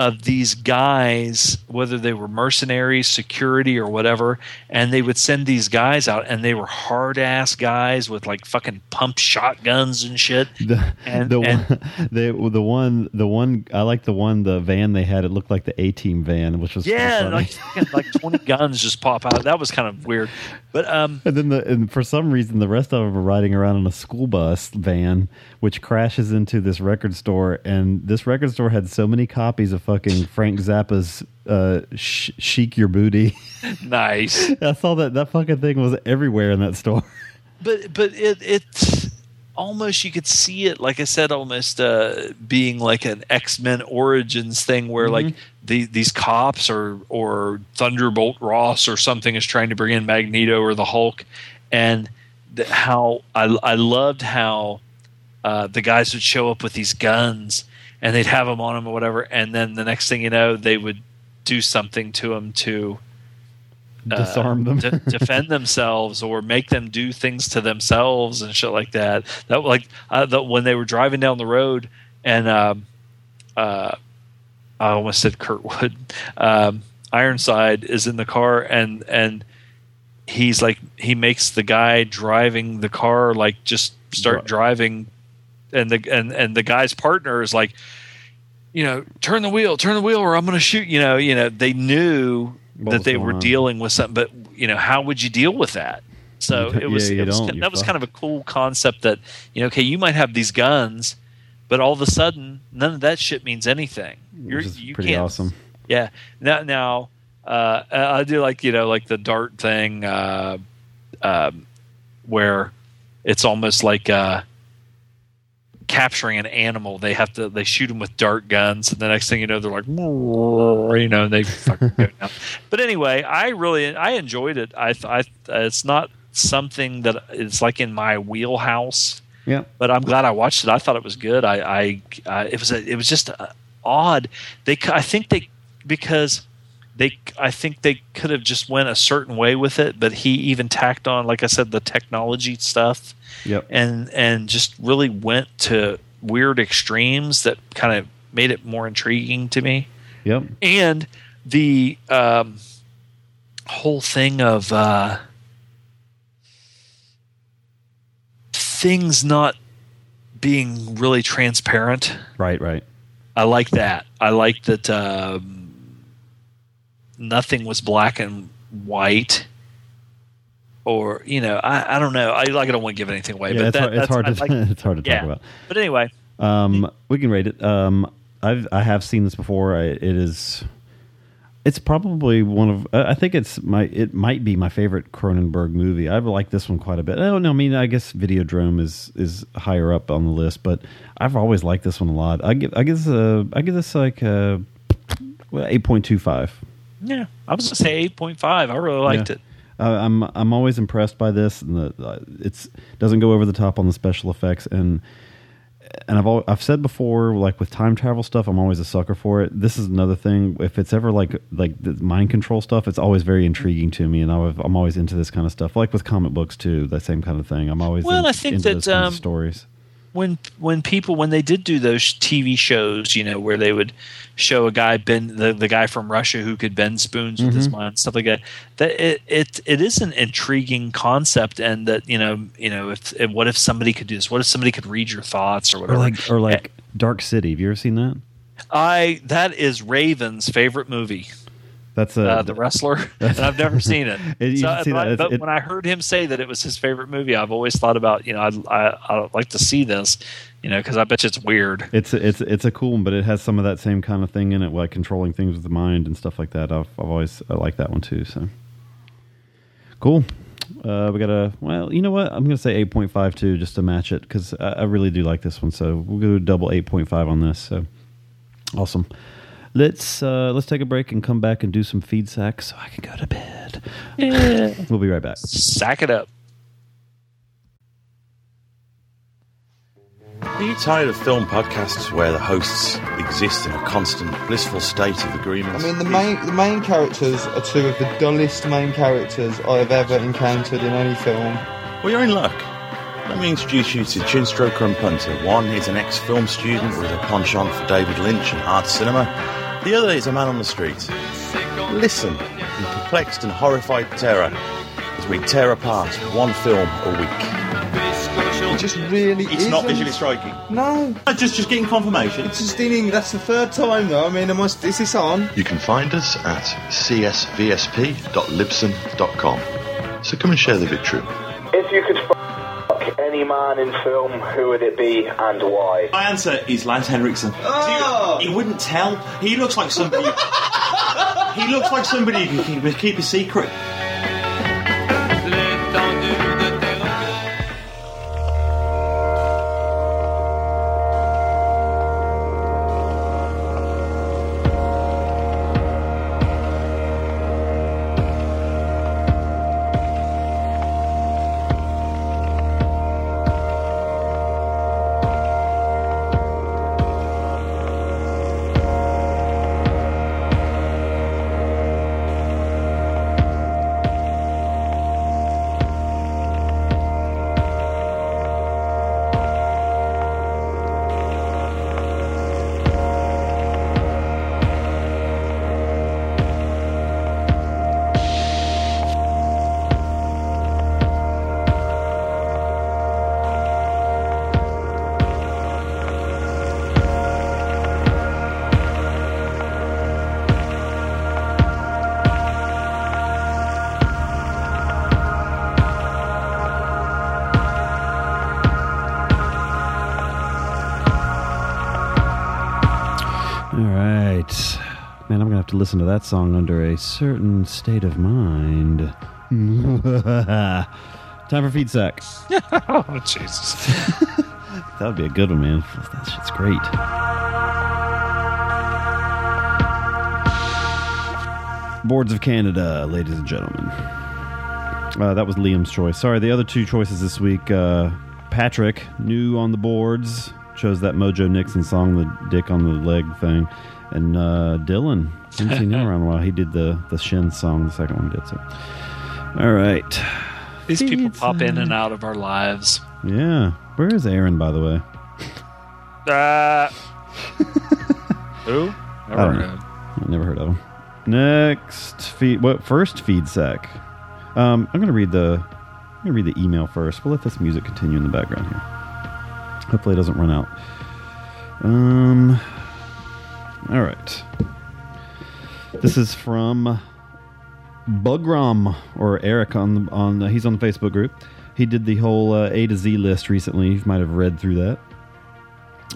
of these guys, whether they were mercenaries, security, or whatever, and they would send these guys out, and they were hard ass guys with like fucking pump shotguns and shit. The And- the and- one the the one the one I like the one the van they had. It looked like the A team van, which was Yeah, like like twenty guns just pop out. That was kind of weird, but um, And then the and for some reason the rest of them are riding around in a school bus van, which crashes into this record store. And this record store had so many copies of fucking Frank Zappa's uh, sh- "Sheik Yerbouti." nice. I saw that that fucking thing was everywhere in that store. but but it it's almost you could see it like i said almost uh being like an x-men origins thing where like the, these cops or or thunderbolt ross or something is trying to bring in magneto or the hulk and the, how i i loved how uh the guys would show up with these guns and they'd have them on them or whatever and then the next thing you know they would do something to them to uh, Disarm them. de- defend themselves or make them do things to themselves and shit like that. That like uh, the, when they were driving down the road and um, uh, I almost said Kurtwood. Um, Ironside is in the car and and he's like he makes the guy driving the car like just start driving and the and and the guy's partner is like you know turn the wheel turn the wheel or i'm going to shoot you know you know they knew What that they were on? dealing with something but you know how would you deal with that so it was, yeah, it was that You're was kind of a cool concept that you know okay you might have these guns but all of a sudden none of that shit means anything You're, you pretty can't awesome. yeah. Now, now uh, I do like you know like the dart thing, uh, um, where it's almost like uh, capturing an animal. They have to they shoot them with dart guns, and the next thing you know, they're like, you know, and they fucking go down. But anyway, I really I enjoyed it. I, I it's not something that it's like in my wheelhouse Yeah. but I'm glad I watched it. I thought it was good. I, I, uh, it was, a, it was just uh, odd. They, I think they, because they, I think they could have just went a certain way with it, but he even tacked on, like I said, the technology stuff, Yep. and and just really went to weird extremes that kind of made it more intriguing to me Yep. and the um, whole thing of uh, things not being really transparent. Right. Right. I like that. I like that um, nothing was black and white. Or you know, I, I don't know. I like I don't want to give anything away, Yeah, but it's, that, hard, it's hard to like- it's hard to yeah. talk about. But anyway, Um, we can rate it. Um, I've I have seen this before. I, it is. It's probably one of. I I think it's my. It might be my favorite Cronenberg movie. I like this one quite a bit. I don't know. I mean I guess Videodrome is is higher up on the list, but I've always liked this one a lot. I give I give this a I give this like a eight point two five. yeah, I was gonna say eight point five. I really liked Yeah. it. Uh, I'm I'm always impressed by this, and the uh, it's doesn't go over the top on the special effects, and and I've I've said before, like with time travel stuff, I'm always a sucker for it. This is another thing. If it's ever like like the mind control stuff, it's always very intriguing to me, and I, I'm always into this kind of stuff. Like with comic books too, that same kind of thing. I'm always Well, in- I think that, um, stories. When when people when they did do those TV shows, you know, where they would show a guy bend the, the guy from Russia who could bend spoons with his Mhm. mind, stuff like that. That it, it it is an intriguing concept, and that you know you know if, if what if somebody could do this? What if somebody could read your thoughts or Or whatever? like or like Dark City. Have you ever seen that? I that is Raven's favorite movie. That's a uh, the wrestler, and I've never seen it. You So, see but, but It- when I heard him say that it was his favorite movie, I've always thought about you know I'd, I I'd like to see this, you know, because I bet you it's weird. It's it's it's a cool one, but it has some of that same kind of thing in it, like controlling things with the mind and stuff like that. I've I've always I like that one too. So cool. Uh, we got a well, you know what? I'm gonna say eight point five two just to match it because I, I really do like this one. So we'll go double eight point five on this. So awesome. Let's uh, let's take a break and come back and do some feed sacks so I can go to bed. Yeah. We'll be right back. Sack it up. Are you tired of film podcasts where the hosts exist in a constant blissful state of agreement? I mean, the main the main characters are two of the dullest main characters I have ever encountered in any film. Well, you're in luck. Let me introduce you to Chinstroker and Punter. One is an ex-film student with a penchant for David Lynch and art cinema. The other is a man on the street. Listen in perplexed and horrified terror as we tear apart one film a week. It just really It's not isn't. visually striking. No. Just just getting confirmation. It's just in That's the third time though. I mean, am I, is this on? You can find us at csvsp.libsyn.com. So come and share the victory. If you could fuck any man in film, who would it be and why? My answer is Lance Henriksen. Oh! He wouldn't tell. He looks like somebody. he looks like somebody who can keep, keep a secret. Listen to that song under a certain state of mind. Time for feed sack. oh Jesus! That would be a good one, man. That shit's great. Boards of Canada, ladies and gentlemen. Uh, that was Liam's choice. Sorry, the other two choices this week. Uh, Patrick, new on the boards, chose that Mojo Nixon song, the dick on the leg thing. And uh, Dylan, haven't seen him around a while. He did the, the Shin song, the second one we did. So, All right. These people pop in and out of our lives. Yeah. Where is Aaron, by the way? Uh, who? I don't heard. know. I never heard of him. Next feed. What first feed sec? Um, I'm gonna read the. I'm gonna read the email first. We'll let this music continue in the background here. Hopefully, it doesn't run out. Um. All right. This is from Bugram or Eric on the, on. he's on the Facebook group. He did the whole uh, A to Z list recently. You might have read through that.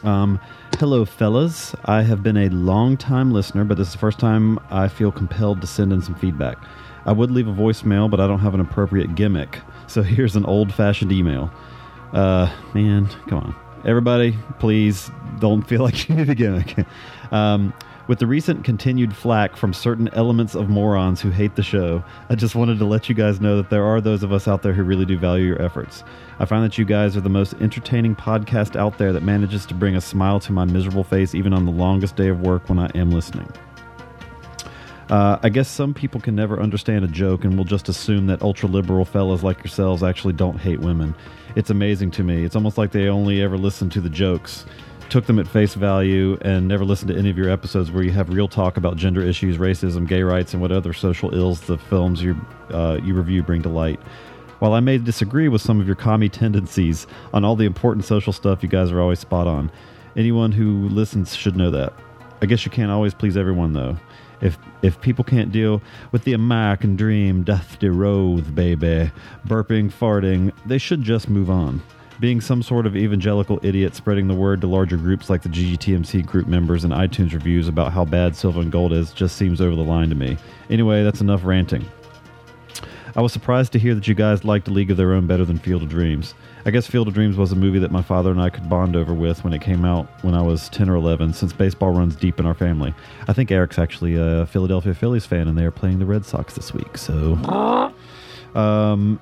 Um, hello, fellas. I have been a long time listener, but this is the first time I feel compelled to send in some feedback. I would leave a voicemail, but I don't have an appropriate gimmick. So here's an old fashioned email. Uh, man, come on. Everybody, please don't feel like you need a gimmick. Um, With the recent continued flack from certain elements of morons who hate the show, I just wanted to let you guys know that there are those of us out there who really do value your efforts. I find that you guys are the most entertaining podcast out there that manages to bring a smile to my miserable face even on the longest day of work when I am listening. Uh, I guess some people can never understand a joke and will just assume that ultra liberal fellas like yourselves actually don't hate women. It's amazing to me. It's almost like they only ever listen to the jokes, took them at face value, and never listened to any of your episodes where you have real talk about gender issues, racism, gay rights, and what other social ills the films you uh, you review bring to light. While I may disagree with some of your commie tendencies on all the important social stuff, you guys are always spot on. Anyone who listens should know that. I guess you can't always please everyone, though. If if people can't deal with the American dream, death de rose, baby, burping, farting, they should just move on. Being some sort of evangelical idiot spreading the word to larger groups like the GGTMC group members and iTunes reviews about how bad Silver and Gold is just seems over the line to me. Anyway, that's enough ranting. I was surprised to hear that you guys liked League of Their Own better than Field of Dreams. I guess Field of Dreams was a movie that my father and I could bond over with when it came out when I was 10 or 11, since baseball runs deep in our family. I think Eric's actually a Philadelphia Phillies fan, and they are playing the Red Sox this week, so. Um,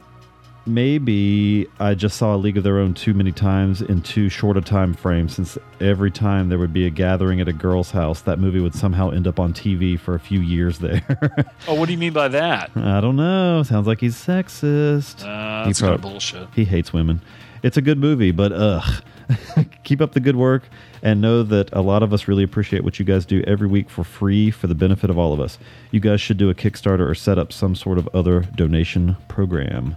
maybe I just saw A League of Their Own too many times in too short a time frame, since every time there would be a gathering at a girl's house, that movie would somehow end up on TV for a few years there. Oh, what do you mean by that? I don't know. Sounds like he's sexist. Uh, He that's kind of bullshit. He hates women. It's a good movie, but ugh. Keep up the good work and know that a lot of us really appreciate what you guys do every week for free for the benefit of all of us. You guys should do a Kickstarter or set up some sort of other donation program.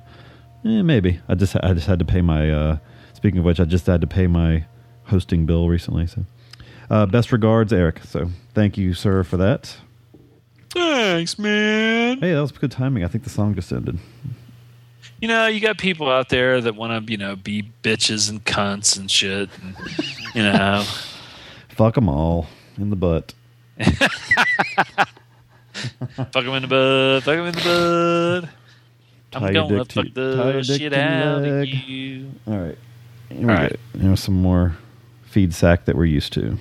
Eh, maybe. I just I just had to pay my uh speaking of which I just had to pay my hosting bill recently, so uh, best regards, Eric. So thank you, sir, for that. Thanks, man. Hey, that was good timing. I think the song just ended. You know, you got people out there that want to, you know, be bitches and cunts and shit. And, you know, Fuck them all in the butt. fuck them in the butt. fuck them in the bud. I'm your gonna dick to- fuck tie your the dick shit to your out of you. All right. Here we All go. right. Some more feed sack that we're used to.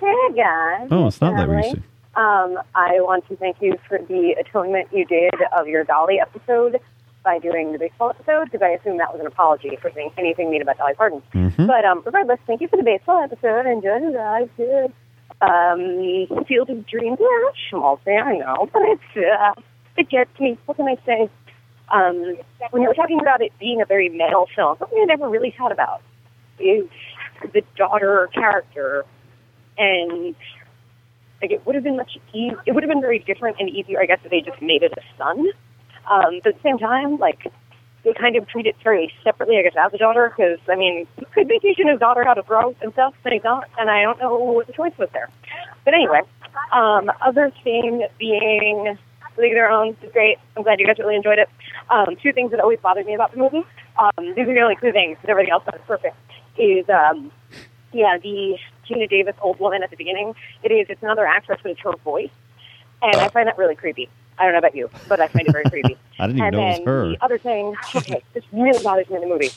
Hey guys. Oh, it's not that we're used Family. Um, I want to thank you for the atonement you did of your Dolly episode by doing the baseball episode because I assume that was an apology for saying anything mean about Dolly Parton. Mhm. But um, regardless, thank you for the baseball episode. I enjoyed it. I was good. Um, Field of Dreams, yeah, small thing, I know, but it's uh, it gets me. What can I say? Um, when you were talking about it being a very male film, something I never really thought about is the daughter character and like it would have been much e- it would have been very different and easier I guess if they just made it a son. Um, but at the same time, like they kind of treat it very separately, I guess, as a daughter because I mean, he could be teaching his daughter how to grow and stuff, but he's not, and I don't know what the choice was there. But anyway, um, other thing being League of Their Own is great. I'm glad you guys really enjoyed it. Um, two things that always bothered me about the movie. Um, these are the only two things. Everything else is perfect. Is um, yeah, the Geena Davis old woman at the beginning. It is. It's another actress, but it's her voice, and I find that really creepy. I don't know about you, but I find it very creepy. I didn't even and know it was her. The other thing, okay, this really bothers me in the movie.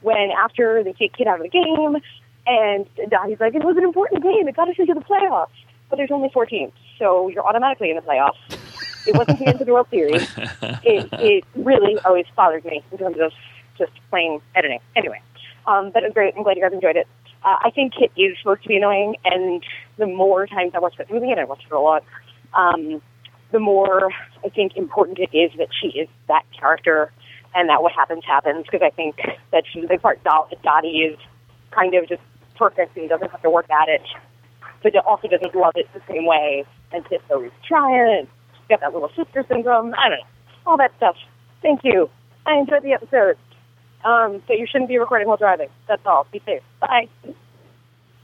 When after they take Kit out of the game, and Dottie's like, it was an important game. It got us into the playoffs. But there's only four teams, so you're automatically in the playoffs. It wasn't the end of the World Series. It, it really always bothers me in terms of just plain editing. Anyway, um, but it was great. I'm glad you guys enjoyed it. Uh, I think Kit is supposed to be annoying, and the more times I watch that movie, and I watched it a lot, um, the more I think important it is that she is that character and that what happens happens. Because I think that she's a big part. Dot- Dottie is kind of just perfect and doesn't have to work at it, but also doesn't love it the same way. And Kit's always trying. She's got that little sister syndrome. I don't know. All that stuff. Thank you. I enjoyed the episode. Um, so you shouldn't be recording while driving. That's all. Be safe. Bye.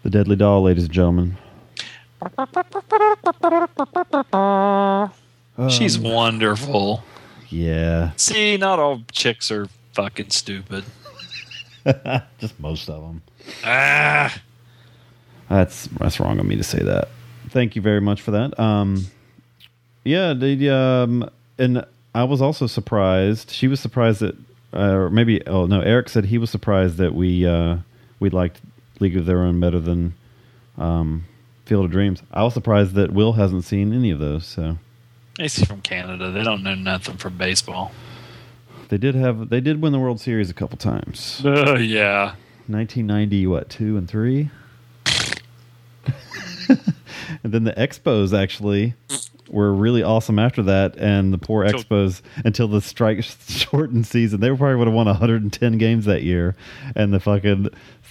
The Deadly Doll, ladies and gentlemen. She's Um, wonderful. Yeah. See, not all chicks are fucking stupid. Just most of them. Ah. That's that's wrong of me to say that. Thank you very much for that. Um, yeah, the um, and I was also surprised. She was surprised that, uh, or maybe oh no, Eric said he was surprised that we uh, we liked League of Their Own better than um, Field of Dreams. I was surprised that Will hasn't seen any of those. So He's from Canada. They don't know nothing from baseball. they did have they did win the World Series a couple times. Uh, yeah. 1990, what two and three, and then the Expos actually were really awesome after that. And the poor Until- Expos until the strike shortened season, they probably would have won 110 games that year. And the fucking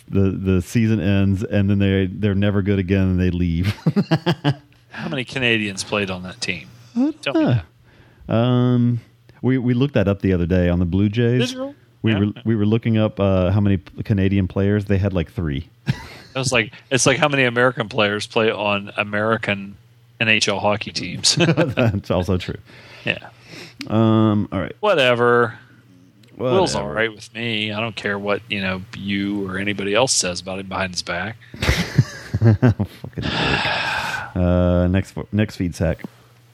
the the season ends, and then they they're never good again, and they leave. How many Canadians played on that team? Tell me Huh. Um, we we looked that up the other day on the Blue Jays. We Yeah. were we were looking up uh, how many Canadian players they had, like three. It was like it's like how many American players play on American NHL hockey teams. That's also true. yeah. Um, all right. Whatever. Will's all right with me. I don't care what you know you or anybody else says about him behind his back. Fucking dick. uh, next next feed sack.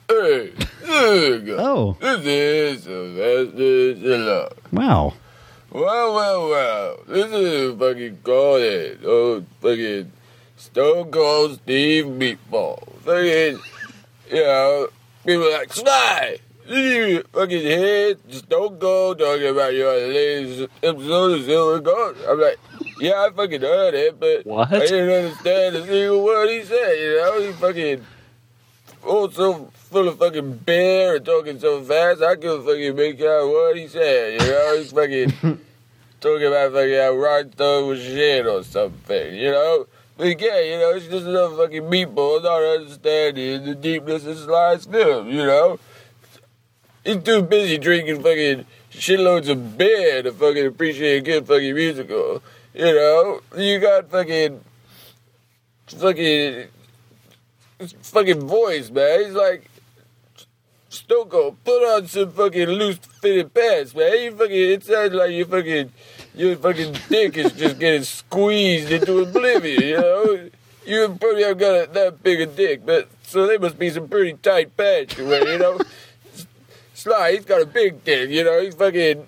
Hey. Oh. This is Sylvester Stallone. Wow. Well, well, well. This is fucking Gordon. Oh, fucking Stone Cold Steve Meatball. Fucking, you know, people like, Sly! You fucking hear Stone Cold talking about your latest episode of Silver Gold? I'm like, yeah, I fucking heard it, but What? I didn't understand a single word he said, you know? He fucking oh, so full of fucking beer and talking so fast, I couldn't fucking make out what he said. You know, he's fucking talking about fucking how Rod Stone was shit or something. You know, but yeah, you know, it's just another fucking meatball not understanding the deepness of Sly's film. You know, he's too busy drinking fucking shitloads of beer to fucking appreciate a good fucking musical. You know, you got fucking fucking fucking voice, man. He's like, Stoko, put on some fucking loose fitted pants, man. You fucking, it sounds like you fucking, your fucking dick is just getting squeezed into oblivion, you know? You probably haven't got a, that big a dick, but so they must be some pretty tight pants you wear, you know? Sly, he's got a big dick, you know? He's fucking,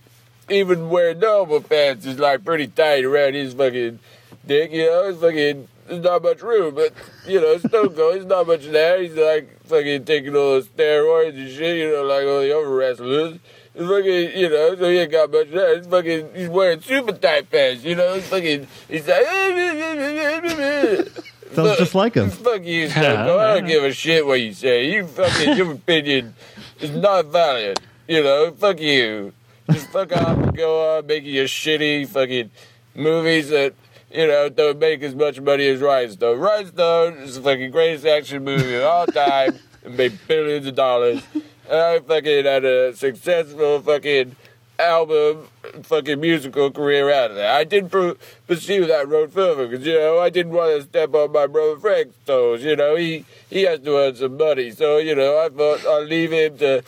even wearing normal pants is like pretty tight around his fucking dick, you know? It's fucking, there's not much room, but, you know, Stone Cold, there's not much there. He's like fucking taking all the steroids and shit, you know, like all the other wrestlers. It's fucking, you know, so he ain't got much there. He's fucking, he's wearing super tight pants, you know? He's fucking, he's like, Sounds just like him. Fuck you, Stone Cold. I don't give a shit what you say. You fucking, your opinion is not valid. You know, fuck you. Just fuck off and go on making your shitty fucking movies that, you know, don't make as much money as Rhinestone. Rhinestone is the fucking greatest action movie of all time and made billions of dollars. I fucking had a successful fucking album, fucking musical career out of that. I didn't pr- pursue that road further because, you know, I didn't want to step on my brother Frank's toes. You know, he, he has to earn some money. So, you know, I thought I'd leave him to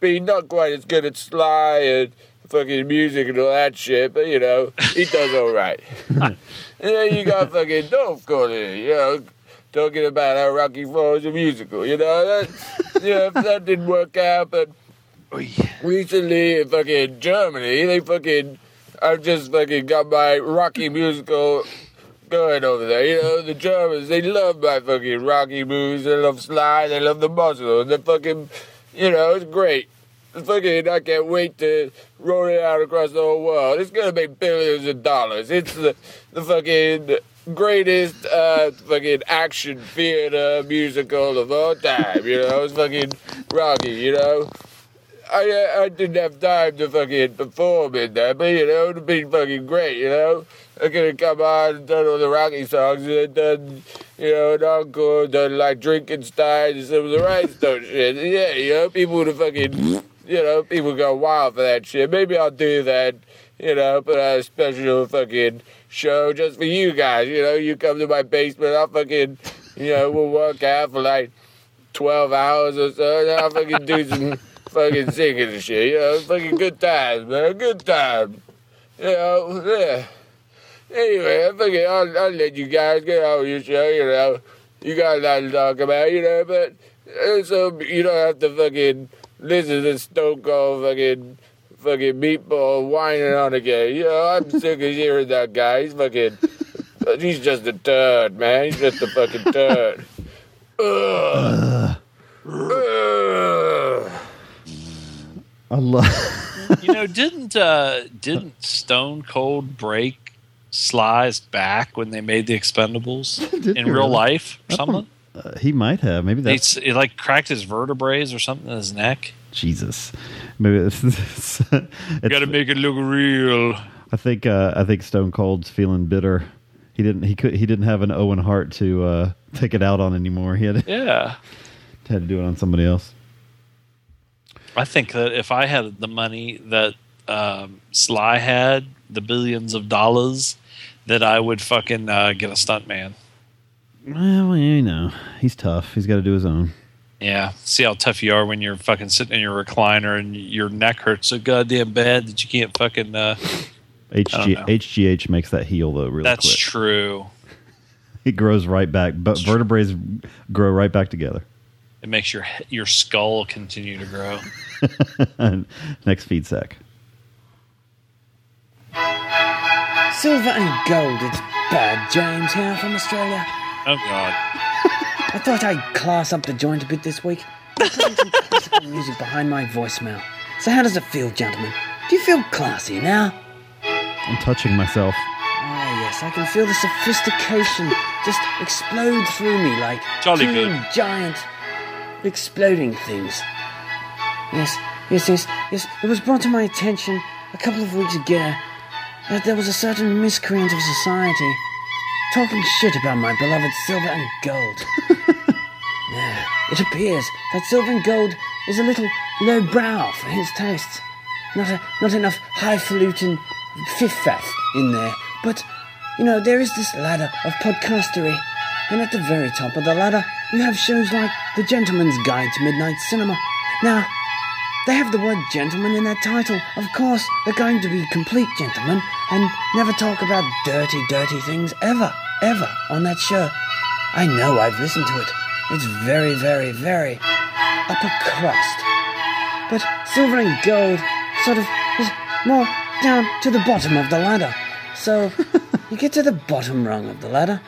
be not quite as good at Sly and fucking music and all that shit, but, you know, he does all right. and then you got fucking Dolph in, you know, talking about how Rocky Four is a musical. You know, that, you know, that didn't work out, but recently in fucking Germany, they fucking, I've just fucking got my Rocky musical going over there. You know, the Germans, they love my fucking Rocky movies. They love Sly. They love the muscle. And the fucking, you know, it's great. It's fucking, I can't wait to roll it out across the whole world. It's gonna make billions of dollars. It's the, the fucking greatest uh, fucking action theater musical of all time. You know, it's fucking Rocky. You know. I I didn't have time to fucking perform in that, but you know, it'd be fucking great, you know. I could have come on and done all the Rocky songs and done, you know, an encore, done like Drinkenstein and some of the Rhinestone shit. Yeah, you know, people would have fucking, you know, people go wild for that shit. Maybe I'll do that, you know, put out a special fucking show just for you guys. You know, you come to my basement, I'll fucking, you know, we'll work out for like 12 hours or so, and I'll fucking do some fucking singing and shit. You know, fucking good times, man. Good time. You know, yeah. Anyway, I fucking, I'll, I'll let you guys get on with your show, you know. You got a lot to talk about, you know, but uh, so you don't have to fucking listen to Stone Cold fucking fucking meatball whining on again. You know, I'm sick of hearing that guy. He's fucking, he's just a turd, man. He's just a fucking turd. Ugh. Ugh. I love. you know, didn't uh, didn't Stone Cold break Sly's back when they made the Expendables in real really? life or something? Uh, he might have. Maybe that's It's, it like cracked his vertebrae or something in his neck. Jesus. Maybe it's. it's, Got to make it look real. I think. Uh, I think Stone Cold's feeling bitter. He didn't. He could. He didn't have an Owen Hart to uh, take it out on anymore. He had, Yeah. had to do it on somebody else. I think that if I had the money that um, Sly had, the billions of dollars, that I would fucking uh, get a stuntman. Well, you know, he's tough. He's got to do his own. Yeah, see how tough you are when you're fucking sitting in your recliner and your neck hurts so goddamn bad that you can't fucking. Uh, HG. HGH makes that heal though really that's quick. true. It grows right back, but vertebrae grow right back together. It makes your your skull continue to grow. Next feed sack. Silver and gold, it's Bad James here from Australia. Oh God. I thought I'd class up the joint a bit this week. I'm putting some classical music behind my voicemail. So how does it feel, gentlemen? Do you feel classy now? I'm touching myself. Ah, yes, I can feel the sophistication just explode through me like Jolly two good. giant exploding things. Yes, yes, yes, yes. It was brought to my attention a couple of weeks ago that there was a certain miscreant of society talking shit about my beloved silver and gold. now, it appears that silver and gold is a little lowbrow for his tastes. Not a, not enough highfalutin fiff-faff in there. But, you know, there is this ladder of podcastery, and at the very top of the ladder, you have shows like The Gentleman's Guide to Midnight Cinema. Now, they have the word gentleman in their title. Of course, they're going to be complete gentlemen and never talk about dirty, dirty things ever, ever on that show. I know, I've listened to it. It's very, very, very upper crust. But silver and gold sort of is more down to the bottom of the ladder. So you get to the bottom rung of the ladder.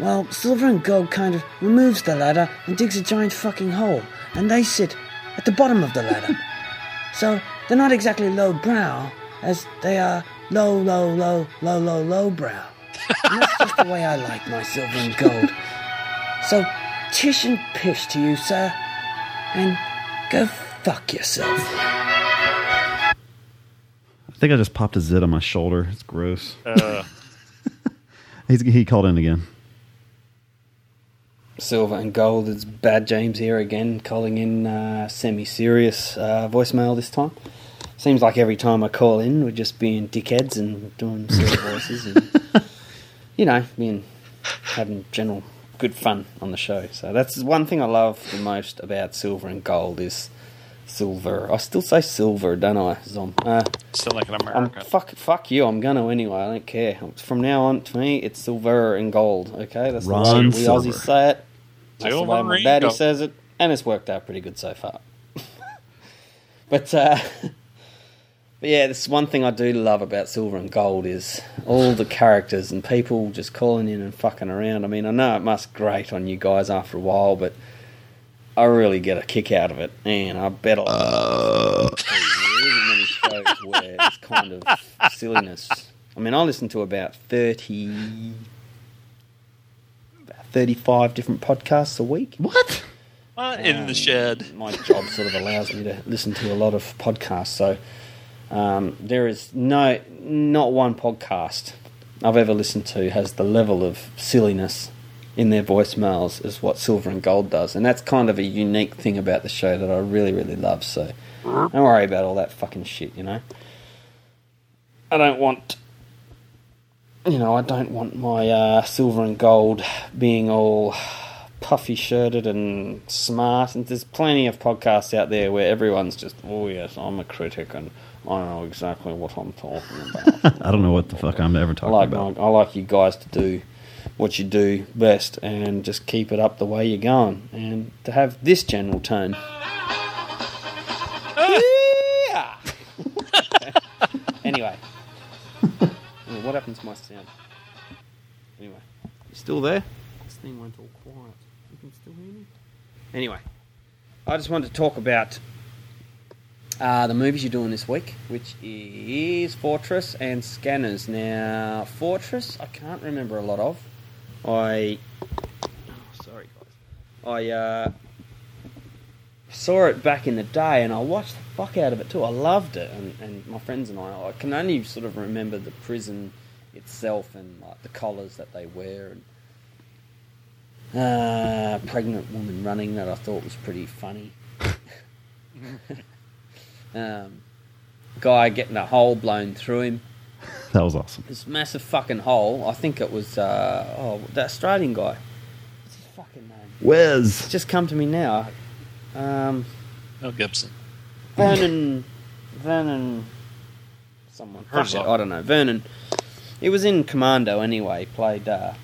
Well, silver and gold kind of removes the ladder and digs a giant fucking hole, and they sit at the bottom of the ladder. so they're not exactly low brow, as they are low, low, low, low, low, low brow. And that's just the way I like my silver and gold. So tish and pish to you, sir, and go fuck yourself. I think I just popped a zit on my shoulder. It's gross. Uh, He's, he called in again. Silver and gold. It's Bad James here again, calling in uh, semi-serious uh, voicemail this time. Seems like every time I call in, we're just being dickheads and doing silly voices, and you know, being having general good fun on the show. So that's one thing I love the most about silver and gold is silver. I still say silver, don't I, Zom? Uh, Still like an um, American. fuck, fuck you. I'm gonna anyway. I don't care. From now on, to me, it's silver and gold. Okay, that's Ron the way we Silver. Aussies say it. That's the way my and daddy gold. says it, and it's worked out pretty good so far. but, uh, but yeah, this one thing I do love about silver and gold is all the characters and people just calling in and fucking around. I mean, I know it must grate on you guys after a while, but I really get a kick out of it, and I bet I'll. there isn't many shows where this kind of silliness. I mean, I listen to about 30, about 35 different podcasts a week. What? What? in the shed. My job sort of allows me to listen to a lot of podcasts, so um, there is no not one podcast I've ever listened to has the level of silliness in their voicemails as what Silver and Gold does, and that's kind of a unique thing about the show that I really really love. So don't worry about all that fucking shit, you know. I don't want, you know, I don't want my uh, Silver and Gold being all puffy shirted and smart. And there's plenty of podcasts out there where everyone's just, oh yes, I'm a critic and I don't know exactly what I'm talking about. I don't know what the fuck I'm ever I talking like about. I like you guys to do what you do best and just keep it up the way you're going and to have this general tone. Ah! Yeah. anyway, what happens to my sound? Anyway, you still there? This thing went all quiet. You can still hear me. Anyway, I just wanted to talk about uh, the movies you're doing this week, which is Fortress and Scanners. Now, Fortress, I can't remember a lot of. I. Oh, sorry, guys. I uh, saw it back in the day and I watched the fuck out of it too. I loved it, and, and my friends and I, I can only sort of remember the prison itself and like the collars that they wear and uh, pregnant woman running that I thought was pretty funny. um, guy getting a hole blown through him. That was awesome. This massive fucking hole. I think it was uh, oh the Australian guy. What's his fucking name? Wez. It's just come to me now. Um, Mel Gibson. Vernon, Vernon, someone. Fuck it, Herzog. I don't know. Vernon. He was in Commando anyway. Played uh,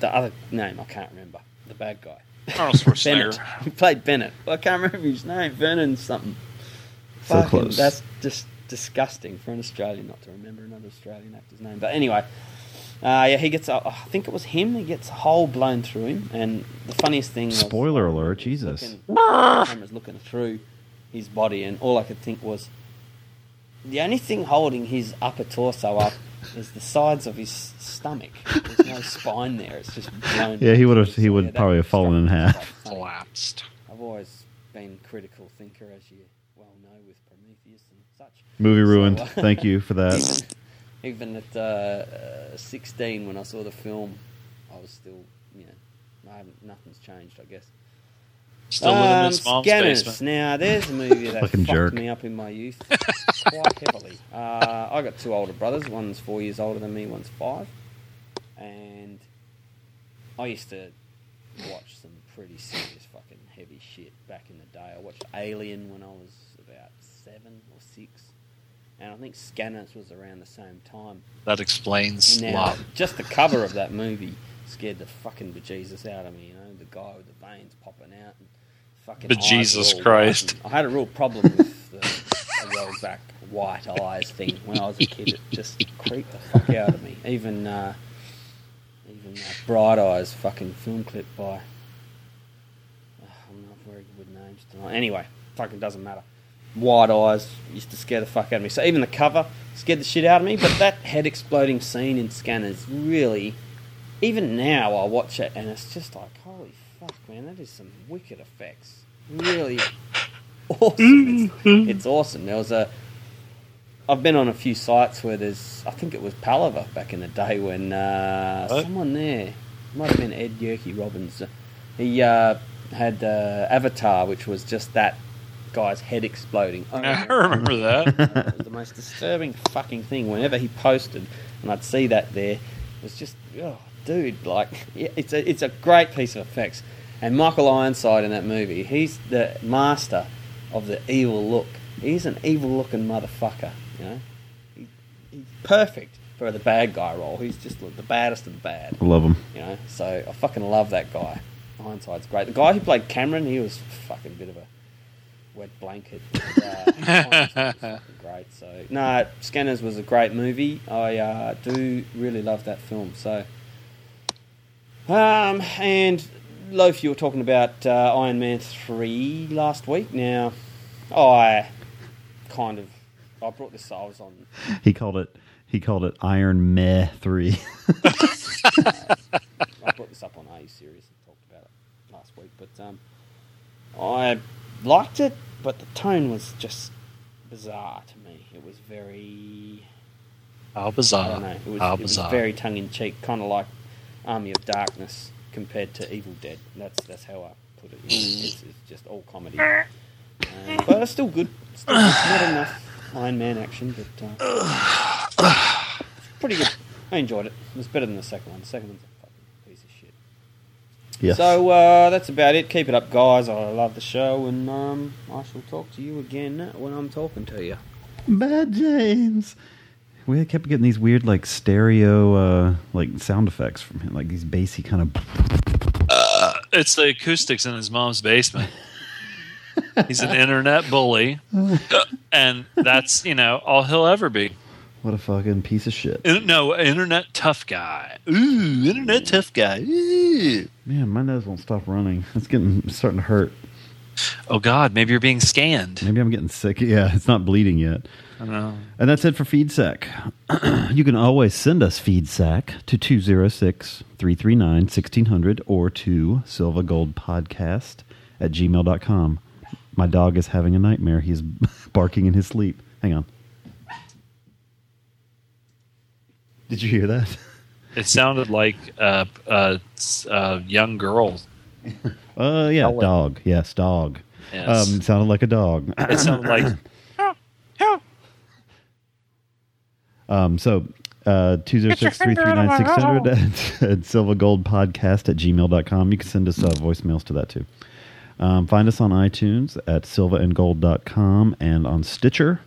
the other name I can't remember. The bad guy. Arnold Schwarzenegger. Bennett. He played Bennett. I can't remember his name. Vernon something. So Fucking- close. That's just disgusting for an Australian not to remember another Australian actor's name. But anyway, uh, yeah, he gets. A, I think it was him. He gets a hole blown through him, and the funniest thing was Spoiler alert, Jesus. the camera's looking through his body, and all I could think was the only thing holding his upper torso up is the sides of his stomach. There's no spine there; it's just blown. Yeah, he would have. He would yeah, probably have fallen in half. Collapsed. I've always been critical thinker, as you well know, with Prometheus and such. Movie So, ruined. uh, Thank you for that. Even at uh, uh, 16, when I saw the film, I was still, you know, I nothing's changed, I guess. Still living in Um, his mom's Scanners. basement. Now, there's a movie that Fucking fucked jerk. me up in my youth quite heavily. Uh, I got two older brothers. One's four years older than me. One's five. And I used to watch some pretty serious fucking heavy shit back in the day. I watched Alien when I was about seven or six. And I think Scanners was around the same time. That explains a Now, lot. just the cover of that movie scared the fucking bejesus out of me. You know, the guy with the veins popping out and fucking. Bejesus all. Christ. I had a real problem with the, the rolled back white eyes thing when I was a kid. It just creeped the fuck out of me. Even uh, even uh, Bright Eyes fucking film clip by. Uh, I'm not very good with names tonight. Anyway, fucking doesn't matter. Wide eyes used to scare the fuck out of me. So even the cover scared the shit out of me. But that head exploding scene in Scanners really, even now I watch it and it's just like, holy fuck, man, that is some wicked effects. Really awesome. It's, it's awesome. There was a. I've been on a few sites where there's. I think it was Palaver back in the day when uh, someone there might have been Ed Yerke Robbins. He uh, had uh, Avatar, which was just that guy's head exploding. I remember that. it was the most disturbing fucking thing. Whenever he posted, and I'd see that there, it was just, oh, dude, like, yeah, it's a it's a great piece of effects. And Michael Ironside in that movie, he's the master of the evil look. He's an evil looking motherfucker, you know. He, he's perfect for the bad guy role. He's just the baddest of the bad. I love him. You know, so I fucking love that guy. Ironside's great. The guy who played Cameron, he was fucking bit of a wet blanket. And, uh, Ironside was fucking great. So no, Scanners was a great movie. I uh, do really love that film. So, um, and Loaf, you were talking about uh, Iron Man three last week. Now, I kind of I brought this. I was on He called it. He called it Iron Meh Three. I brought this up on A series and talked about it last week, but um, I liked it, but the tone was just bizarre to me. It was very How bizarre. I don't know. It was, How it was very tongue in cheek, kind of like Army of Darkness compared to Evil Dead. That's that's how I put it. It's, it's just all comedy, um, but it's still good. Still good. Not enough Iron Man action, but uh, pretty good. I enjoyed it. It was better than the second one. The second one's a fucking piece of shit. Yes. So uh, that's about it. Keep it up, guys. I love the show, and um, I shall talk to you again when I'm talking to you. Bad James. We kept getting these weird, like stereo, uh, like sound effects from him, like these bassy kind of. Uh, it's the acoustics in his mom's basement. He's an internet bully, and that's you know all he'll ever be. What a fucking piece of shit. In- no, internet tough guy. Ooh, internet tough guy. Ooh. Man, my nose won't stop running. It's getting it's starting to hurt. Oh God, maybe you're being scanned. Maybe I'm getting sick. Yeah, it's not bleeding yet. I don't know. And that's it for FeedSack. you can always send us FeedSack to 206 339 1600 or to Silva Gold Podcast at gmail.com. My dog is having a nightmare. He's barking in his sleep. Hang on. Did you hear that? It sounded like a, a, a young girl. Uh, yeah, Helen. dog. Yes, dog. Yes. Um, sounded like a dog. It sounded like Um, so, uh, 206 339 600 at Silva Gold Podcast at gmail.com. You can send us uh, voicemails to that too. Um, find us on iTunes at silvaandgold.com and on Stitcher.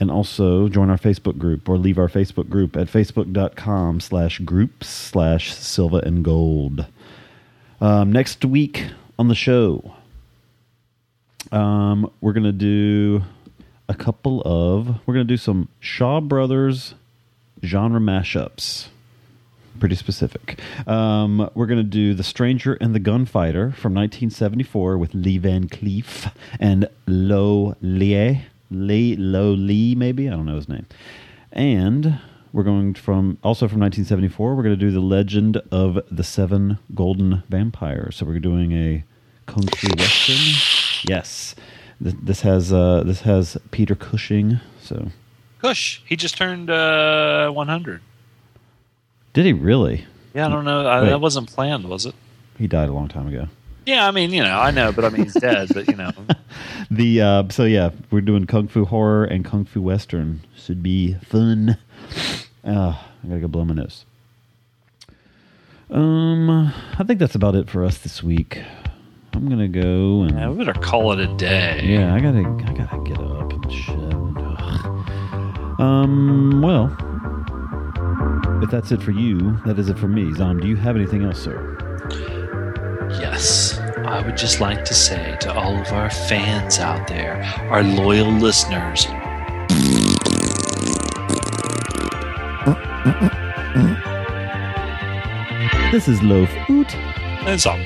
And also join our Facebook group or leave our Facebook group at facebook.com slash groups slash silva and gold. Um, next week on the show, um, we're going to do a couple of, we're going to do some Shaw Brothers genre mashups. Pretty specific. Um, we're going to do The Stranger and the Gunfighter from 1974 with Lee Van Cleef and Lo Lieh. Lee, Lo Lee, maybe? I don't know his name. And we're going from, also from 1974, we're going to do The Legend of the Seven Golden Vampires. So we're doing a Kung Fu Western. Yes. Th- This has uh, this has Peter Cushing. So Cush, He just turned uh, 100. did he really? Yeah, I don't know. I, that wasn't planned, was it? He died a long time ago. Yeah, I mean, you know, I know, but I mean, he's dead. But you know, The uh, so yeah, we're doing kung fu horror and kung fu western. Should be fun. Uh, I gotta go blow my nose. Um, I think that's about it for us this week. I'm gonna go and yeah, we better call it a day. yeah, I gotta I gotta get up and shit. Ugh. Um, well, if that's it for you, that is it for me. Zom, do you have anything else, sir? Yes, I would just like to say to all of our fans out there, our loyal listeners, This is Loaf Oot. it's all